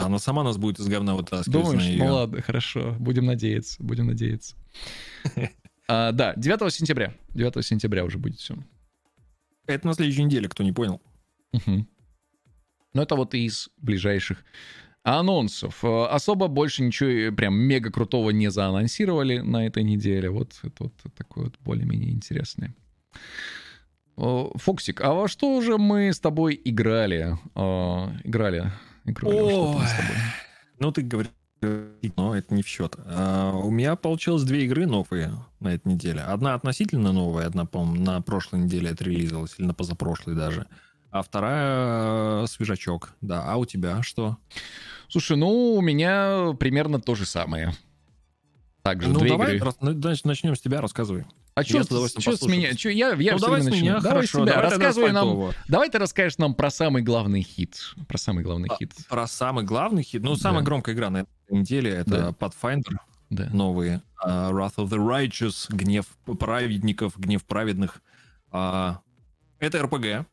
Она сама нас будет из говна вытаскивать. Думаешь? Ну ладно, хорошо. Будем надеяться, будем надеяться. А, да, 9 сентября. 9 сентября уже будет все. Это на следующей неделе, кто не понял. Мгм. Ну, это вот из ближайших анонсов. Э, Особо больше ничего э, прям мега крутого не заанонсировали на этой неделе. Вот это вот такое вот более-менее интересное. О, Фоксик, а во что же мы с тобой играли? Э, Играли. С тобой. Ну, ты говоришь но это не в счет. А, у меня получилось две игры новые на этой неделе. Одна относительно новая, одна, по-моему, на прошлой неделе отрелизилась, или на позапрошлой даже. А вторая э, свежачок. Да, а у тебя что? Слушай, ну, у меня примерно то же самое. Также ну, две давай, игры. раз- ну, значит, начнем с тебя, рассказывай. А что с меня? Чё, я я ну, давай с начну. меня, Давай хорошо. давай с Рассказывай нам. Давай ты расскажешь нам про самый главный хит. Про самый главный А, хит. Про самый главный хит. Ну, самая Да. громкая игра на этой неделе это Да. Pathfinder Да. новые. а, Wrath of the Righteous, гнев праведников, гнев праведных. А, Это РПГ.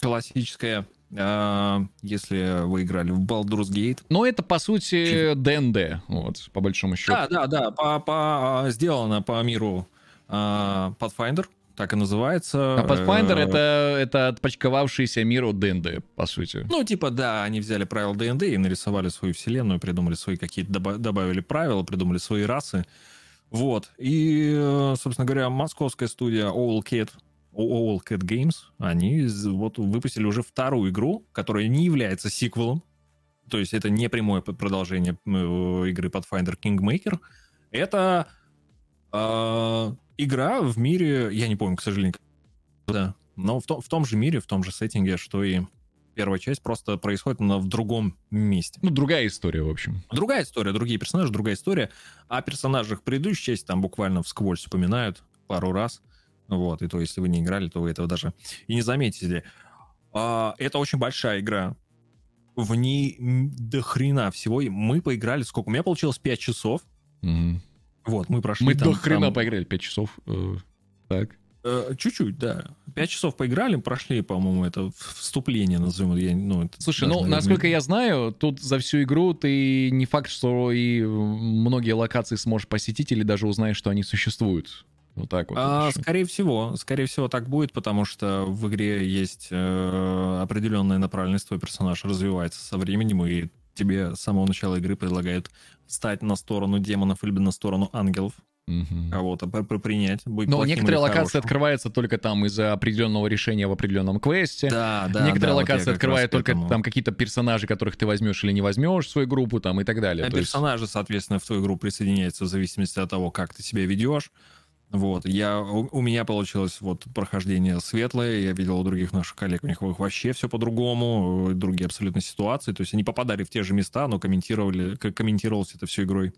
Классическая. А, Если вы играли в Baldur's Gate. Но это, по сути, ДНД, вот, по большому счету. Да, да, да. По, по- сделано по миру Pathfinder. Так и называется. А Pathfinder Э, это, это отпочковавшийся мир от ДНД, по сути. Ну, типа, да, они взяли правила ДНД и нарисовали свою вселенную, придумали свои какие-то, доба- добавили правила, придумали свои расы. Вот. И, э, собственно говоря, московская студия Owl Cat, Owl Cat Games, они вот выпустили уже вторую игру, которая не является сиквелом. То есть это не прямое продолжение э, игры Pathfinder Kingmaker. Это э, игра в мире, я не помню, к сожалению, да, но в, том- в том же мире, в том же сеттинге, что и первая часть, просто происходит она в другом месте. Ну, другая история, в общем. Другая история, другие персонажи, другая история. О персонажах предыдущей части там буквально всквозь упоминают пару раз. Вот, и то, если вы не играли, то вы этого даже и не заметили. А, это очень большая игра. В ней до хрена всего. И Мы поиграли сколько? У меня получилось 5 часов. Мгм. Вот, мы прошли Мы там- до хрена там, поиграли 5 часов. э, Так. э, чуть-чуть, да. 5 часов поиграли, прошли, по-моему, это вступление, назовем. Я, ну, это Слушай, ну, наверное, насколько я знаю, тут за всю игру ты не факт, что и многие локации сможешь посетить или даже узнаешь, что они существуют. Вот так вот. А, скорее всего, скорее всего так будет, потому что в игре есть э, определенная направленность, твой персонаж развивается со временем, и тебе с самого начала игры предлагают встать на сторону демонов или на сторону ангелов, Мгм. кого-то при- при- принять, быть Но некоторые локации хорошим. открываются только там из-за определенного решения в определенном квесте. Да, да, Некоторые да, вот локации как открывают только этому. там какие-то персонажи, которых ты возьмешь или не возьмешь в свою группу, там и так далее. А То есть- персонажи, соответственно, в твою игру присоединяются в зависимости от того, как ты себя ведешь. Вот, я, у, у меня получилось вот прохождение светлое, я видел у других наших коллег, у них вообще все по-другому, другие абсолютно ситуации, то есть они попадали в те же места, но комментировали, комментировалось это все игрой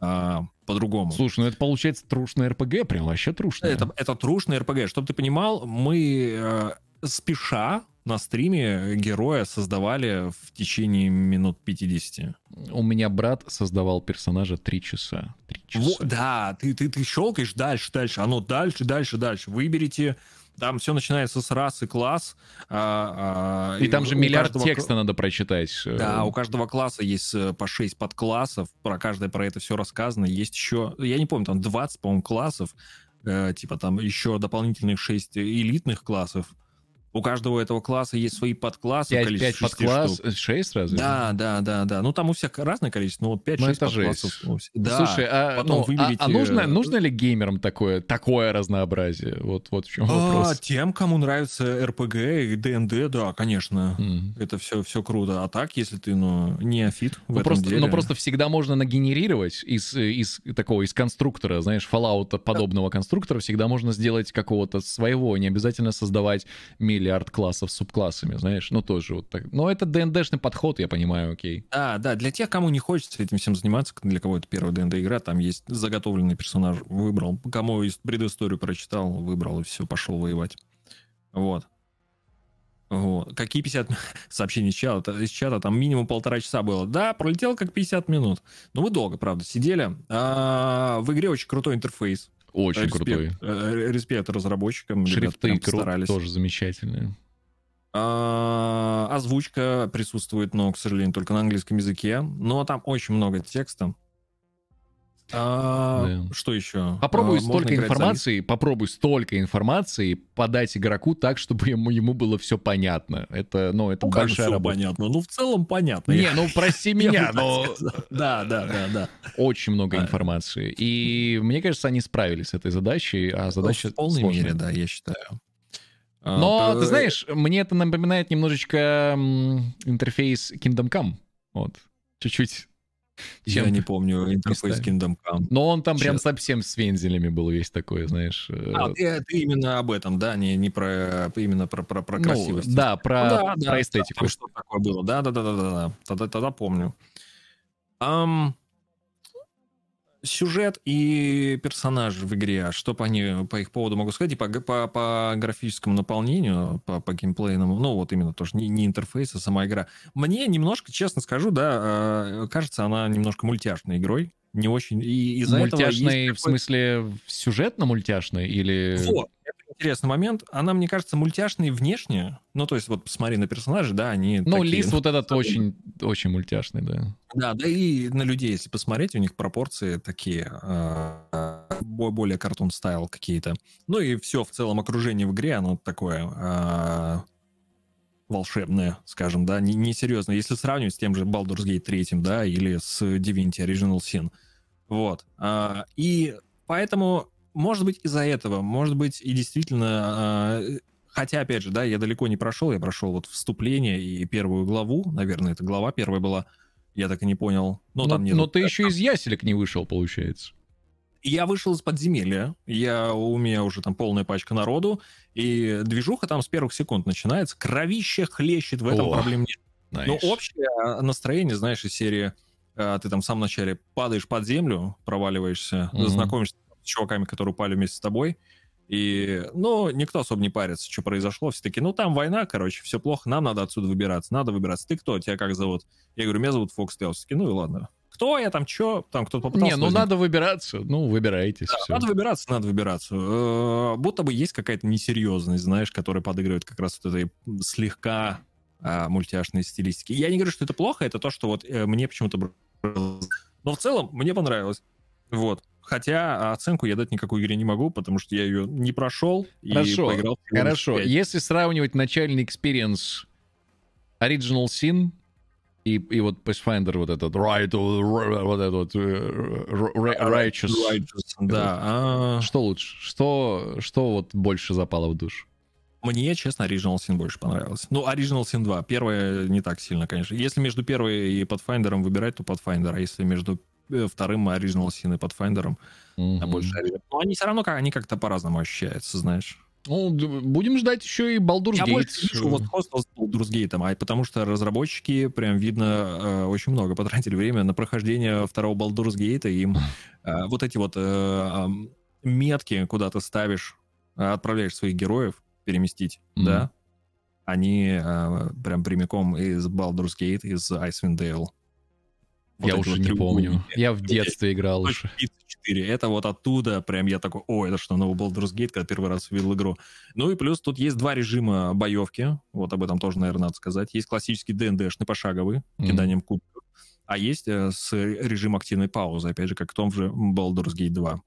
а, по-другому. Слушай, ну это получается трушная РПГ, прям вообще трушная. Это, это трушный РПГ. Чтобы ты понимал, мы э, спеша на стриме героя создавали в течение минут 50. У меня брат создавал персонажа три часа. Три часа. Во- да, ты, ты, ты щелкаешь дальше, дальше, оно дальше, дальше, дальше. Выберите, там все начинается с расы, класс. а, а, И там же миллиард каждого текста надо прочитать. э, Да, у каждого класса есть э, по 6 подклассов, про каждое про это все рассказано. Есть еще, я не помню, там 20, по-моему, классов, э, типа там еще дополнительных 6 элитных классов. У каждого этого класса есть свои подклассы. в Пять, количестве пять шести подкласс, штук. шесть разве? Да, да, да, да. Ну, там у всех разное количество, но вот 5-6 Ну, это подклассов. жесть. Да. Слушай, а, потом ну, а- выберите- а нужно, нужно ли геймерам такое, такое разнообразие? Вот, вот в чем А, вопрос. тем, кому нравится РПГ и ДНД, да, конечно. М. Это все, все круто. А так, если ты, ну, неофит в Ну этом просто, деле... ну просто всегда можно нагенерировать из, из такого, из конструктора, знаешь, Fallout подобного конструктора всегда можно сделать какого-то своего, не обязательно создавать миллиард классов субклассами, знаешь, ну тоже вот так. Но это ДНДшный подход, я понимаю, окей. Да, да, для тех, кому не хочется этим всем заниматься, для кого это первая ДНД игра, там есть заготовленный персонаж, выбрал, кому предысторию прочитал, выбрал и все, пошел воевать. Вот. Вот. Какие 50 сообщений из чата? Из чата там минимум полтора часа было. Да, пролетел как 50 минут. Но мы долго, правда, сидели. А, в игре очень крутой интерфейс. Очень Респект, крутой. э, Респект разработчикам. Шрифты прям кру- постарались. тоже замечательные. А, озвучка присутствует, но, к сожалению, только на английском языке. Но там очень много текста. А, Да. Что еще? Попробуй А, столько играть за информации, попробуй столько информации подать игроку так, чтобы ему, ему было все понятно. Это, ну, это Ну, большая работа. понятно. Ну, в целом понятно. Не, ну прости меня, но. Да, да, да, да. очень много А. информации. И мне кажется, они справились с этой задачей, а задача В полной мере, да, я считаю. Но, ты знаешь, мне это напоминает немножечко интерфейс Kingdom Come. Вот. Чуть-чуть Я Чем- не помню интерфейс. Kingdom Come. Но он там прям Честно. совсем с вензелями был весь такой, знаешь. э, А, ты, ты именно об этом, да, не, не про именно про, про, про ну, красивость. да, про, Ну да, да, про эстетику. Там что такое было? Да, да, да, да, да, да. Тогда, тогда помню. Ам, сюжет и персонажи в игре, а что по, они, по их поводу могу сказать, и по, по, по графическому наполнению, по, по геймплейному, ну вот именно тоже не, не интерфейс, а сама игра. Мне немножко, честно скажу, да, э, кажется, она немножко мультяшной игрой, не очень, и из-за этого Мультяшный, в какой-то- смысле, сюжетно-мультяшный или... вот, это интересный момент. Она, мне кажется, мультяшной внешне. Ну, то есть, вот посмотри на персонажей, да, они Ну, такие, лис вот этот очень, очень мультяшный, да. Да, да и на людей, если посмотреть, у них пропорции такие э, бо- более картун стайл какие-то. Ну и все в целом окружение в игре, оно такое э, волшебное, скажем, да, не, серьезно. Если сравнивать с тем же Baldur's Gate 3, да, или с Divinity Original Sin. Вот. А, и поэтому, может быть, из-за этого, может быть, и действительно... э, Хотя, опять же, да, я далеко не прошел, я прошел вот вступление и первую главу, наверное, это глава первая была, я так и не понял. Ну, Но, там нет... но ты еще из яселек не вышел, получается. Я вышел из подземелья, я, у меня уже там полная пачка народу, и движуха там с первых секунд начинается, кровище хлещет, в этом О, проблем нет. Но Знаешь. общее настроение, знаешь, из серии, э, ты там в самом начале падаешь под землю, проваливаешься, Мгм. знакомишься с чуваками, которые упали вместе с тобой, и, ну, никто особо не парится, что произошло. Все таки ну, там война, короче, все плохо, нам надо отсюда выбираться, надо выбираться. Ты кто? Тебя как зовут? Я говорю, меня зовут Фокс. Такие, ну и ладно. Кто я там, что? Там кто-то попытался... Не, ну возникнуть. надо выбираться. Ну, выбирайтесь. Да, всё. надо выбираться, надо выбираться. Э, Будто бы есть какая-то несерьезность, знаешь, которая подыгрывает как раз вот этой слегка а, мультяшной стилистики. Я не говорю, что это плохо, это то, что вот э, мне почему-то... Но в целом мне понравилось. Вот. Хотя оценку я дать никакой игре не могу, потому что я ее не прошел и Хорошо, поиграл всего лишь Хорошо, если сравнивать начальный experience Original Sin и, и вот Pathfinder вот этот right, вот этот вот, э, р- Righteous, Righteous, Да. а, что лучше? Что, что вот больше запало в душу? Мне, честно, Original Sin больше понравилось. Ну, Original Sin 2. Первая не так сильно, конечно. Если между первой и Pathfinder выбирать, то Pathfinder. А если между э, вторым Original Sin и Pathfinder, а Мгм. больше. Но они все равно как, они как-то по-разному ощущаются, знаешь. Ну, будем ждать еще и Baldur's Я Gate. больше вижу вот сходство с Baldur's Gate, а потому что разработчики, прям видно, э, очень много потратили время на прохождение второго Baldur's Gate, и им э, вот эти вот э, метки, куда ты ставишь, отправляешь своих героев переместить, Мгм. да, они прям прямиком из Baldur's Gate, из Icewind Dale. Вот Я уже не помню. Я в детстве играл уже. 34. Это вот оттуда прям я такой, о, это что, новый Baldur's Gate, когда первый раз увидел игру. Ну и плюс тут есть два режима боевки, вот об этом тоже, наверное, надо сказать. Есть классический ДНДшный пошаговый, Мгм. киданием кубиков, а есть э, с режим активной паузы, опять же, как в том же Baldur's Gate 2.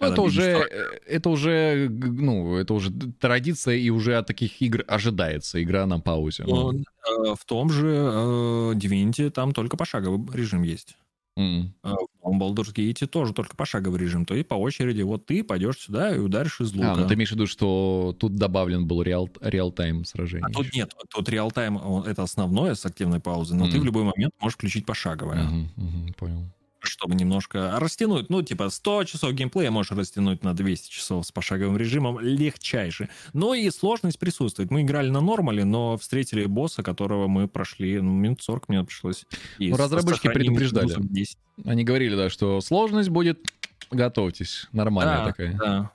Ну, это Когда уже, видишь, э, это уже, ну, это уже традиция, и уже от таких игр ожидается игра на паузе. Ну, Но, э, в том же э, Divinity там только пошаговый режим есть. м. А В Baldur's Gate тоже только пошаговый режим. То есть по очереди вот ты пойдешь сюда и ударишь из лука. А, ну ты имеешь в виду, что тут добавлен был реал, реал-тайм сражение. А тут нет, тут реал-тайм, это основное с активной паузы, но ты Мгм. в любой момент можешь включить пошаговое, Мгм, мгм, понял. Чтобы немножко растянуть. Ну, типа 100 часов геймплея можешь растянуть на 200 часов с пошаговым режимом легчайше. Но и сложность присутствует. Мы играли на нормале, но встретили босса, которого мы прошли, ну, минут 40 мне пришлось. И Ну, разработчики предупреждали. минусов 10. Они говорили, да, что сложность будет, готовьтесь, нормальная Да, такая. да.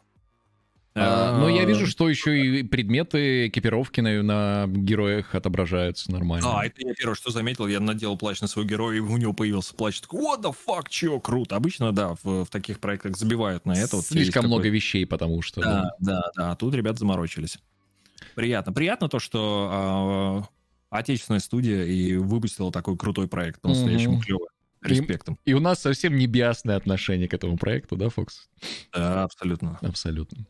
А, но я А, вижу, что еще и предметы экипировки на, на героях отображаются нормально. А, это я первое, что заметил, я надел плащ на своего героя, и у него появился плащ. Такой, what the fuck, чё, круто. Обычно, да, в, в таких проектах забивают на это. Вот Слишком много вещей, потому что... Да, да, да, тут ребят заморочились. Приятно. Приятно то, что а, отечественная студия и выпустила такой крутой проект, по-настоящему Мгм. клевый. И- Респектом. И у нас совсем не биасное отношение к этому проекту, да, Фокс? Да, абсолютно. Абсолютно.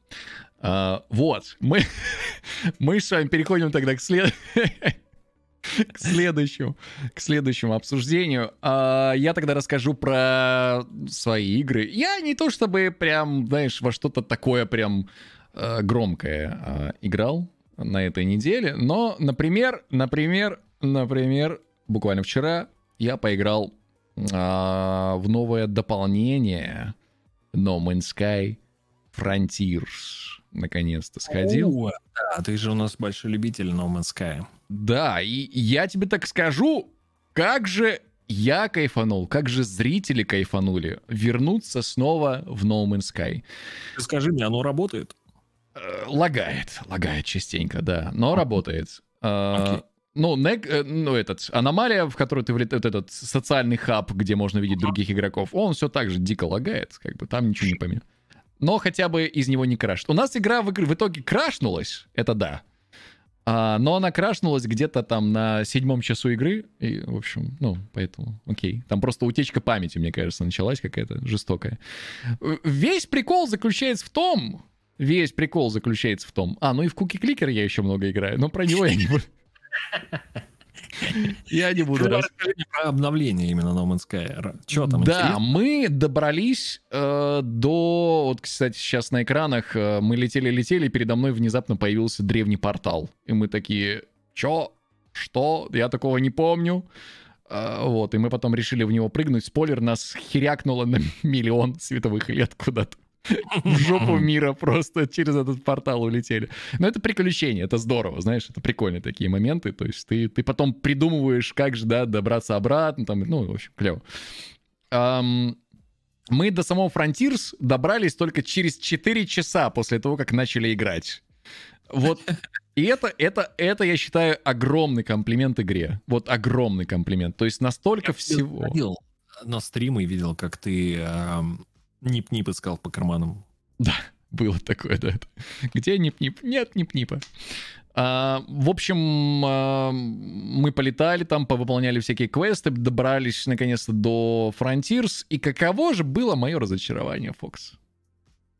А, вот, мы, мы с вами переходим тогда к, след... к следующему, к следующему обсуждению. А, я тогда расскажу про свои игры. Я не то чтобы прям, знаешь, во что-то такое прям э, громкое а, играл на этой неделе, но, например, например, например, буквально вчера я поиграл а, в новое дополнение No Man's Sky Frontiers. Наконец-то сходил. О, да, ты же у нас большой любитель No Man's Sky. Да, и я тебе так скажу, как же я кайфанул, как же зрители кайфанули вернуться снова в No Man's Sky. Скажи мне, оно работает? Э, Лагает, лагает частенько, да, но работает. Э, Окей. Ну, нек- э, ну, этот, аномалия, в которую ты влетаешь, этот социальный хаб, где можно видеть других игроков, он все так же дико лагает, как бы там ничего не поменялось. Но хотя бы из него не крашит. У нас игра в, игр- в итоге крашнулась, это да. А, но она крашнулась где-то там на седьмом часу игры. И, в общем, ну, поэтому, окей. Там просто утечка памяти, мне кажется, началась какая-то жестокая. Весь прикол заключается в том... Весь прикол заключается в том... А, ну и в Куки Кликер я еще много играю, но про него я не буду... Я не буду Давай рас- расскажи мне про обновление именно No Man's Sky. Что там Да, интересно? мы добрались э, до... Вот, кстати, сейчас на экранах э, мы летели-летели, передо мной внезапно появился древний портал. И мы такие, чё? Что? Я такого не помню. Э, вот, и мы потом решили в него прыгнуть. Спойлер, нас херякнуло на миллион световых лет куда-то. В жопу мира просто через этот портал улетели. Но это приключение, это здорово, знаешь, это прикольные такие моменты. То есть ты, ты потом придумываешь, как же, да, добраться обратно, там, ну, в общем, клево. Ам, мы до самого Frontiers добрались только через 4 часа после того, как начали играть. Вот. И это, это, это, я считаю, огромный комплимент игре. Вот огромный комплимент. То есть настолько всего. Ходил на стримы видел, как ты эм, нип-нип искал по карманам. Было такое, да. Где нип-нип? Нет нип-нипа. А, в общем, а, мы полетали там, повыполняли всякие квесты, добрались наконец-то до Frontiers. И каково же было мое разочарование, Фокс?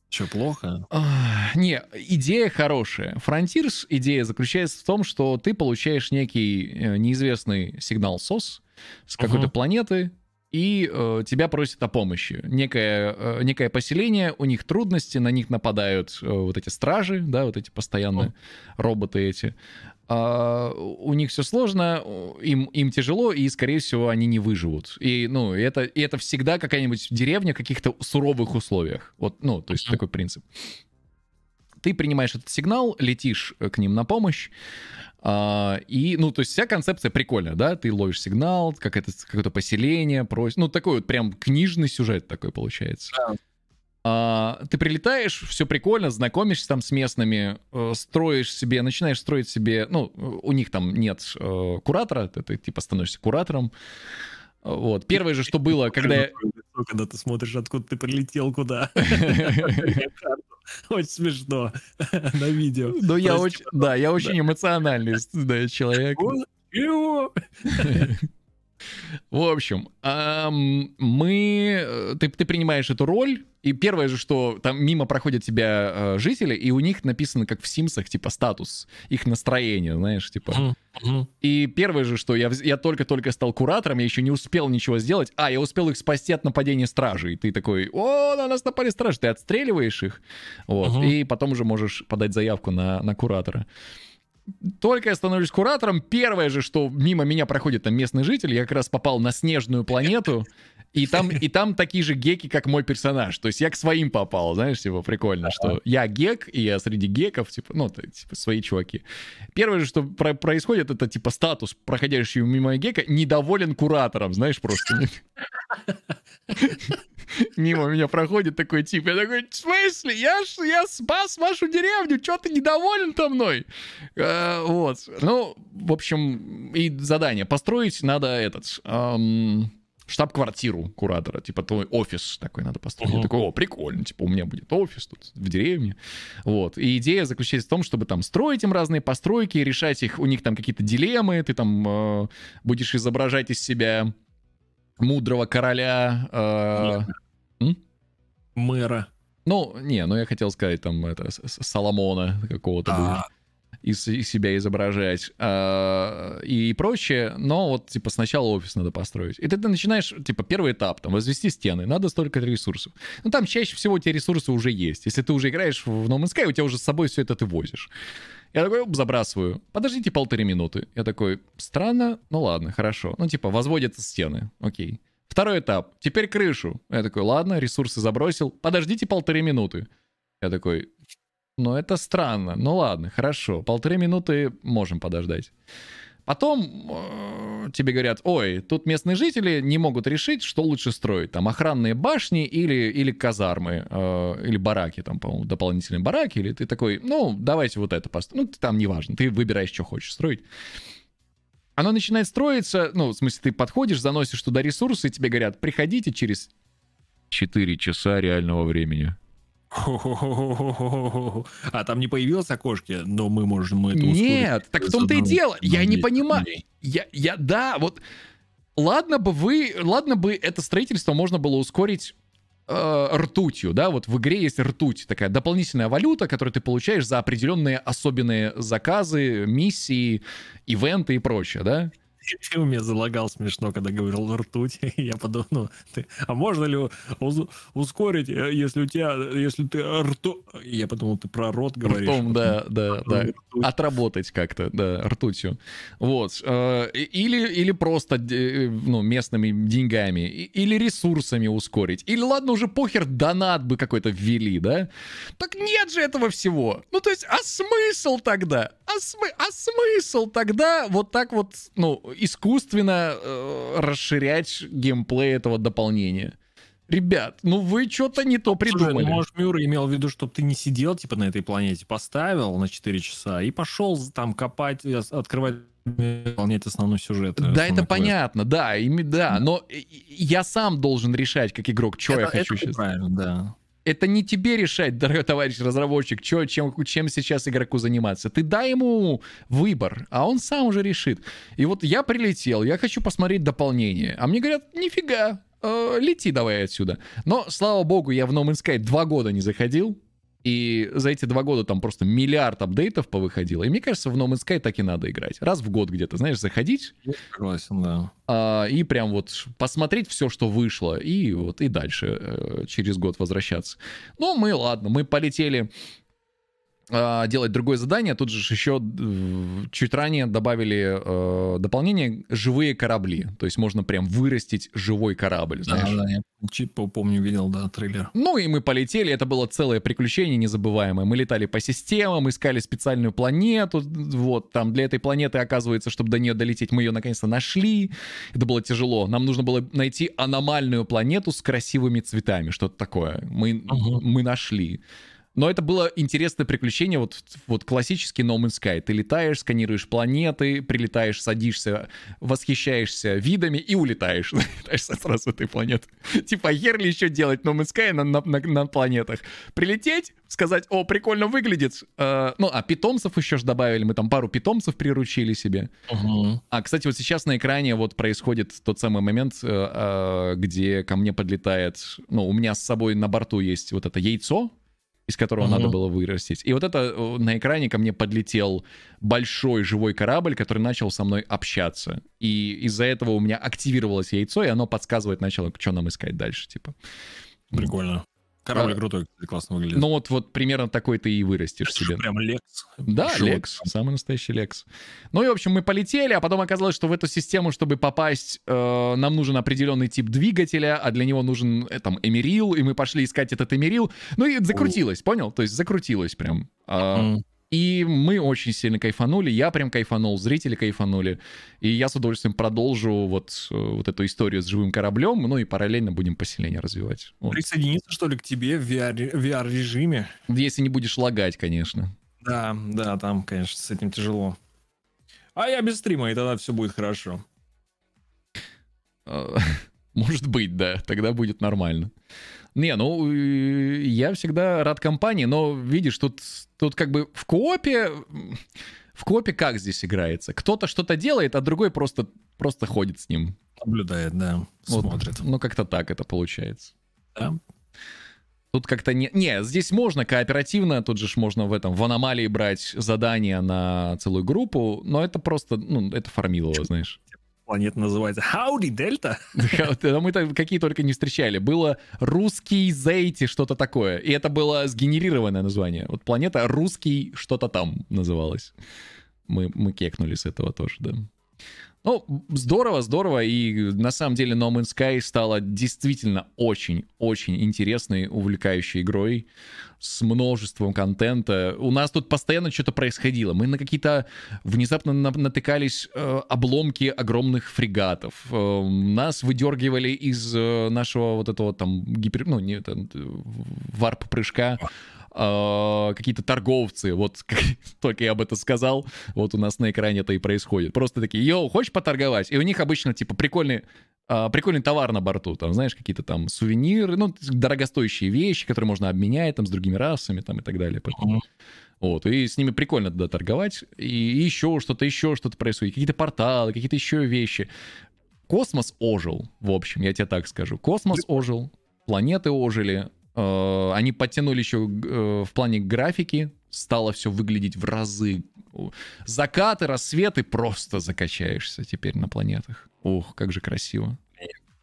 Че, плохо? А, Не, идея хорошая. Frontiers идея заключается в том, что ты получаешь некий э, неизвестный сигнал СОС с какой-то Мгм. планеты, и э, тебя просят о помощи. Некое, э, некое поселение, у них трудности, на них нападают э, вот эти стражи, да, вот эти постоянные роботы эти. А, у них все сложно, им, им тяжело, и, скорее всего, они не выживут. И, ну, это, и это всегда какая-нибудь деревня в каких-то суровых условиях. Вот, ну, то есть такой принцип. Ты принимаешь этот сигнал, летишь э, к ним на помощь, а, и, ну, то есть вся концепция прикольная, да? Ты ловишь сигнал, как это, какое-то поселение, просит. Ну, такой вот прям книжный сюжет такой получается. Да. А, ты прилетаешь, все прикольно, знакомишься там с местными, э, строишь себе, начинаешь строить себе, ну, у них там нет э, куратора, ты, ты типа становишься куратором. Вот. Первое же, что было, когда. Когда ты смотришь, откуда ты прилетел, куда. Очень смешно на видео. Ну, я очень, да, я очень эмоциональный человек. В общем, мы... э, Ты, ты принимаешь эту роль, и первое же, что там мимо проходят тебя э, жители, и у них написано, как в Симсах, типа, статус, их настроение, знаешь, типа... И первое же, что я, я только-только стал куратором, я еще не успел ничего сделать. А, я успел их спасти от нападения стражей. Ты такой, о, на нас напали стражи. Ты отстреливаешь их, вот, и потом уже можешь подать заявку на, на куратора. Только я становлюсь куратором, первое же, что мимо меня проходит там местный житель, я как раз попал на снежную планету, и там, и там такие же геки, как мой персонаж. То есть я к своим попал, знаешь, типа прикольно, что я гек, и я среди геков, типа, ну, типа свои чуваки. Первое же, что про- происходит, это типа статус проходящего мимо гека недоволен куратором, знаешь, просто. Мимо меня проходит такой тип, я такой, в смысле? Я, ж, я спас вашу деревню, что ты недоволен-то мной? Э, вот. Ну, в общем, и задание. Построить надо этот... эм, штаб-квартиру куратора, типа твой офис такой надо построить. Я Мгм. такой, о, прикольно, типа у меня будет офис тут в деревне. Вот. И идея заключается в том, чтобы там строить им разные постройки, решать их, у них там какие-то дилеммы, ты там э, будешь изображать из себя мудрого короля. э, Мэра. ну, не, ну я хотел сказать там это, Соломона какого-то А, из, из себя изображать а, и прочее, но вот, типа, сначала офис надо построить. И ты, ты начинаешь, типа, первый этап, там, возвести стены, надо столько ресурсов. Ну, там чаще всего тебя ресурсы уже есть. Если ты уже играешь в No Man's Sky, у тебя уже с собой все это ты возишь. Я такой, оп, забрасываю. Подождите полторы минуты. Я такой, странно, ну ладно, хорошо. Ну, типа, возводятся стены, окей. Второй этап. Теперь крышу. Я такой, ладно, ресурсы забросил. Подождите полторы минуты. Я такой, ну это странно. Ну ладно, хорошо. Полторы минуты можем подождать. Потом э, тебе говорят, ой, тут местные жители не могут решить, что лучше строить. Там охранные башни или, или казармы, э, или бараки, там, по-моему, дополнительные бараки. Или ты такой, ну, давайте вот это построим. Ну, там неважно, ты выбираешь, что хочешь строить. Оно начинает строиться, ну, в смысле, ты подходишь, заносишь туда ресурсы, и тебе говорят, приходите через 4 часа реального времени. А там не появилось окошки, но мы можем это ускорить. Нет, так в том-то и дело. Я не 10 понимаю. Я, я, да, вот. Ладно бы вы, ладно бы это строительство можно было ускорить э, ртутью, да, вот в игре есть ртуть, такая дополнительная валюта, которую ты получаешь за определенные особенные заказы, миссии, ивенты и прочее, да. Ты у меня залагал смешно, когда говорил ртуть. Я подумал, ну, ты, а можно ли ускорить, э, если у тебя, если ты рту... Я подумал, ты про рот говоришь. Ртом, да, да, да. Отработать как-то, да, ртутью. Вот. э, Или, или просто э, ну, местными деньгами, или ресурсами ускорить. Или, ладно, уже похер, донат бы какой-то ввели, да? Так нет же этого всего. Ну, то есть, а смысл тогда? А, смы- а смысл тогда вот так вот, ну, искусственно э, расширять геймплей этого дополнения? Ребят, ну вы что-то не то Слушай, придумали. ну, может, Мюра имел в виду, чтобы ты не сидел, типа, на этой планете, поставил на 4 часа и пошел там копать, э, открывать, выполнять основной сюжет. э, Да, основной это квест. понятно, да, ими, да, но и- я сам должен решать, как игрок, что я хочу это сейчас. правильно, да. Это не тебе решать, дорогой товарищ разработчик, чё, чем, чем сейчас игроку заниматься. Ты дай ему выбор, а он сам уже решит. И вот я прилетел, я хочу посмотреть дополнение. А мне говорят, нифига, э, лети давай отсюда. Но, слава богу, я в No Man's Sky два года не заходил. И за эти два года там просто миллиард апдейтов повыходило. И мне кажется, в No Man's Sky так и надо играть. Раз в год где-то, знаешь, заходить, Согласен, да. а, и прям вот посмотреть все, что вышло, и вот и дальше э, через год возвращаться. Ну, мы, ладно, мы полетели делать другое задание. Тут же еще э, чуть ранее добавили э, дополнение «Живые корабли». То есть можно прям вырастить живой корабль, знаешь. Да, да, я чуть помню, видел, да, трейлер. Ну и мы полетели, это было целое приключение незабываемое. Мы летали по системам, искали специальную планету, вот, там для этой планеты, оказывается, чтобы до нее долететь, мы ее наконец-то нашли. Это было тяжело. Нам нужно было найти аномальную планету с красивыми цветами, что-то такое. Мы, Мгм. мы нашли. Но это было интересное приключение, вот, вот классический No Man's Sky. Ты летаешь, сканируешь планеты, прилетаешь, садишься, восхищаешься видами и улетаешь. Летаешь сразу с этой планеты. Типа, а хер ли еще делать No Man's Sky на, на, на- на планетах? Прилететь, сказать, о, прикольно выглядит. Э, ну, а питомцев еще ж добавили, мы там пару питомцев приручили себе. Мгм. А, кстати, вот сейчас на экране вот происходит тот самый момент, э, э, где ко мне подлетает... Ну, у меня с собой на борту есть вот это яйцо, из которого Мгм. надо было вырастить. И вот это э, на экране ко мне подлетел большой живой корабль, который начал со мной общаться. И из-за этого у меня активировалось яйцо, и оно подсказывает начало, что нам искать дальше, типа. Прикольно. Корабль А, крутой, классно выглядит. Ну вот, вот примерно такой ты и вырастишь Это себе. прям Лекс. Да, Живой. Лекс, самый настоящий Лекс. Ну и, в общем, мы полетели, а потом оказалось, что в эту систему, чтобы попасть, э, нам нужен определенный тип двигателя, а для него нужен э, там эмерил, и мы пошли искать этот эмерил. Ну и закрутилось, понял? То есть закрутилось прям. М. И мы очень сильно кайфанули, я прям кайфанул, зрители кайфанули. И я с удовольствием продолжу вот, э, вот эту историю с живым кораблем, ну и параллельно будем поселение развивать. Вот. Присоединиться, что ли, к тебе в VR VR-режиме? Если не будешь лагать, конечно. Да, да, там, конечно, с этим тяжело. А я без стрима, и тогда все будет хорошо. Э, Может быть, да, тогда будет нормально. Не, ну, я всегда рад компании, но, видишь, тут, тут как бы в коопе... В коопе как здесь играется? Кто-то что-то делает, а другой просто, просто ходит с ним. Наблюдает, да, Вот, смотрит. Ну, как-то так это получается. Да. Тут как-то не... Не, здесь можно кооперативно, тут же ж можно в этом, в аномалии брать задания на целую группу, но это просто, ну, это фармилово, знаешь. Планета называется Howdy Дельта. Мы там какие только не встречали. Было русский Зейти, что-то такое. И это было сгенерированное название. Вот планета русский что-то там называлась. Мы, мы кекнули с этого тоже, да. Ну, здорово, здорово, и на самом деле No Man's Sky стала действительно очень-очень интересной, увлекающей игрой с множеством контента. У нас тут постоянно что-то происходило. Мы на какие-то внезапно на- натыкались э, обломки огромных фрегатов. Э, нас выдергивали из э, нашего вот этого там гипер... Ну, не, это, варп-прыжка э, какие-то торговцы, вот как только я об этом сказал, вот у нас на экране это и происходит. Просто такие, йоу, хочешь поторговать? И у них обычно, типа, прикольный, э, прикольный товар на борту, там, знаешь, какие-то там сувениры, ну, дорогостоящие вещи, которые можно обменять там с другими расами, там, и так далее. Поэтому... Вот, и с ними прикольно туда торговать, и еще что-то, еще что-то происходит, какие-то порталы, какие-то еще вещи. Космос ожил, в общем, я тебе так скажу. Космос ожил, планеты ожили, они подтянули еще э, в плане графики, стало все выглядеть в разы. Закаты, рассветы, просто закачаешься теперь на планетах. Ух, как же красиво.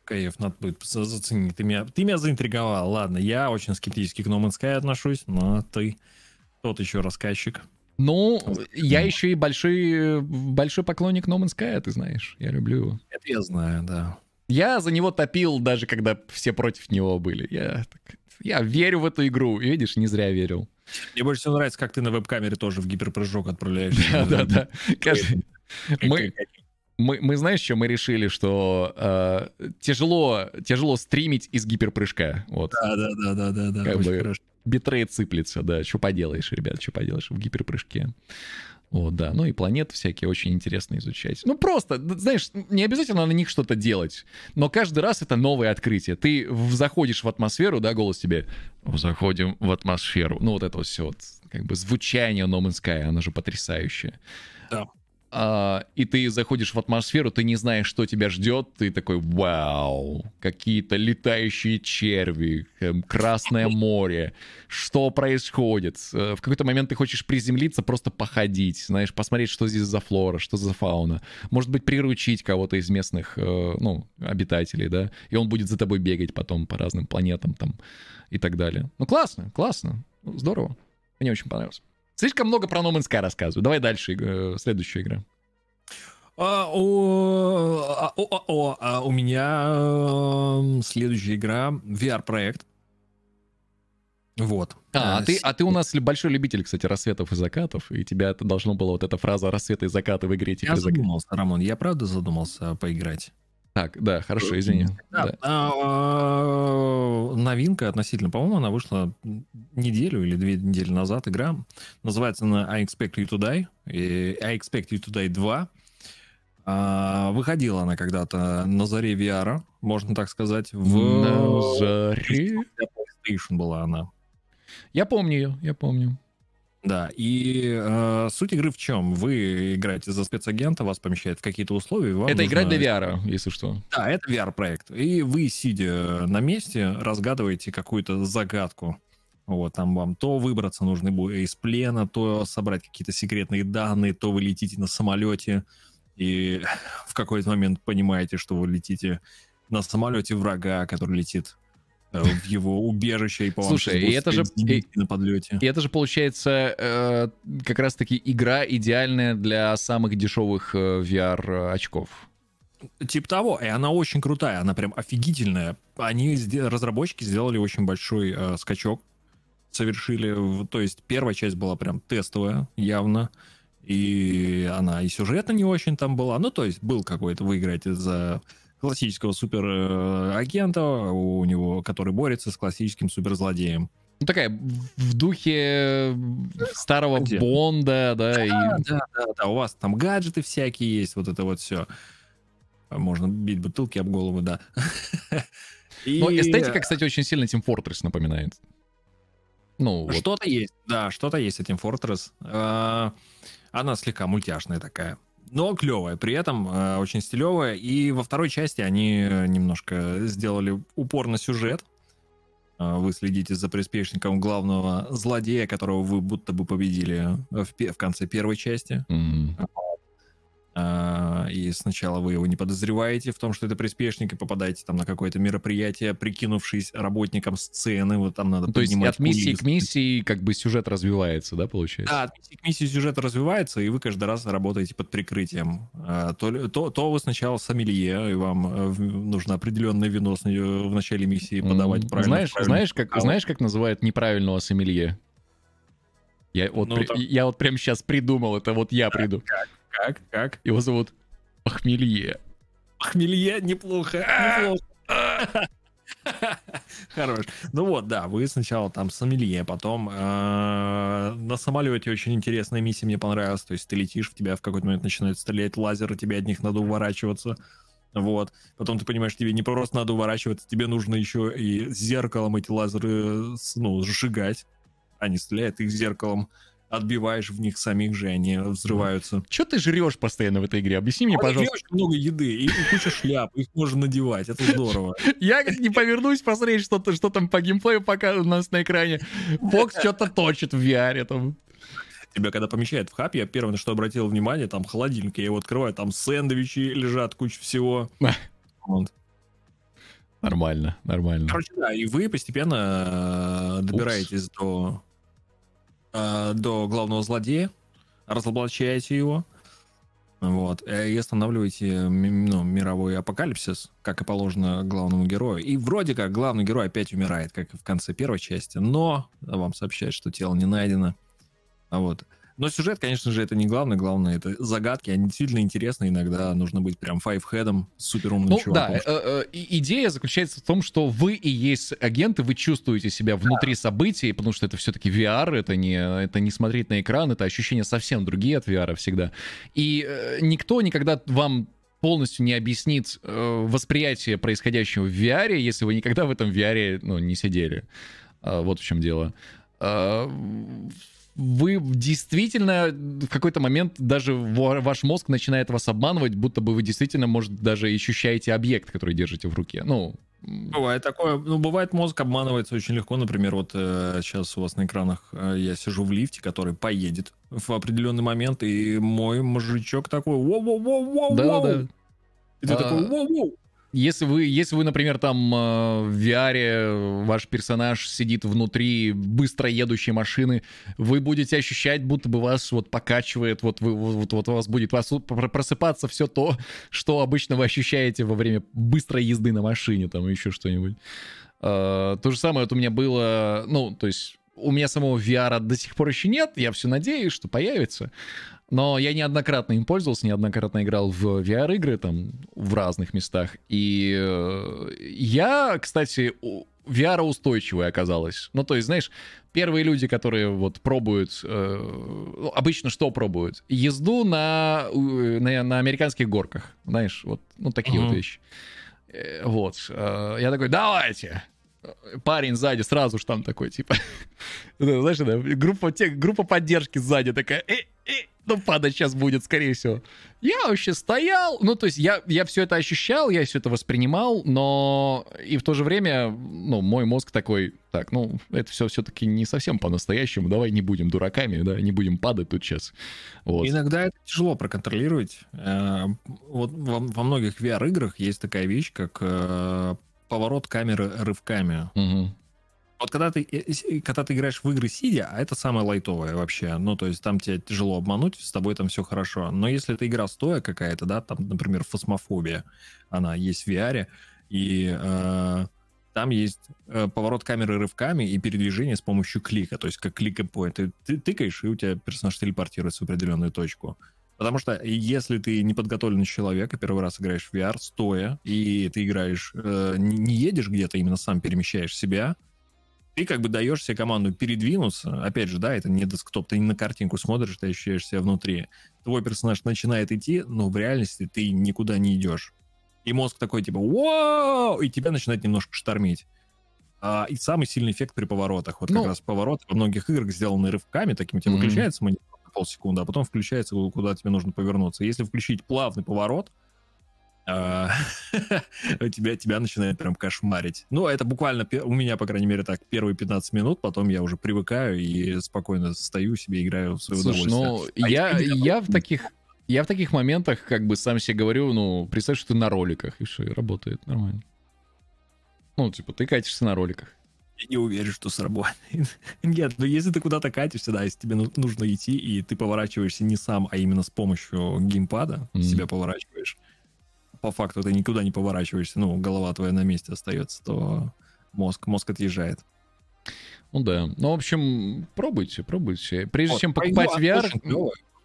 Кайф, надо будет за- заценить. Ты меня, ты меня заинтриговал. Ладно, я очень скептически к No Man's Sky отношусь, но ты тот еще рассказчик. Ну, я еще и большой, большой поклонник No Man's Sky, ты знаешь, я люблю его. Это я знаю, да. Я за него топил, даже когда все против него были. Я, так- я верю в эту игру. И видишь, не зря верил. Мне больше всего нравится, как ты на веб-камере тоже в гиперпрыжок отправляешься. Да-да-да. Каждый- Как- Мы, мы, мы знаешь, что мы решили, что э, тяжело, тяжело стримить из гиперпрыжка. Вот. Да, да, да, да, да, да. Как бы- хорошо. Битрейт сыплется, да. Что поделаешь, ребят, что поделаешь в гиперпрыжке. Вот, да. Ну и планеты всякие очень интересно изучать. Ну просто, знаешь, не обязательно на них что-то делать, но каждый раз это новое открытие. Ты заходишь в атмосферу, да, голос тебе «Заходим в атмосферу». Ну вот это вот все, вот, как бы звучание, но оно же потрясающее. А, и ты заходишь в атмосферу, ты не знаешь, что тебя ждет, ты такой, вау, какие-то летающие черви, эм, Красное море, что происходит? Э, В какой-то момент ты хочешь приземлиться, просто походить, знаешь, посмотреть, что здесь за флора, что за фауна. Может быть, приручить кого-то из местных, э, ну, обитателей, да, и он будет за тобой бегать потом по разным планетам там и так далее. Ну, классно, классно, здорово. Мне очень понравилось. Слишком много про No Man's Sky рассказываю. Давай дальше, э, следующая игра. А, о, а, о, о, о, а у меня эм, следующая игра VR-проект. Вот. А, а Э, ты, а ты у нас большой любитель, кстати, рассветов и закатов, и тебя это должно было вот эта фраза рассветы и закаты в игре Я теперь закат. задумался, Рамон, я правда задумался поиграть. Так, да, хорошо, извини. Да, Да. а, новинка относительно, по-моему, она вышла неделю или две недели назад. Игра называется она I Expect You to Die. и I Expect You to Die 2. А, выходила она когда-то на заре VR, можно так сказать. В... На заре. PlayStation была она. Я помню ее, я помню. Да, и э, суть игры в чем? Вы играете за спецагента, вас помещают в какие-то условия. вам это игра нужно- для VR, если что. Да, это VR-проект. И вы, сидя на месте, разгадываете какую-то загадку. Вот, там вам то выбраться нужно будет из плена, то собрать какие-то секретные данные, то вы летите на самолете, и в какой-то момент понимаете, что вы летите на самолете врага, который летит в его убежище, и по Слушай, и это же- зенитки на подлете. И это же получается э, как раз-таки игра идеальная для самых дешевых э, VR очков. Типа того, и она очень крутая, она прям офигительная. Они, разработчики, сделали очень большой э, скачок, совершили, то есть первая часть была прям тестовая, явно, и она и сюжетно не очень там была, ну то есть был какой-то, вы играете за классического суперагента, у него, который борется с классическим суперзлодеем. Ну, такая в- духе старого Где? Бонда, да, и... Да, да, да, у вас там гаджеты всякие есть, вот это вот все. Можно бить бутылки об голову, да. Но И- эстетика, кстати, очень сильно Team Fortress напоминает. Ну, вот. Что-то есть, да, что-то есть этим Fortress. А, Она слегка мультяшная такая, но клевая, при этом а, очень стилевая. И во второй части они немножко сделали упор на сюжет. А, Вы следите за приспешником главного злодея, которого вы будто бы победили в, пе- в конце первой части. М. А, И сначала вы его не подозреваете в том, что это приспешник, и попадаете там на какое-то мероприятие, прикинувшись работником сцены, вот там надо Ну, То есть от миссии кулисы. к миссии как бы сюжет развивается, да, получается? Да, от миссии к миссии сюжет развивается, и вы каждый раз работаете под прикрытием. А, То, то, то вы сначала сомелье, и вам э, нужно определенное вино нее в начале миссии подавать М, правильно. Знаешь, правильно. знаешь, как, знаешь, как называют неправильного сомелье? Я вот, Ну, при- там- я вот прямо сейчас придумал, это вот я приду. Как? Как? Его зовут Похмелье. Хмелье неплохо, неплохо. Хорош. Ну вот, да, вы сначала там сомелье, потом э, на самолете очень интересная миссия мне понравилась. То есть ты летишь, в тебя в какой-то момент начинают стрелять лазеры, тебе от них надо уворачиваться. Вот. Потом ты понимаешь, тебе не просто надо уворачиваться, тебе нужно еще и зеркалом эти лазеры с- ну, сжигать. Они стреляют их зеркалом. Отбиваешь в них самих же, они взрываются. Че ты жрешь постоянно в этой игре? Объясни мне, А пожалуйста. очень много еды и, куча шляп, их можно надевать, это здорово. Я как не повернусь посмотреть, что, -то, что там по геймплею пока у нас на экране. Фокс что-то точит в VR там. Тебя когда помещают в хаб, я первое, на что обратил внимание, там холодильник, я его открываю, там сэндвичи лежат, куча всего. Вот. Нормально, нормально. Короче, да, и вы постепенно э, добираетесь до, э, до главного злодея, разоблачаете его, вот, э, и останавливаете ну, мировой апокалипсис, как и положено главному герою. И вроде как главный герой опять умирает, как в конце первой части, но вам сообщают, что тело не найдено. А Вот. Но сюжет, конечно же, это не главное. Главное, это загадки. Они действительно интересны. Иногда нужно быть прям файвхедом, суперумным Ну чуваком. да, э, э, идея заключается в том, что вы и есть агенты, вы чувствуете себя внутри событий, потому что это все-таки VR, это не, это не смотреть на экран, это ощущения совсем другие от VR всегда. И э, никто никогда вам полностью не объяснит э, восприятие происходящего в VR, если вы никогда в этом VR ну, не сидели. А, вот в чем дело. А, вы действительно в какой-то момент даже ва- ваш мозг начинает вас обманывать, будто бы вы действительно, может, даже ощущаете объект, который держите в руке. Ну, Бывает такое. Ну, бывает, мозг обманывается очень легко. Например, вот э, сейчас у вас на экранах э, я сижу в лифте, который поедет в определенный момент, и мой мужичок такой воу-воу-воу-воу. да-да-да. И ты А, такой воу-воу. Если вы, если вы, например, там э, в VR ваш персонаж сидит внутри быстро едущей машины, вы будете ощущать, будто бы вас вот покачивает, вот, вы, вот, вот у вас будет вас пр- просыпаться все то, что обычно вы ощущаете во время быстрой езды на машине, там еще что-нибудь. Э, То же самое вот у меня было, ну, то есть у меня самого VR до сих пор еще нет, я все надеюсь, что появится. Но я неоднократно им пользовался, неоднократно играл в VR-игры там в разных местах. И э, я, кстати, у- VR-устойчивой оказалась. Ну, то есть, знаешь, первые люди, которые вот пробуют... э, ну, обычно что пробуют? Езду на, у- на, на американских горках. Знаешь, вот ну, такие Мгм. вот вещи. Э, Вот. э, Я такой, давайте! Парень сзади сразу же там такой, типа... Знаешь, да, группа, те- группа поддержки сзади такая, э, э, ну, падать сейчас будет, скорее всего. Я вообще стоял, ну, то есть я, я все это ощущал, я все это воспринимал, но и в то же время, ну, мой мозг такой, так, ну, это все все-таки не совсем по-настоящему, давай не будем дураками, да, не будем падать тут сейчас. Вот. Иногда это тяжело проконтролировать. Э, Вот во, многих VR-играх есть такая вещь, как э, поворот камеры рывками. Мгм. Вот когда ты, э, с- когда ты играешь в игры сидя, а это самое лайтовое вообще, ну, то есть там тебя тяжело обмануть, с тобой там все хорошо. Но если это игра стоя какая-то, да, там, например, фосмофобия, она есть в VR, и э, там есть э, поворот камеры рывками и передвижение с помощью клика, то есть как клик point. Ты, ты тыкаешь, и у тебя персонаж телепортируется в определенную точку. Потому что если ты неподготовленный человек, и первый раз играешь в VR стоя, и ты играешь, э, не едешь где-то, именно сам перемещаешь себя, ты как бы даешь себе команду передвинуться. Опять же, да, это не десктоп, ты не на картинку смотришь, ты ощущаешь себя внутри. Твой персонаж начинает идти, но в реальности ты никуда не идешь. И мозг такой типа «Вау!» и тебя начинает немножко штормить. А, и самый сильный эффект при поворотах. Вот Ну. как раз поворот во многих играх сделаны рывками, таким у тебя Мгм. выключается монитор на полсекунды, а потом включается, куда тебе нужно повернуться. Если включить плавный поворот, тебя, тебя начинает прям кошмарить. Ну, это буквально у меня, по крайней мере, так, первые 15 минут, потом я уже привыкаю и спокойно стою себе, играю в свое Слушай, удовольствие. ну, А я, люди, я в таких... Я в таких моментах как бы сам себе говорю, ну, представь, что ты на роликах, и все, и работает нормально. Ну, типа, ты катишься на роликах. Я не уверен, что сработает. Нет, ну если ты куда-то катишься, да, если тебе ну- нужно идти, и ты поворачиваешься не сам, а именно с помощью геймпада, Мгм. себя поворачиваешь, по факту ты никуда не поворачиваешься, ну, голова твоя на месте остается, то мозг, мозг отъезжает. Ну да. Ну, в общем, пробуйте, пробуйте. Прежде Вот, чем покупать VR,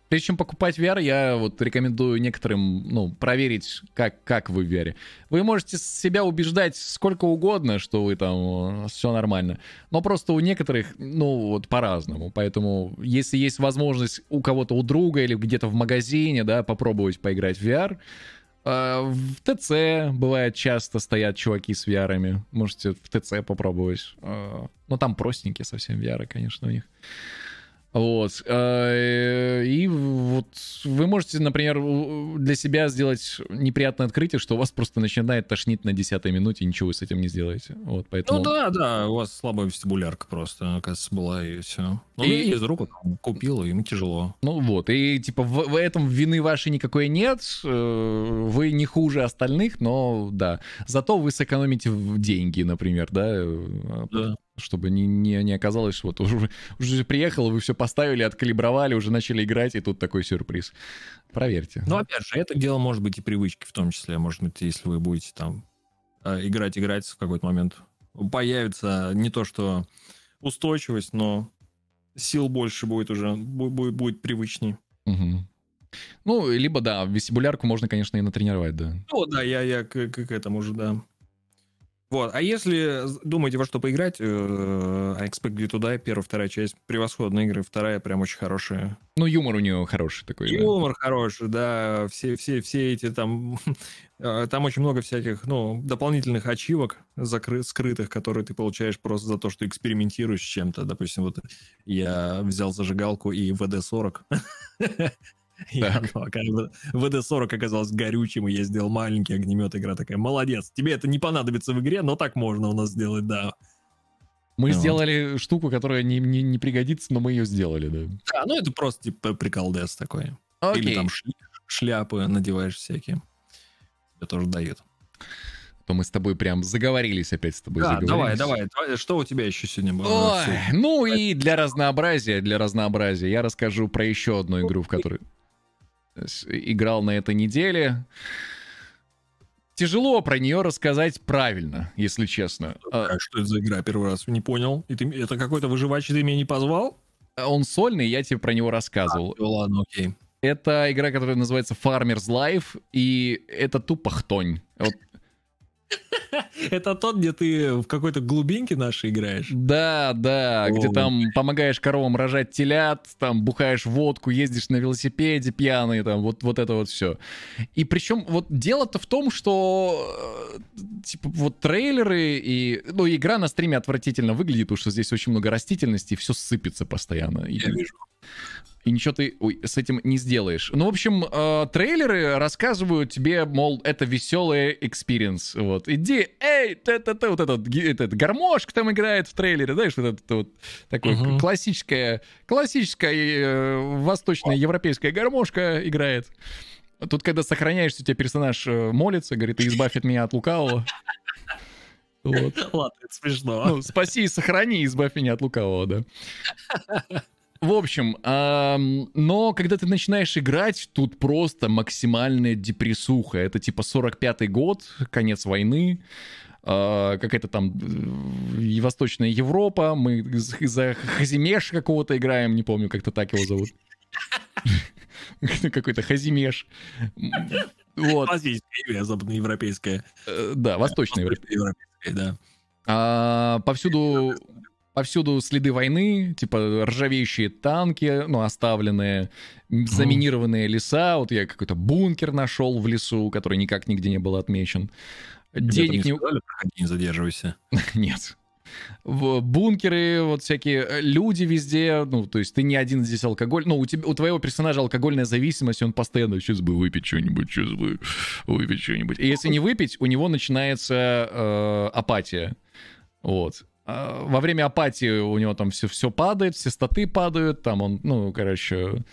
прежде чем покупать VR, я вот рекомендую некоторым, ну, проверить, как, как вы в VR. Вы можете себя убеждать сколько угодно, что вы там все нормально, но просто у некоторых, ну, вот по-разному. Поэтому, если есть возможность у кого-то, у друга или где-то в магазине, да, попробовать поиграть в VR, э, в ТЦ бывает часто стоят чуваки с VR. Можете в ТЦ попробовать. Э, Ну, там простенькие совсем VR, конечно, у них. Вот. э, И вот вы можете, например, для себя сделать неприятное открытие, что у вас просто начинает тошнить на десятой минуте, и ничего вы с этим не сделаете. Вот, поэтому... Ну да, да, у вас слабая вестибулярка просто, оказывается, была, и все. Ну, И- из рук купил, и ему тяжело. Ну вот, и типа в, в этом вины вашей никакой нет, э, вы не хуже остальных, но да. Зато вы сэкономите деньги, например, да, э, Да. Чтобы не, не, не оказалось, что вот уже, уже приехал, вы все поставили, откалибровали, уже начали играть, и тут такой сюрприз. Проверьте. Но опять же, это дело может быть и привычки в том числе. Может быть, если вы будете там э, играть, играть в какой-то момент, появится не то что устойчивость, но сил больше будет уже, бу- будет, будет привычней. Мгм. Ну, либо, да, вестибулярку можно, конечно, и натренировать, да. Ну да, я, я к- к этому же, да. Вот, а если думаете во что поиграть, I Expect You to Die, первая, вторая часть, превосходные игры, вторая прям очень хорошая. Ну, юмор у нее хороший такой, да. Юмор хороший, да, все, все, все эти там, э, там очень много всяких, ну, дополнительных ачивок закры- скрытых, которые ты получаешь просто за то, что экспериментируешь с чем-то. Допустим, вот я взял зажигалку и ВД-40. Оказывается, ВД-40 оказалось горючим, и я сделал маленький огнемет. Игра такая, молодец, тебе это не понадобится в игре, но так можно у нас сделать, да. Мы Ну. сделали штуку, которая не, не, не пригодится, но мы ее сделали, да. Да, ну это просто типа приколдес такой. Или Окей. там шли- шляпы надеваешь всякие. Тебе тоже дают. То мы с тобой прям заговорились опять с тобой. Да, давай, давай, давай. Что у тебя еще сегодня было? Ой, ну и для разнообразия, для разнообразия я расскажу про еще одну игру, в которой играл на этой неделе. Тяжело про нее рассказать правильно, если честно. А, А что это за игра? Первый раз не понял. И ты, это какой-то выживач, ты меня не позвал? Он сольный, я тебе про него рассказывал. Ну ладно, окей. Это игра, которая называется Farmer's Life, и это тупо хтонь. Вот Это тот, где ты в какой-то глубинке нашей играешь? Да, да, где О. там помогаешь коровам рожать телят, там бухаешь водку, ездишь на велосипеде пьяный, там вот, вот это вот все. И причем вот дело-то в том, что э, типа вот трейлеры и... Ну, игра на стриме отвратительно выглядит, потому что здесь очень много растительности, и все сыпется постоянно. И, Я вижу. И ничего ты ой, с этим не сделаешь. Ну, в общем, э, трейлеры рассказывают тебе, мол, это веселый experience. Вот, иди, эй, та-та-та, вот этот, этот гармошка там играет в трейлере, знаешь, вот это вот такое Мгм. классическая, классическая э, восточная европейская гармошка играет. Тут, когда сохраняешься, у тебя персонаж э, молится, говорит, избавь от меня от лукавого. Вот. Ладно, это смешно. Ну, спаси и сохрани, избавь меня от лукавого, да. В общем, ам, но когда ты начинаешь играть, тут просто максимальная депрессуха. Это типа 45-й год, конец войны, а, какая-то там э, Восточная Европа, мы за- Хазимеш какого-то играем, не помню, как-то так его зовут. Какой-то Хазимеш. Вот, игра, западноевропейская. э, да, Восточная Европа. Европейская, да. А, повсюду, повсюду следы войны, типа ржавеющие танки, ну, оставленные, заминированные леса. Вот я какой-то бункер нашел в лесу, который никак нигде не был отмечен. Тебе Денег не... сказали, не задерживайся. Нет. В бункеры, вот всякие э, люди везде, ну, то есть ты не один здесь алкоголь, ну, у, тебя, у твоего персонажа алкогольная зависимость, он постоянно, сейчас бы выпить что-нибудь, сейчас бы выпить что-нибудь. И если не выпить, у него начинается э, апатия. Вот. А, во время апатии у него там все, все падает, все статы падают, там он, ну, короче...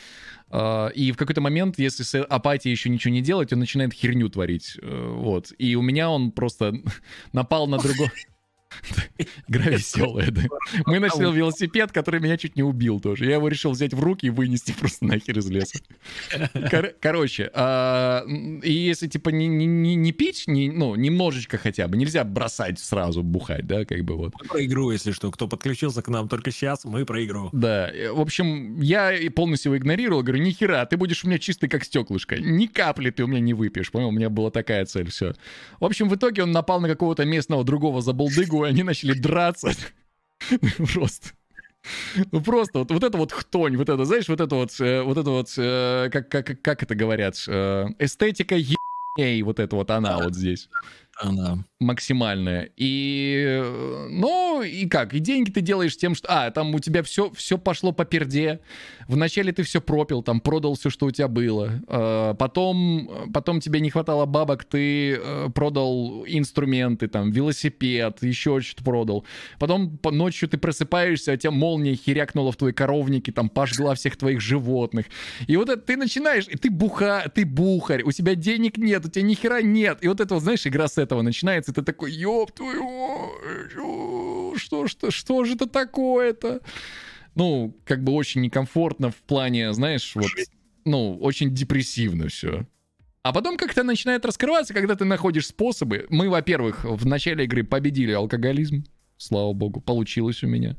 а, И в какой-то момент, если с апатией еще ничего не делать, он начинает херню творить. э, Вот. И у меня он просто напал на другого... Игра веселая, да. Мы нашли велосипед, который меня чуть не убил тоже. Я его решил взять в руки и вынести просто нахер из леса. Кор- короче, а, и если типа не, не, не- не пить, не, ну, немножечко хотя бы, нельзя бросать сразу бухать, да, как бы вот. Мы про игру, если что. Кто подключился к нам только сейчас, мы про игру. Да, э, в общем, я и полностью его игнорировал, говорю, нихера, ты будешь у меня чистый как стеклышко, ни капли ты у меня не выпьешь, понял, у меня была такая цель, все. В общем, в итоге он напал на какого-то местного другого забулдыгу, и они начали драться. Просто. Ну просто вот, вот это вот хтонь, вот это, знаешь, вот это вот, э, вот это вот, э, как, как, как это говорят, э, эстетика ебней, вот это вот она вот здесь Она. Максимальная. И, ну, и как? И деньги ты делаешь тем, что... А, там у тебя все, все пошло по перде. Вначале ты все пропил, там, продал все, что у тебя было. Э, Потом, потом тебе не хватало бабок, ты э, продал инструменты, там, велосипед, еще что-то продал. Потом по- ночью ты просыпаешься, а тебя молния херякнула в твои коровники, там, пожгла всех твоих животных. И вот это ты начинаешь, и ты буха, ты бухарь, у тебя денег нет, у тебя ни хера нет. И вот это знаешь, игра с этого начинается, и ты такой, ёб твою, что, что, что же это такое-то? Ну, как бы очень некомфортно в плане, знаешь, вот, ну, очень депрессивно все. А потом как-то начинает раскрываться, когда ты находишь способы. Мы, во-первых, в начале игры победили алкоголизм. Слава богу, получилось у меня.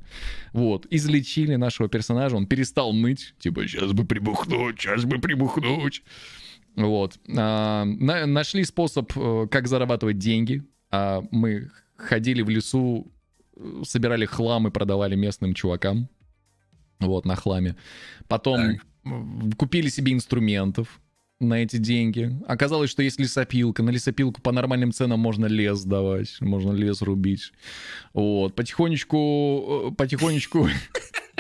Вот, излечили нашего персонажа, он перестал ныть, типа, сейчас бы прибухнуть, сейчас бы прибухнуть. Вот. А, на- нашли способ, э, как зарабатывать деньги. А, мы ходили в лесу, собирали хлам и продавали местным чувакам. Вот, на хламе. Потом Так. купили себе инструментов на эти деньги. Оказалось, что есть лесопилка. На лесопилку по нормальным ценам можно лес сдавать, можно лес рубить. Вот, потихонечку, э, потихонечку...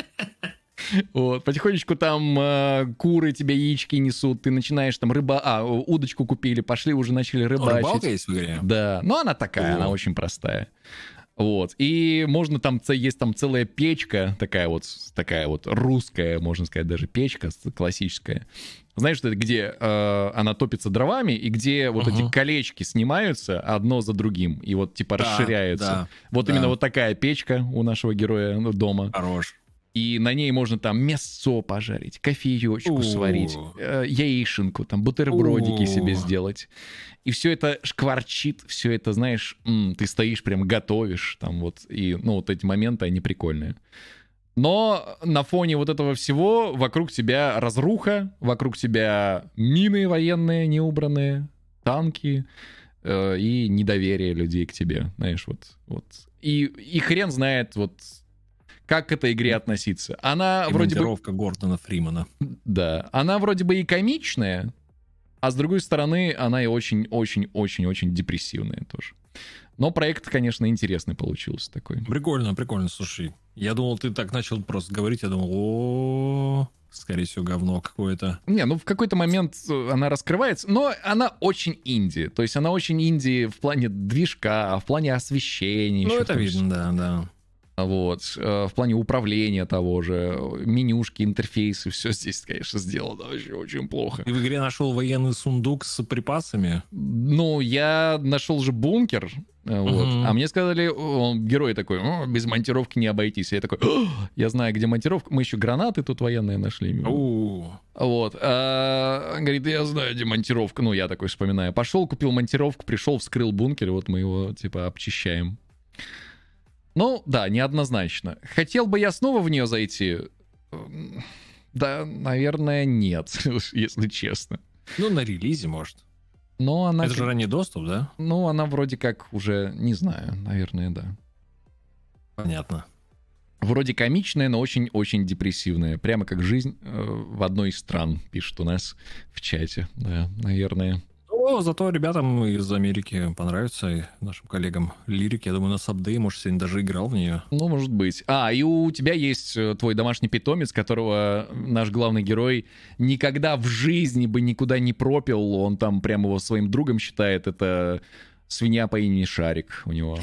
Вот, потихонечку там э, куры тебе яички несут, ты начинаешь там рыба... А, удочку купили, пошли, уже начали рыбачить. Рыбалка есть в игре? Да, но она такая, О. она очень простая. Вот. И можно там, есть там целая печка, такая вот, такая вот русская, можно сказать, даже печка классическая. Знаешь, где э, она топится дровами, и где вот Ага. эти колечки снимаются одно за другим, и вот типа Да, расширяются. да, вот да. именно вот такая печка у нашего героя ну, дома. Хорош. И на ней можно там мясо пожарить, кофеечку сварить, э, яишенку, там бутербродики себе сделать. И все это шкварчит, все это, знаешь, м, ты стоишь прям готовишь, там вот, и, ну, вот эти моменты, они прикольные. Но на фоне вот этого всего вокруг тебя разруха, вокруг тебя мины военные неубранные, танки э, и недоверие людей к тебе, знаешь, вот. вот. И, и хрен знает, вот, как к этой игре относиться. Она вроде бы... Гордона Фримана. Да, она вроде бы и комичная, а с другой стороны, она и очень-очень-очень-очень депрессивная тоже. Но проект, конечно, интересный получился такой. Прикольно, прикольно, слушай. Я думал, ты так начал просто говорить, я думал, о скорее всего, говно какое-то. Не, ну в какой-то момент э, она раскрывается, но она очень инди. То есть она очень инди в плане движка, в плане освещения. Ну, это видно, да, да. Вот, э, в плане управления того же, э, менюшки, интерфейсы, все здесь, конечно, сделано вообще очень плохо. Ты в игре нашел военный сундук с припасами? Ну, я нашел же бункер, э, вот, Мгм. а мне сказали, он, герой такой, «О, без монтировки не обойтись. Я такой, «О, я знаю, где монтировка. Мы еще гранаты тут военные нашли. У, Вот. А, говорит, я знаю, где монтировка. Ну, я такой вспоминаю. Пошел, купил монтировку, пришел, вскрыл бункер, вот мы его, типа, обчищаем. Ну, да, неоднозначно. Хотел бы я снова в нее зайти? Да, наверное, нет, если честно. Ну, на релизе, может. Но она, Это же ранний доступ, да? ну, она вроде как уже, не знаю, наверное, да. Понятно. Вроде комичная, но очень-очень депрессивная. Прямо как жизнь э, в одной из стран, пишет у нас в чате. Да, наверное. Зато ребятам из Америки понравится, и нашим коллегам лирик. Я думаю, на сабдей, может, сегодня даже играл в нее. Ну, может быть. А, и у тебя есть э, твой домашний питомец, которого наш главный герой никогда в жизни бы никуда не пропил. Он там прямо его своим другом считает. Это свинья по имени Шарик у него.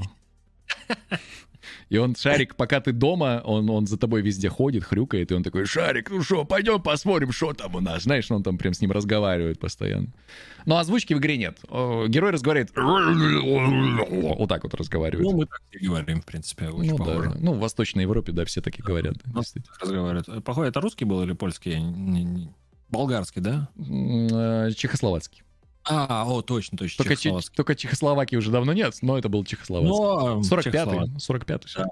И он, Шарик, пока ты дома, он, он за тобой везде ходит, хрюкает, и он такой, Шарик, ну что, пойдем посмотрим, что там у нас. Знаешь, он там прям с ним разговаривает постоянно. Но озвучки в игре нет. Герой разговаривает вот так вот разговаривает. Ну, мы так и говорим, в принципе, очень Ну, похоже. да. ну, в Восточной Европе, да, все таки говорят. Ну. Разговаривают. Похоже, это русский был или польский? Болгарский, да? Э, Чехословацкий. А, о, точно, точно. Только, Че- только Чехословакии уже давно нет, но это был Чехословацкий. Но, 45-й, чехословак. 45-й. 40.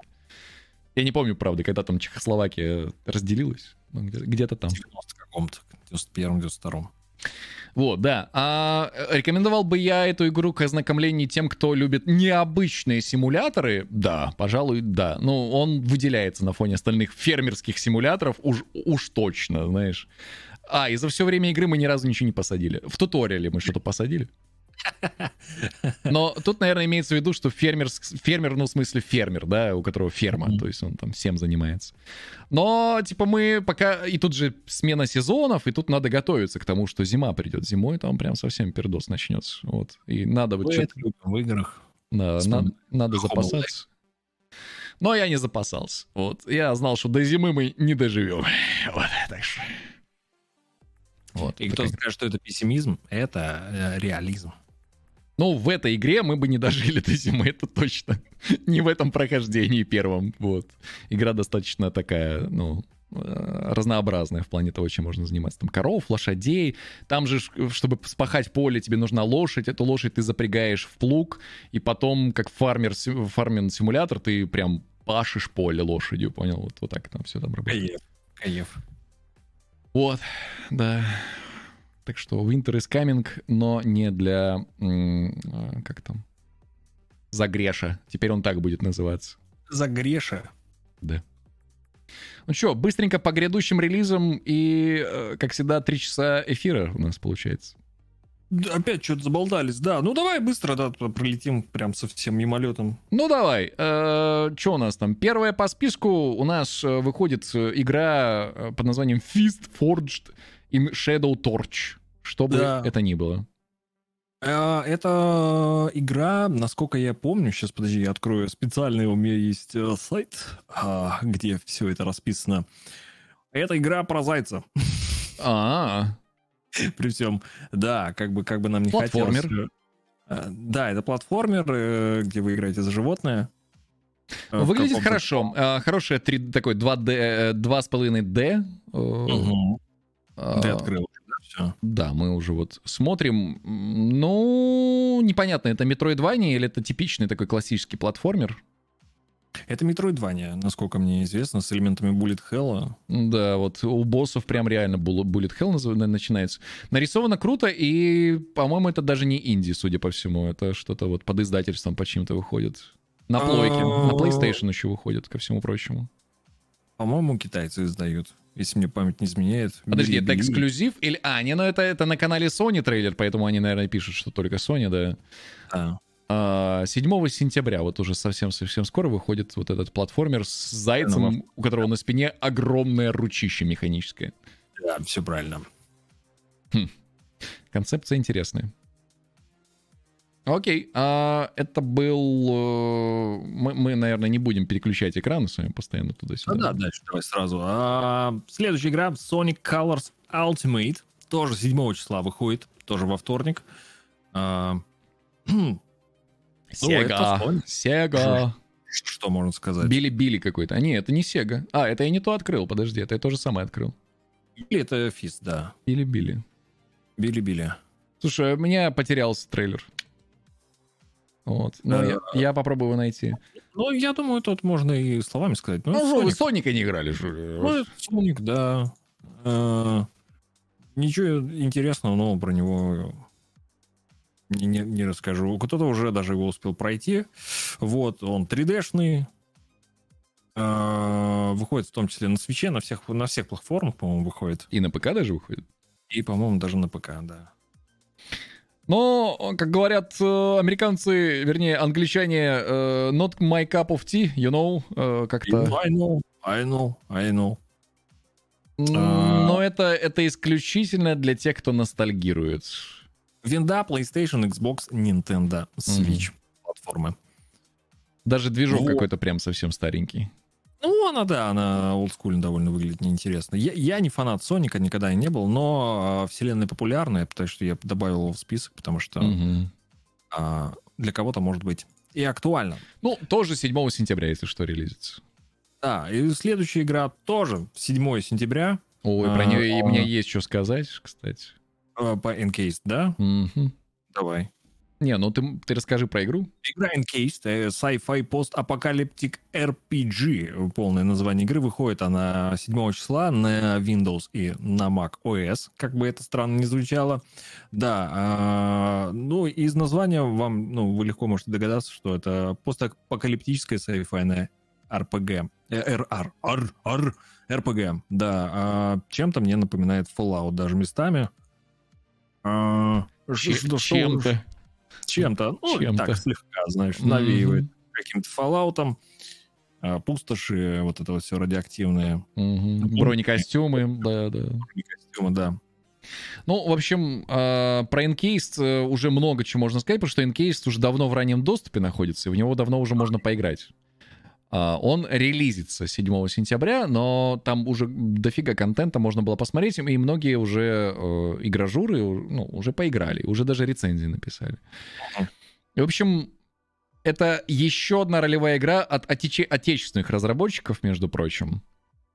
Я не помню, правда, когда там Чехословакия разделилась. Ну, где- где-то там. 90 каком-то, 91 92 Вот, да. А, э, рекомендовал бы я эту игру к ознакомлению тем, кто любит необычные симуляторы? Да, пожалуй, да. Ну, он выделяется на фоне остальных фермерских симуляторов уж, уж точно, знаешь. А, и за все время игры мы ни разу ничего не посадили. В туториале мы что-то посадили. Но тут, наверное, имеется в виду, что фермер, фермер, ну, в смысле фермер, да, у которого ферма, то есть он там всем занимается. Но, типа, мы пока... И тут же смена сезонов, и тут надо готовиться к тому, что зима придет. Зимой там прям совсем пердос начнется. Вот. И надо вот что-то... в играх. Да, на- надо запасаться. Но я не запасался. Вот. Я знал, что до зимы мы не доживем. Вот, так что... Вот. И это кто как- скажет, что это пессимизм, это э, реализм. Ну, в этой игре мы бы не дожили до зимы, это точно. не в этом прохождении первом. Вот. Игра достаточно такая, ну, э, разнообразная в плане того, чем можно заниматься. Там коров, лошадей. Там же, чтобы спахать поле, тебе нужна лошадь. Эту лошадь ты запрягаешь в плуг, и потом, как фармер, фармин симулятор, ты прям пашешь поле лошадью, понял? Вот, вот так там все там работает. Каев. Каев. Вот, да. Так что Winter is coming, но не для... а, Как там? Загреша. Теперь он так будет называться. За Греша. Да. Ну что, быстренько по грядущим релизам и, э, как всегда, три часа эфира у нас получается. Опять что-то заболтались, да. Ну давай быстро, да, пролетим прям совсем мимолетом. Ну давай, что у нас там? Первая по списку у нас э, выходит э, игра э, под названием Fist Forged in Shadow Torch. Что бы Да. это ни было. А, Это игра, насколько я помню, сейчас, подожди, я открою специальный, у меня есть э, сайт, а, где все это расписано. Это игра про зайца. А, При всем, да, как бы, как бы нам не Платформер. хотелось. э, Да, это платформер, э, где вы играете за животное. Э, Выглядит хорошо. Хорошее 3, такой 2D, э, 2,5D. э, Мгм. а, Ты открыл. Все. Да, мы уже вот смотрим. Ну, непонятно, это Metroidvania или это типичный такой классический платформер. Это Metroidvania, насколько мне известно, с элементами Bullet Hell. Да, вот у боссов прям реально Bull- Bullet Hell начинается. Нарисовано круто, и, по-моему, это даже не инди, судя по всему. Это что-то вот под издательством по чьим-то выходит. На плойке, на PlayStation еще выходит, ко всему прочему. По-моему, китайцы издают, если мне память не изменяет. Подожди, это Били-били. эксклюзив? Или... А, не, ну это, это на канале Sony трейлер, поэтому они, наверное, пишут, что только Sony, да. Да. А, 7 сентября, вот уже совсем-совсем скоро выходит вот этот платформер с зайцем, у которого на спине огромное ручище механическое. Да, все правильно. Концепция интересная. Окей, а, это был... э, Мы, мы, наверное, не будем переключать экраны с вами постоянно Ну туда-сюда. да, дальше давай сразу. А, следующая игра Sonic Colors Ultimate. Тоже 7 числа выходит, тоже во вторник. А, ну, это Сега, Sony. Сега. Что можно сказать? Били-били какой-то. А, не, это не Сега. А, это я не то открыл, подожди, это я то же самое открыл. Или это Фист, да. Били-били. Били-били. Слушай, у меня потерялся трейлер. Вот. Но Э, я, я попробую его найти. Ну, я думаю, тут можно и словами сказать. Ну, Ну, вы Sonic. Соника не играли, ли? Ну, Sonic, да. Э, Ничего интересного, но про него не, не- расскажу. Кто-то уже даже его успел пройти. Вот, он 3D-шный. Э, Выходит в том числе на свече, на всех, на всех платформах, по-моему, выходит. И на ПК даже выходит. И, по-моему, даже на ПК, да. Но, как говорят э, американцы, вернее, англичане, э, not my cup of tea, you know, э, как-то... I know, I know, I know. А. Но это, это исключительно для тех, кто ностальгирует. Винда, PlayStation, Xbox, Nintendo, Switch платформы. Даже движок Вот. какой-то прям совсем старенький. Ну, она, да, она олдскульно довольно выглядит неинтересно. Я, я не фанат Соника, никогда и не был, но а, вселенная популярная, потому что я добавил его в список, потому что Мгм. а, для кого-то может быть и актуально. Ну, тоже 7 сентября, если что, релизится. Да, и следующая игра тоже 7 сентября Ой, про А, нее и а. мне есть что сказать, кстати. Э, по Encased, да? Мгм. Давай. Не, ну ты, ты расскажи про игру. Игра Encased, э, sci-fi пост-апокалиптик RPG. Полное название игры. Выходит она 7 числа на Windows и на Mac OS, как бы это странно не звучало. Да, а, ну, из названия вам, ну, вы легко можете догадаться, что это постапокалиптическая sci-fi RPG. Э, RR. R, R, RPG. Да, а, чем-то мне напоминает Fallout даже местами. А, Чем-то. чем-то, ну, Чем-то. так слегка, знаешь, навеивает Мгм. каким-то фоллаутом, а, пустоши, вот это вот все радиоактивное, Мгм. Бронекостюмы, да, да. костюмы, да. Ну, в общем, э, про Encased э, уже много чего можно сказать, потому что Encased уже давно в раннем доступе находится, и в него давно уже можно поиграть. А, Он релизится 7 сентября, но там уже дофига контента можно было посмотреть, и многие уже э, игражуры ну, уже поиграли, уже даже рецензии написали. В общем, это еще одна ролевая игра от отече- отечественных разработчиков, между прочим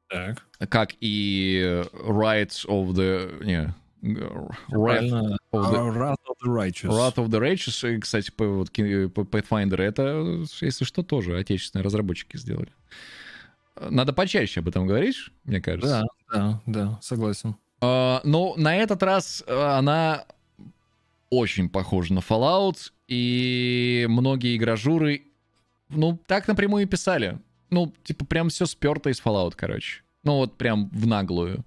Так. как и Rights of the... Не, Wrath Правильно. of the, А, Wrath of the Righteous. Wrath of the Righteous, и, кстати, по- вот, Pathfinder, это, если что, тоже отечественные разработчики сделали. Надо почаще об этом говорить, мне кажется. Да, да, да, согласен. А, но на этот раз а, она очень похожа на Fallout, и многие игражуры, ну, так напрямую и писали. Ну, типа, прям все сперто из Fallout, короче. Ну, вот прям в наглую.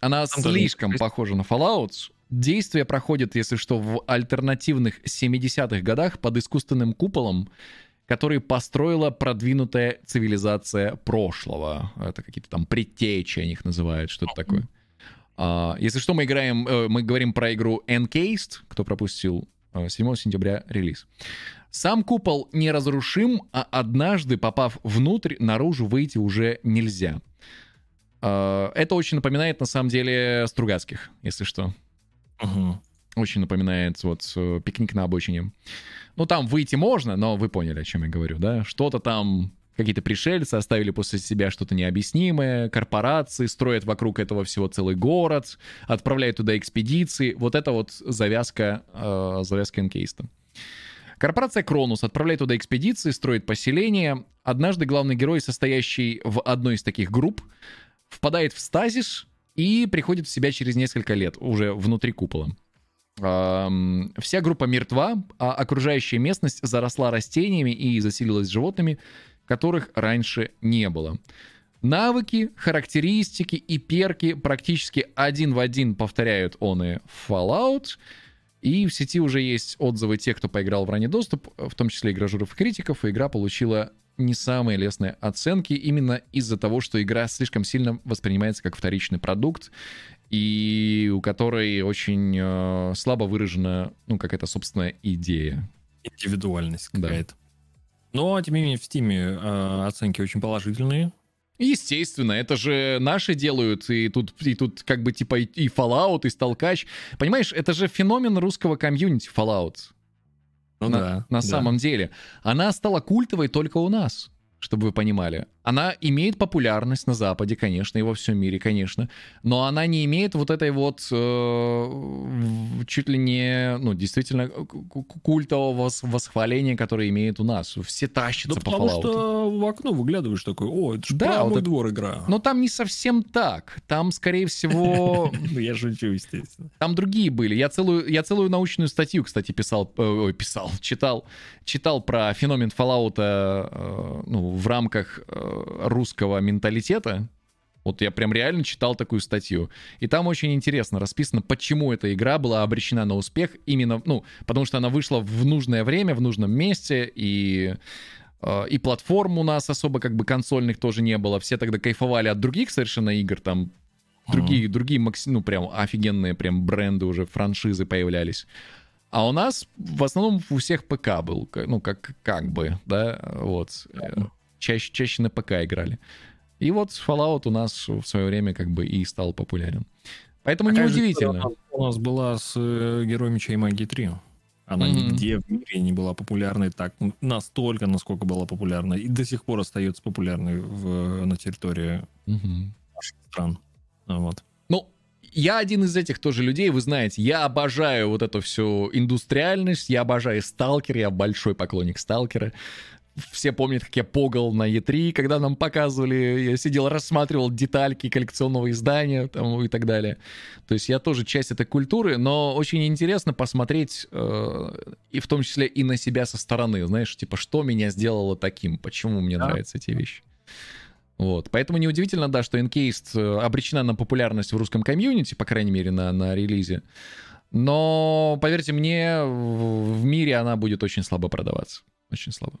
Она Там тоже слишком есть- похожа на Fallout. Действие проходит, если что, в альтернативных 70-х годах под искусственным куполом, который построила продвинутая цивилизация прошлого. Это какие-то там предтечи, они их называют, что-то такое. А, если что, мы играем, э, мы говорим про игру Encased, кто пропустил, э, 7 сентября релиз. Сам купол неразрушим, а однажды, попав внутрь, наружу выйти уже нельзя. А, Это очень напоминает, на самом деле, Стругацких, если что. Мгм. Очень напоминает вот э, пикник на обочине. Ну, там выйти можно, но вы поняли, о чем я говорю, да? Что-то там, какие-то пришельцы оставили после себя что-то необъяснимое, корпорации строят вокруг этого всего целый город, отправляют туда экспедиции. Вот это вот завязка, э, завязка Энкейста. Корпорация Кронус отправляет туда экспедиции, строит поселение. Однажды главный герой, состоящий в одной из таких групп, впадает в стазис и приходит в себя через несколько лет, уже внутри купола. Вся группа мертва, а окружающая местность заросла растениями и заселилась животными, которых раньше не было. Навыки, характеристики и перки практически один в один повторяют он и Fallout. И в сети уже есть отзывы тех, кто поиграл в ранний доступ, в том числе игражуров и критиков, и игра получила не самые лестные оценки именно из-за того, что игра слишком сильно воспринимается как вторичный продукт, и у которой очень э, слабо выражена, ну, какая-то собственная идея. Индивидуальность Да. какая-то. Но, тем не менее, в Стиме э, оценки очень положительные. Естественно, это же наши делают, и тут, и тут как бы типа и, и Fallout, и Сталкач. Понимаешь, это же феномен русского комьюнити Fallout. Ну на, да. на да. самом деле. Она стала культовой только у нас, чтобы вы понимали. Она имеет популярность на Западе, конечно, и во всем мире, конечно, но она не имеет вот этой вот э, чуть ли не, ну, действительно, к- культового вос- восхваления, которое имеет у нас. Все Да тащатся по потому Fallout. что в окно выглядываешь такой, о, это же Да, вот мой двор игра. Но там не совсем так. Там, скорее всего, Ну, я шучу, естественно. Там другие были. Я целую, я целую научную статью, кстати, писал, э, писал, читал, читал про феномен Fallout э, ну, в рамках э, русского менталитета. Вот я прям реально читал такую статью. И там очень интересно расписано, почему эта игра была обречена на успех именно, ну, потому что она вышла в нужное время, в нужном месте, и э, и платформ у нас особо как бы консольных тоже не было. Все тогда кайфовали от других совершенно игр, там другие, другие макси- ну, прям офигенные прям бренды уже, франшизы появлялись. А у нас в основном у всех ПК был, ну, как, как бы, да, вот. э, Чаще, чаще на ПК играли. И вот Fallout у нас в свое время как бы и стал популярен. Поэтому же неудивительно. история У нас была с э, Героем Меча и Магии 3. Она Мгм. нигде в мире не была популярной так настолько, насколько была популярна. И до сих пор остается популярной в, на территории Мгм. стран. А, Вот. Ну, я один из этих тоже людей, вы знаете, я обожаю вот эту всю индустриальность, я обожаю Сталкер, я большой поклонник Сталкера. Все помнят, как я погал на Е3, когда нам показывали, я сидел, рассматривал детальки коллекционного издания там, и так далее. То есть я тоже часть этой культуры, но очень интересно посмотреть, э, и в том числе и на себя со стороны, знаешь, типа, что меня сделало таким, почему мне Да. нравятся эти вещи. Вот. Поэтому неудивительно, да, что Encased э, обречена на популярность в русском комьюнити, по крайней мере, на, на релизе. Но, поверьте мне, в в мире она будет очень слабо продаваться. Очень слабо.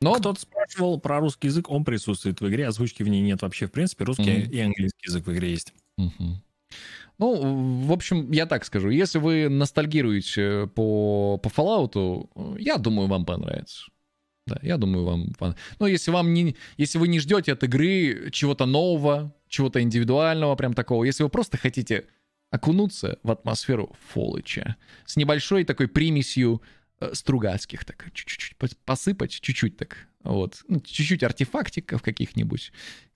Но Кто-то спрашивал про русский язык, он присутствует в игре, озвучки в ней нет вообще, в принципе, русский Мгм. и английский язык в игре есть. Мгм. Ну, в общем, я так скажу. Если вы ностальгируете по, по Fallout, я думаю, вам понравится. Да, я думаю, вам понравится. Но если, вам не, если вы не ждете от игры чего-то нового, чего-то индивидуального, прям такого, если вы просто хотите окунуться в атмосферу Фолыча с небольшой такой примесью э, Стругацких, так чуть-чуть пос- посыпать, чуть-чуть так, вот, ну, чуть-чуть артефактиков каких-нибудь,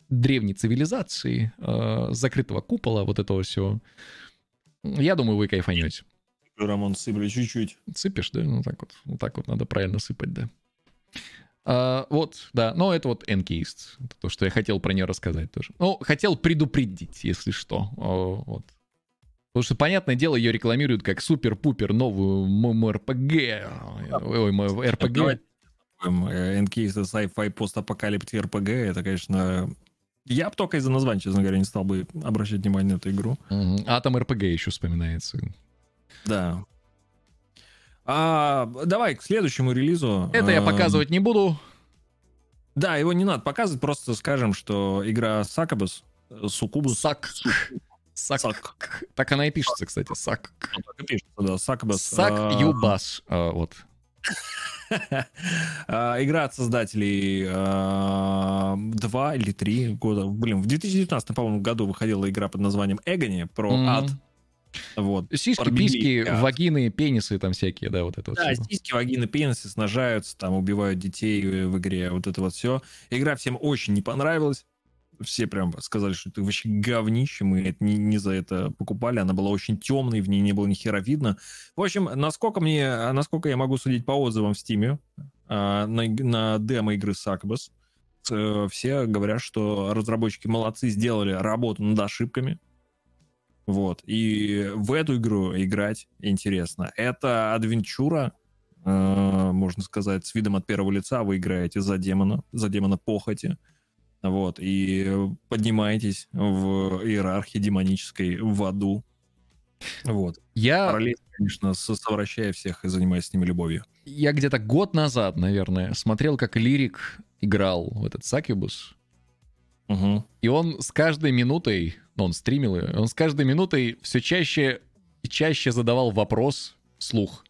древней цивилизации, э, закрытого купола, вот этого всего. Я думаю, вы кайфанете. Рамон, сыпли чуть-чуть. Сыпешь, да? Ну так вот, вот так вот надо правильно сыпать, да. А, вот, да, но это вот это то, что я хотел про нее рассказать тоже. Ну, хотел предупредить, если что, О, вот. Потому что, понятное дело, ее рекламируют как супер-пупер новую ММРПГ. Ой, РПГ. Давай Encased Sci-Fi постапокалипти RPG, это, конечно... Я бы только из-за названия, честно говоря, не стал бы обращать внимание на эту игру. Мгм. Атом РПГ еще вспоминается. Да. А, давай к следующему релизу. Это я А, показывать не буду. Да, его не надо показывать, просто скажем, что игра Сакабус, Сукубус, Сак. Сак. Сак. Так она и пишется, кстати. Сак. так и пишется, да, Сакабус. Сак А, Юбас. А, Вот. а, Игра от создателей а, два или три года. Блин, в 2019, по-моему, году выходила игра под названием Эгони про ад. Вот. Сиськи, письки, ад. вагины, пенисы там всякие, да, вот это вот. Да, сиськи, вагины, пенисы снажаются, там убивают детей в игре, вот это вот все. Игра всем очень не понравилась. Все прям сказали, что это вообще говнище, мы это не, не за это покупали. Она была очень темной, в ней не было ни хера видно. В общем, насколько мне, а, насколько я могу судить по отзывам в Стиме на, иг- на демо игры Succubus, э, все говорят, что разработчики молодцы, сделали работу над ошибками. Вот. И в эту игру играть интересно. Это адвенчура, э, можно сказать, с видом от первого лица. Вы играете за демона, за демона похоти. Вот. И поднимаетесь в иерархии демонической в аду. Вот. Я, Параллельно, конечно, со- совращая всех и занимаясь с ними любовью. я где-то год назад, наверное, смотрел, как Лирик играл в этот Сакибус. Мгм. И он с каждой минутой, ну, он стримил ее, он с каждой минутой все чаще и чаще задавал вопрос вслух.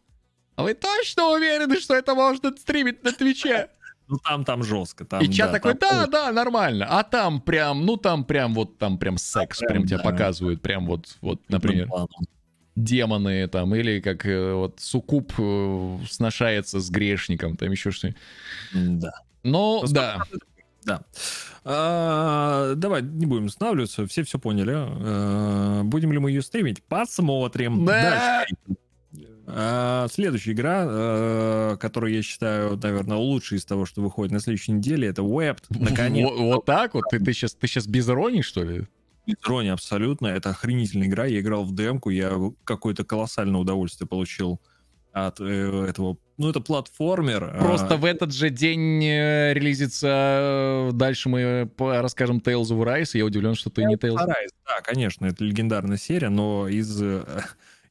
А вы точно уверены, что это можно стримить на Твиче? Ну, там, там жестко. Там, И чат да, такой, там да, да, нормально. А там прям, ну там прям вот, там прям секс, Прям, прям тебя да. показывают, прям вот, вот, например, демоны там, или как э, вот Сукуб э, сношается с грешником, там еще что-нибудь. Да. Но, Просто- да, Да. А, давай, не будем останавливаться, все все поняли. А, будем ли мы ее стримить? Посмотрим. Да. Дальше. А, следующая игра, а, которую я считаю, наверное, лучшей из того, что выходит на следующей неделе, это Wept. Наконец. вот, вот так вот, ты, ты, сейчас, ты сейчас без иронии, что ли? Без иронии, абсолютно. Это охренительная игра. Я играл в демку, я какое-то колоссальное удовольствие получил от э, этого. Ну, это платформер. Просто а, в этот же день э, релизится, э, дальше мы расскажем Tales of Rise, я удивлен, что ты не Tales. Стараюсь, да, конечно, это легендарная серия, но из...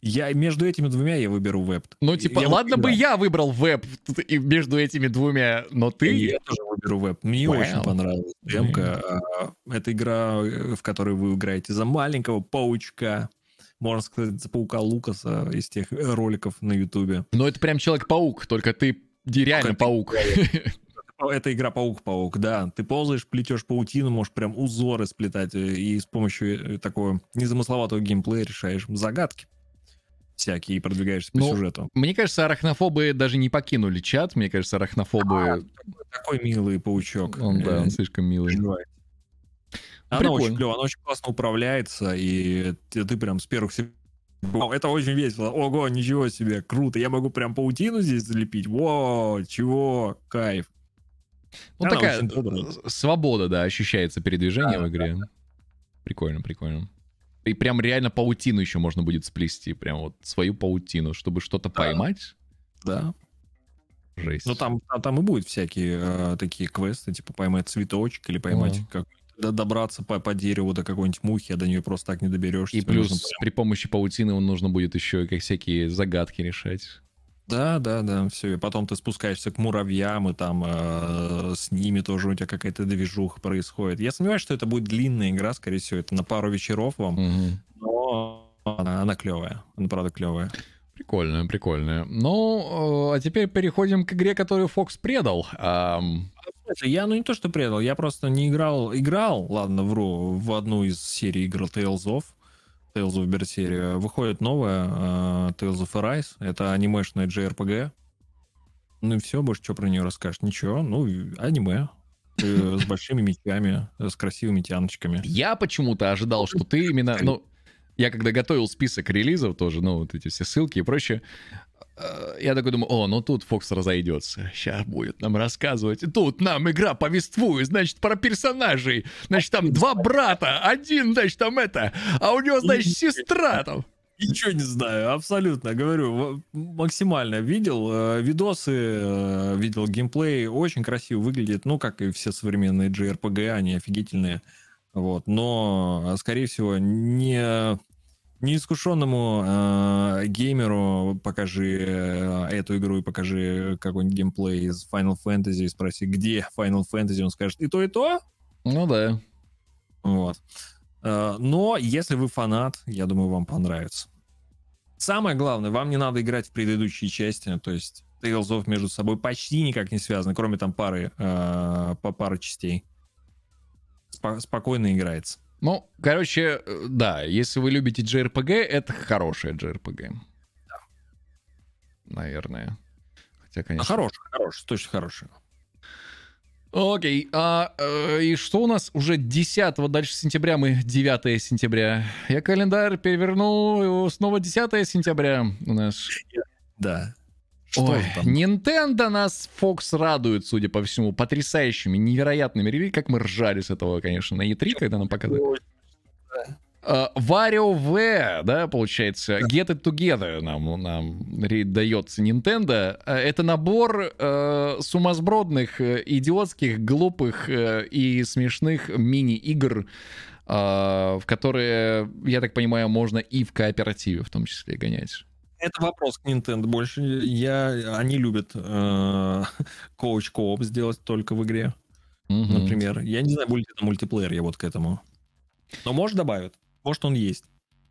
Я между этими двумя я выберу веб. Ну, типа, Я ладно бы выбираю. я выбрал веб и между этими двумя, но ты... Я тоже выберу веб. Мне Вау. очень понравилась демка. А, Это игра, э, в которой вы играете за маленького паучка. можно сказать, за паука Лукаса из тех э, роликов на Ютубе. Но это прям Человек-паук, только ты реально Только ты- паук. Это игра Паук-паук, да. Ты ползаешь, плетешь паутину, можешь прям узоры сплетать, э, и с помощью такого незамысловатого геймплея решаешь загадки всякие и продвигаешься по Ну, сюжету. Мне кажется, арахнофобы даже не покинули чат. Мне кажется, арахнофобы... Такой милый паучок. Он, да, Э, он слишком милый. переживает. Она Прикольно. очень клево, она очень классно управляется, и ты, ты прям с первых секунд... Это очень весело. Ого, ничего себе, круто. Я могу прям паутину здесь залепить. Во, чего, кайф. Ну, Она такая э, свобода, да, ощущается передвижение Да, в игре. Прикольно, прикольно. И прям реально паутину еще можно будет сплести. Прям вот свою паутину, чтобы что-то поймать. Да. Жесть. Ну там, там, там и будут всякие э, такие квесты, типа поймать цветочек или поймать Ага. как добраться по, по дереву до какой-нибудь мухи, а до нее просто так не доберешься. И плюс нужно при помощи паутины нужно будет еще как всякие загадки решать. Да, да, да, все. И потом ты спускаешься к муравьям, и там э, с ними тоже у тебя какая-то движуха происходит. Я сомневаюсь, что это будет длинная игра, скорее всего, это на пару вечеров вам, Мгм. но она, она клевая. Она правда клевая. Прикольно, прикольно. Ну, э, а теперь переходим к игре, которую Фокс предал. Слушай, Я, ну не то, что предал, я просто не играл. Играл, ладно, вру, в одну из серий игр Tales of. Tales of Berseria. Выходит новая э, Tales of Arise. Это анимешная JRPG. Ну и все, больше что про нее расскажешь? Ничего, ну, аниме. С большими мечами, с красивыми тяночками. Я почему-то ожидал, что ты именно... Ну, я когда готовил список релизов тоже, ну, вот эти все ссылки и прочее, я такой думаю, о, ну тут Фокс разойдется. Сейчас будет нам рассказывать. Тут нам игра повествует, значит, про персонажей. Значит, там два брата, один, значит, там это, а у него, значит, сестра там. Ничего не знаю, абсолютно. Говорю, максимально видел э, видосы, э, видел геймплей, очень красиво выглядит. Ну, как и все современные JRPG, они офигительные. Вот, но, э, скорее всего, не неискушенному э, геймеру покажи э, эту игру и покажи какой-нибудь геймплей из Final Fantasy и спроси, где Final Fantasy, он скажет и то, и то. Ну да. Вот. Э, Но если вы фанат, я думаю, вам понравится. Самое главное, вам не надо играть в предыдущие части, то есть Tales of между собой почти никак не связаны, кроме там пары, э, по пары частей. Спо- спокойно играется. Ну, короче, э, да, если вы любите JRPG, это хорошая JRPG. Наверное. Хотя, А конечно... хороший, хороший, точно хороший. Окей, а э, и что у нас уже 10 дальше сентября, мы 9 сентября. Я календарь перевернул, снова 10 сентября у нас. Да. Что Ой, там? Nintendo нас Fox радует, судя по всему, потрясающими, невероятными ревью. Как мы ржали с этого, конечно, на E3, когда нам показали. А, WarioWare, да, получается, Get It Together нам, нам дается Nintendo. А, Это набор э, сумасбродных, э, идиотских, глупых э, и смешных мини-игр, э, в которые, я так понимаю, можно и в кооперативе в том числе гонять. Это вопрос к Nintendo больше. Я, они любят э, couch co-op сделать только в игре, Мгм. например. Я не знаю, будет ли это мультиплеер, я вот к этому. Но может добавят. Может он есть.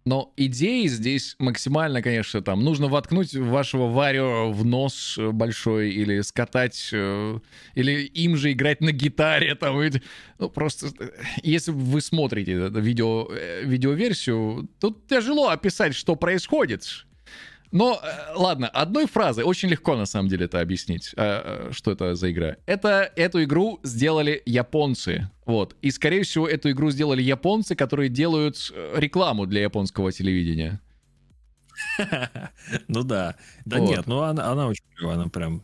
Но идеи здесь максимально, конечно, там нужно воткнуть вашего Варио в нос э, большой или скатать, э, или им же играть на гитаре, там, ну, просто, э, если вы смотрите видео, э, видеоверсию, тут тяжело описать, что происходит. Но, э, ладно, одной фразой очень легко, на самом деле, это объяснить, э, э, что это за игра. Это, эту игру сделали японцы, вот. И, скорее всего, эту игру сделали японцы, которые делают рекламу для японского телевидения. Ну да. Да Вот. нет, ну она, она очень клевая, она прям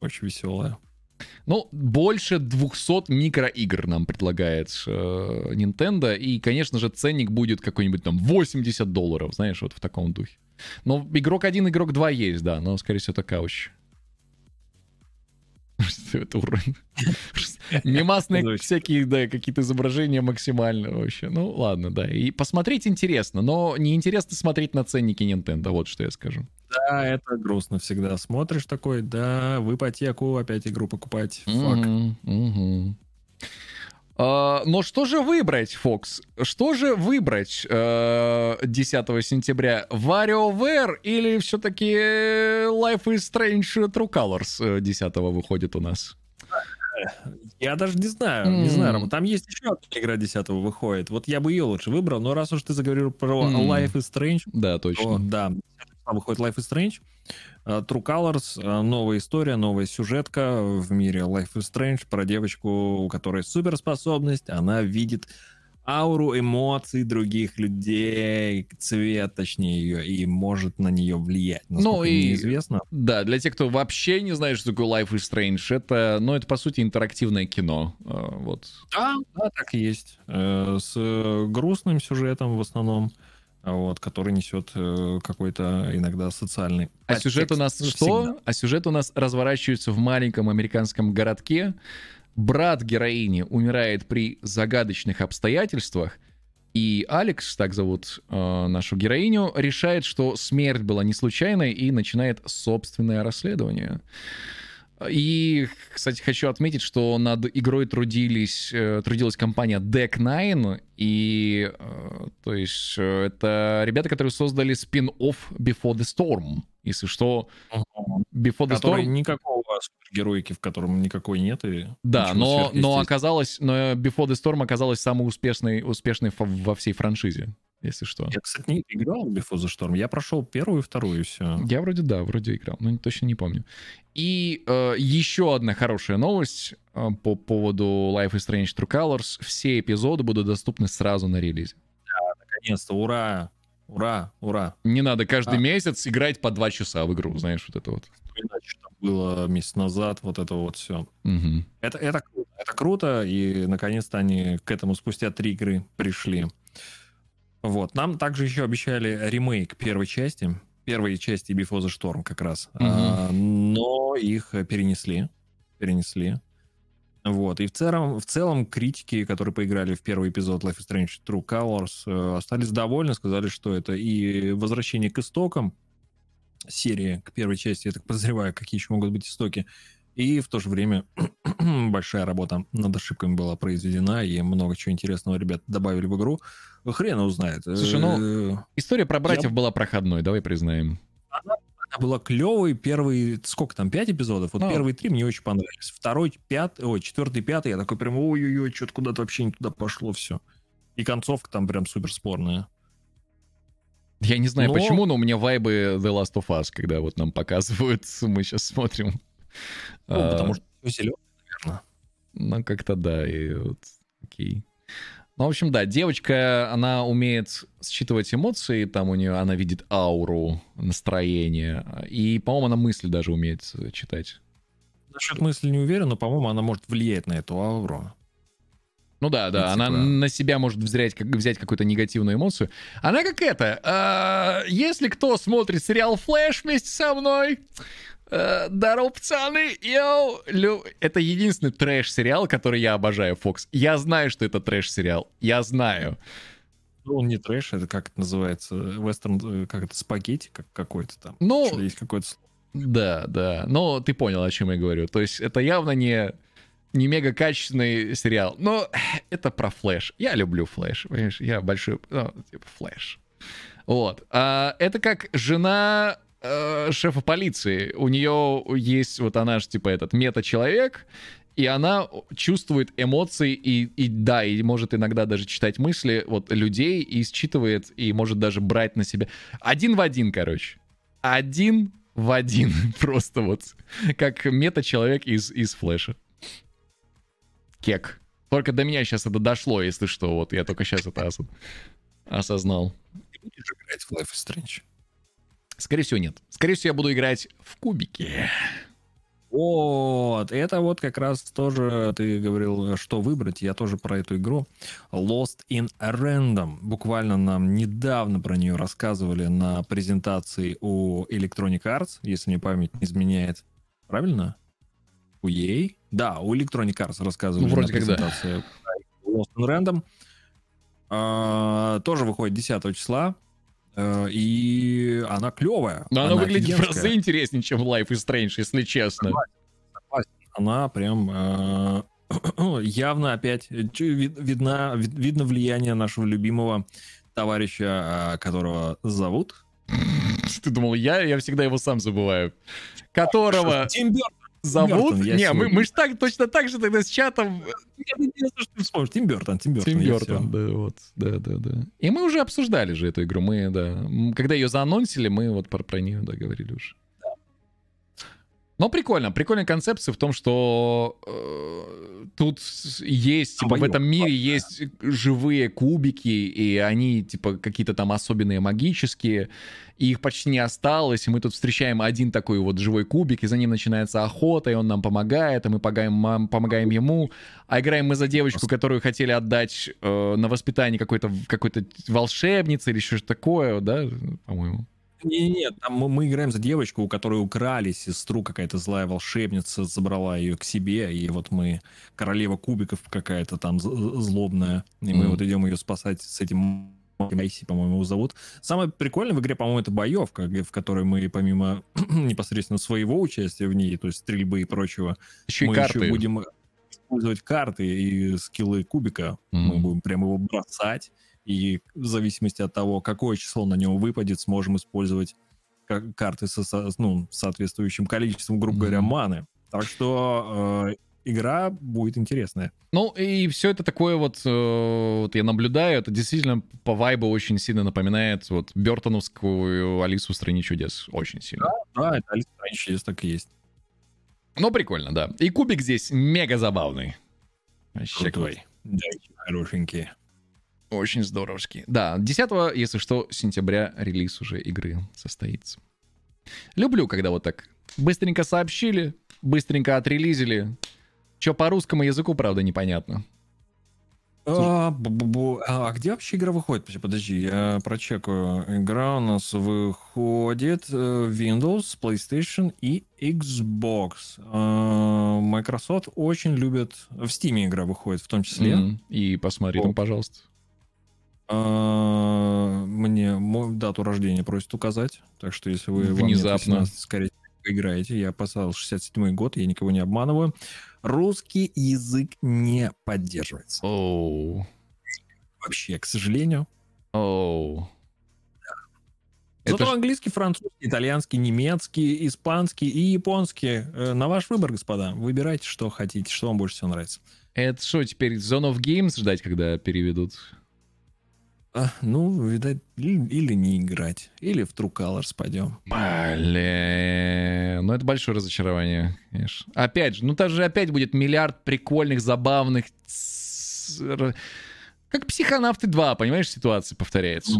очень веселая. Ну, больше 200 микроигр нам предлагает э, Nintendo, и, конечно же, ценник будет какой-нибудь там 80 долларов, знаешь, вот в таком духе. Но игрок 1, игрок 2 есть, да, но, скорее всего, это кауч. Что это уровень? Мемасные Точно. всякие, да, какие-то изображения максимально вообще. Ну, ладно, да. И посмотреть интересно, но неинтересно смотреть на ценники Nintendo, вот что я скажу. Да, это грустно всегда. Смотришь такой, да, в ипотеку опять игру покупать. Фак. А, но что же выбрать, Фокс? Что же выбрать э, 10 сентября? WarioWare или все-таки Life is Strange True Colors э, 10 выходит у нас? Я даже не знаю, не знаю, Рома. Там есть еще одна игра 10 выходит. Вот я бы ее лучше выбрал, но раз уж ты заговорил про М. Life is Strange, Да, то точно. Да, выходит Life is Strange. Э, True Colors, э, новая история, новая сюжетка в мире Life is Strange про девочку, у которой суперспособность, она видит ауру эмоций других людей, цвет, точнее, ее, и может на нее влиять. Ну и- мне известно. Да, для тех, кто вообще не знает, что такое Life is Strange, это, ну, это, по сути, интерактивное кино. Э, Вот. Да, да, так и есть. Э, С грустным сюжетом в основном, а вот, который несет э, какой-то иногда социальный. А сюжет у нас подтекст. что? Всегда. А сюжет у нас разворачивается в маленьком американском городке. Брат героини умирает при загадочных обстоятельствах, и Алекс, так зовут э, нашу героиню, решает, что смерть была не случайной и начинает собственное расследование. И, кстати, хочу отметить, что над игрой трудились, э, трудилась компания Deck Nine, и, э, то есть, э, это ребята, которые создали спин-офф Before the Storm. Если что, Before the Который Storm... никакого супергероики, в котором никакой нет. И Да, но, но оказалось, но Before the Storm оказалась самой успешной, успешной во всей франшизе, если что. Я, кстати, не играл в Before the Storm. Я прошел первую и вторую, и все. Я вроде да, вроде играл, но точно не помню. И э, еще одна хорошая новость э, по поводу Life is Strange True Colors. Все эпизоды будут доступны сразу на релизе. Наконец-то, ура! Ура, ура. Не надо каждый А. месяц играть по два часа в игру, знаешь, вот это вот. Иначе что там было месяц назад, вот это вот все. Мгм. Это, это круто. Это круто, и наконец-то они к этому спустя три игры пришли. Вот. Нам также еще обещали ремейк первой части. Первой части Before the Storm как раз. Мгм. А, но их перенесли. Перенесли. Вот. И в целом, в целом критики, которые поиграли в первый эпизод Life is Strange True Colors, э, остались довольны, сказали, что это и возвращение к истокам серии, к первой части, я так подозреваю, какие еще могут быть истоки, и в то же время большая работа над ошибками была произведена, и много чего интересного ребят добавили в игру. Хрен его знает. Слушай, ну- Э, История про братьев была проходной, давай признаем. она была клевой. Первый, сколько там, пять эпизодов? Вот Ну. первые три мне очень понравились. Второй, пятый, ой, четвертый, пятый, я такой прям, ой-ой-ой, что-то куда-то вообще не туда пошло все. И концовка там прям супер спорная. Я не знаю Но- почему, но у меня вайбы The Last of Us, когда вот нам показывают, мы сейчас смотрим. Ну, А, потому что все зеленое, наверное. Ну, как-то да, и вот, окей. Ну, в общем, да, девочка, она умеет считывать эмоции, там у нее, она видит ауру, настроение, и, по-моему, она мысли даже умеет э, читать. Насчет мысли не уверен, но, по-моему, она может влиять на эту ауру. Ну да, да, Ну, она типа- на себя может взять, как, взять какую-то негативную эмоцию. Она как это, а, если кто смотрит сериал «Флэш» вместе со мной, э, здорово, пацаны, йоу, лю- это единственный трэш-сериал, который я обожаю, folks. Я знаю, что это трэш-сериал, я знаю. Ну, он не трэш, это как это называется, вестерн, э, как это, спагетти как какой-то там. Ну, Что-то есть какое-то слово. Да, да. Но ты понял, о чем я говорю. То есть это явно не, не мега качественный сериал. Но это про флэш. Я люблю флэш. Понимаешь, я большой... Ну, типа флэш. Вот. А, это как жена э, шефа полиции. У нее есть вот она же типа этот мета-человек, и она чувствует эмоции и, и да, и может иногда даже читать мысли вот людей и считывает, и может даже брать на себя. Один в один, короче. Один в один. Просто вот как мета-человек из, из флэша. Кек. Только до меня сейчас это дошло, если что. Вот я только сейчас это ос- осознал. Играть в Life is Strange? Скорее всего, нет. Скорее всего, я буду играть в кубики. Вот, это вот как раз тоже ты говорил, что выбрать. Я тоже про эту игру. Lost in Random. Буквально нам недавно про нее рассказывали на презентации у Electronic Arts, если мне память не изменяет. Правильно? У EA? Да, у Electronic Arts рассказывали Ну, вроде на как да. презентации Lost in Random. А, тоже выходит 10 числа. Э, И она клевая. Но оно выглядит в офигенская. разы интереснее, чем Life is Strange, если честно. Она прям э, явно опять э, видна, вид- видно влияние нашего любимого товарища, которого зовут... Ты думал, я? Я всегда его сам забываю. Которого Тим Бёртон. Зовут... Бёртон, Не, мы, мы ж так, точно так же тогда с чатом... Вспомнишь. Тим Бёртон, Тим Бёртон. Тим всё. да, вот, да, да, да. И мы уже обсуждали же эту игру, мы, да. Когда ее заанонсили, мы вот про, про нее, да, говорили уже. Но прикольно, прикольная концепция в том, что э, тут есть, типа, в этом мире есть живые кубики, и они, типа, какие-то там особенные магические, и их почти не осталось, и мы тут встречаем один такой вот живой кубик, и за ним начинается охота, и он нам помогает, и мы помогаем, помогаем ему, а играем мы за девочку, которую хотели отдать э, на воспитание какой-то какой-то волшебницы или что-то такое, да, по-моему. Не-не-не, там мы, мы играем за девочку, у которой украли сестру, какая-то злая волшебница забрала ее к себе, и вот мы, королева кубиков какая-то там злобная, и мы Мгм. вот идем ее спасать с этим Майси, по-моему, его зовут. Самое прикольное в игре, по-моему, это боевка, в которой мы, помимо непосредственно своего участия в ней, то есть стрельбы и прочего, Еще и мы карты. еще будем использовать карты и скиллы кубика. Мы Мгм. будем прям его бросать, и в зависимости от того, какое число на него выпадет, сможем использовать ка- карты со, со- ну, соответствующим количеством, грубо говоря, Мгм. маны. Так что э, игра будет интересная. Ну, и все это такое вот, э, вот я наблюдаю, это действительно по вайбу очень сильно напоминает вот Бертоновскую Алису в стране чудес. Очень сильно. Да, это Алиса в стране чудес так и есть. Но прикольно, да. И кубик здесь мега забавный. Вообще Крутой. Да, хорошенький. Очень здоровский. Да, 10 если что, сентября релиз уже игры состоится. Люблю, когда вот так быстренько сообщили, быстренько отрелизили. Че по русскому языку, правда, непонятно. А. А где вообще игра выходит? Подожди, я прочекаю. Игра у нас выходит э, Windows, PlayStation и Xbox. А, Microsoft очень любит... В Steam игра выходит в том числе. М, И посмотри там, О. пожалуйста. А, Мне дату рождения просят указать. Так что если вы Внезапно. 18, скорее всего, поиграете. Я поставил 67 год, я никого не обманываю. Русский язык не поддерживается. Оу. Вообще, к сожалению. Оу. Зато ж- английский, французский, итальянский, немецкий, испанский и японский. Э, На ваш выбор, господа. Выбирайте, что хотите, что вам больше всего нравится. Это что, теперь Zone of Games ждать, когда переведут? А, ну, видать, или, или не играть. Или в True Colors пойдем. Блин, ну это большое разочарование, конечно. Опять же, ну там же опять будет миллиард прикольных, забавных... Как «Психонавты 2», понимаешь, ситуация повторяется.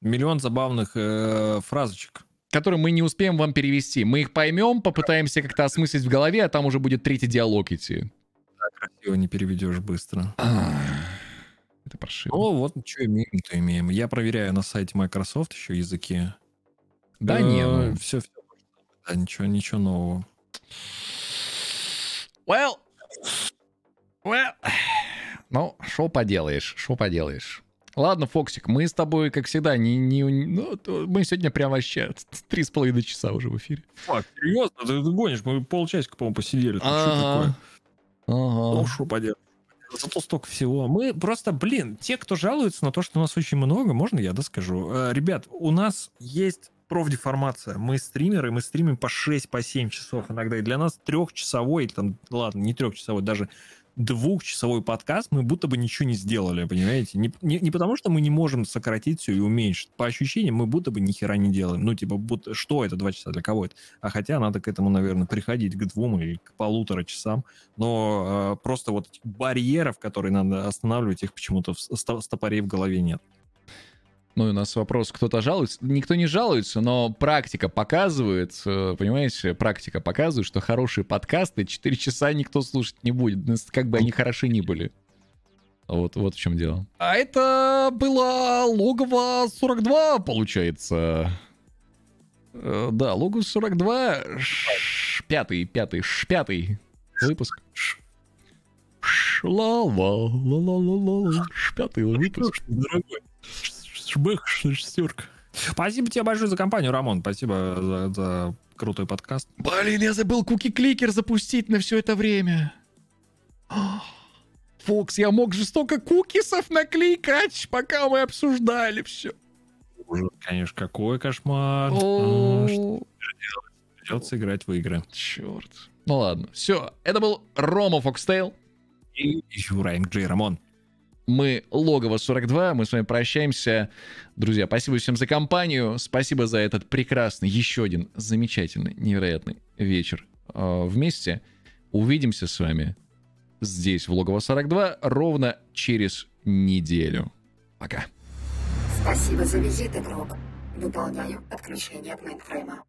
Миллион забавных э, фразочек. Которые мы не успеем вам перевести. Мы их поймем, попытаемся как-то осмыслить в голове, а там уже будет третий диалог идти. Так красиво не переведешь быстро. Это паршиво. Ну, вот что имеем, то имеем. Я проверяю на сайте Microsoft еще языки. Да не, ну... Все, все. Да, ничего, ничего нового. Well, well. Ну, что поделаешь, что поделаешь. Ладно, Фоксик, мы с тобой, как всегда, не, не, ну, мы сегодня прям вообще три с половиной часа уже в эфире. Фак, серьезно? Ты, ты гонишь? Мы полчасика, по-моему, посидели. Тут что такое? Ага. Ну, что поделать. Зато столько всего. Мы просто, блин, те, кто жалуется на то, что у нас очень много, можно я доскажу? Э, Ребят, у нас есть профдеформация. Мы стримеры, мы стримим по 6, по 7 часов иногда. И для нас трехчасовой, там, ладно, не трехчасовой, даже двухчасовой подкаст мы будто бы ничего не сделали, понимаете? Не, не, не потому, что мы не можем сократить все и уменьшить. По ощущениям мы будто бы ни хера не делаем. Ну, типа, будто, что это два часа, для кого это? А хотя надо к этому, наверное, приходить к двум или к полутора часам. Но э, просто вот барьеров, которые надо останавливать, их почему-то стопорей в голове нет. Ну, у нас вопрос, кто-то жалуется. Никто не жалуется, но практика показывает, э, понимаете, практика показывает, что хорошие подкасты 4 часа никто слушать не будет, ну, как бы они хороши ни были. Вот, вот в чем дело. А это было логово 42, получается. Э, Да, логово 42, ш- пятый, пятый, ш- пятый выпуск. Ш- ш- ла-ла, ла-ла-ла-ла, ш- пятый выпуск. Шбых, шестерка. Спасибо тебе большое за компанию, Рамон. Спасибо за, за крутой подкаст. Блин, я забыл куки-кликер запустить на все это время. Фокс, я мог же столько кукисов накликать, пока мы обсуждали все. Ужас, Конечно, какой кошмар. Что Придется играть в игры. Черт. Ну ладно, все. Это был Рома Фокстейл. И Юра МГ Рамон. Мы Логово 42, мы с вами прощаемся. Друзья, спасибо всем за компанию, спасибо за этот прекрасный, еще один замечательный, невероятный вечер э, вместе. Увидимся с вами здесь, в Логово 42, ровно через неделю. Пока. Спасибо за визит, игрок. Выполняю отключение от мейнфрейма.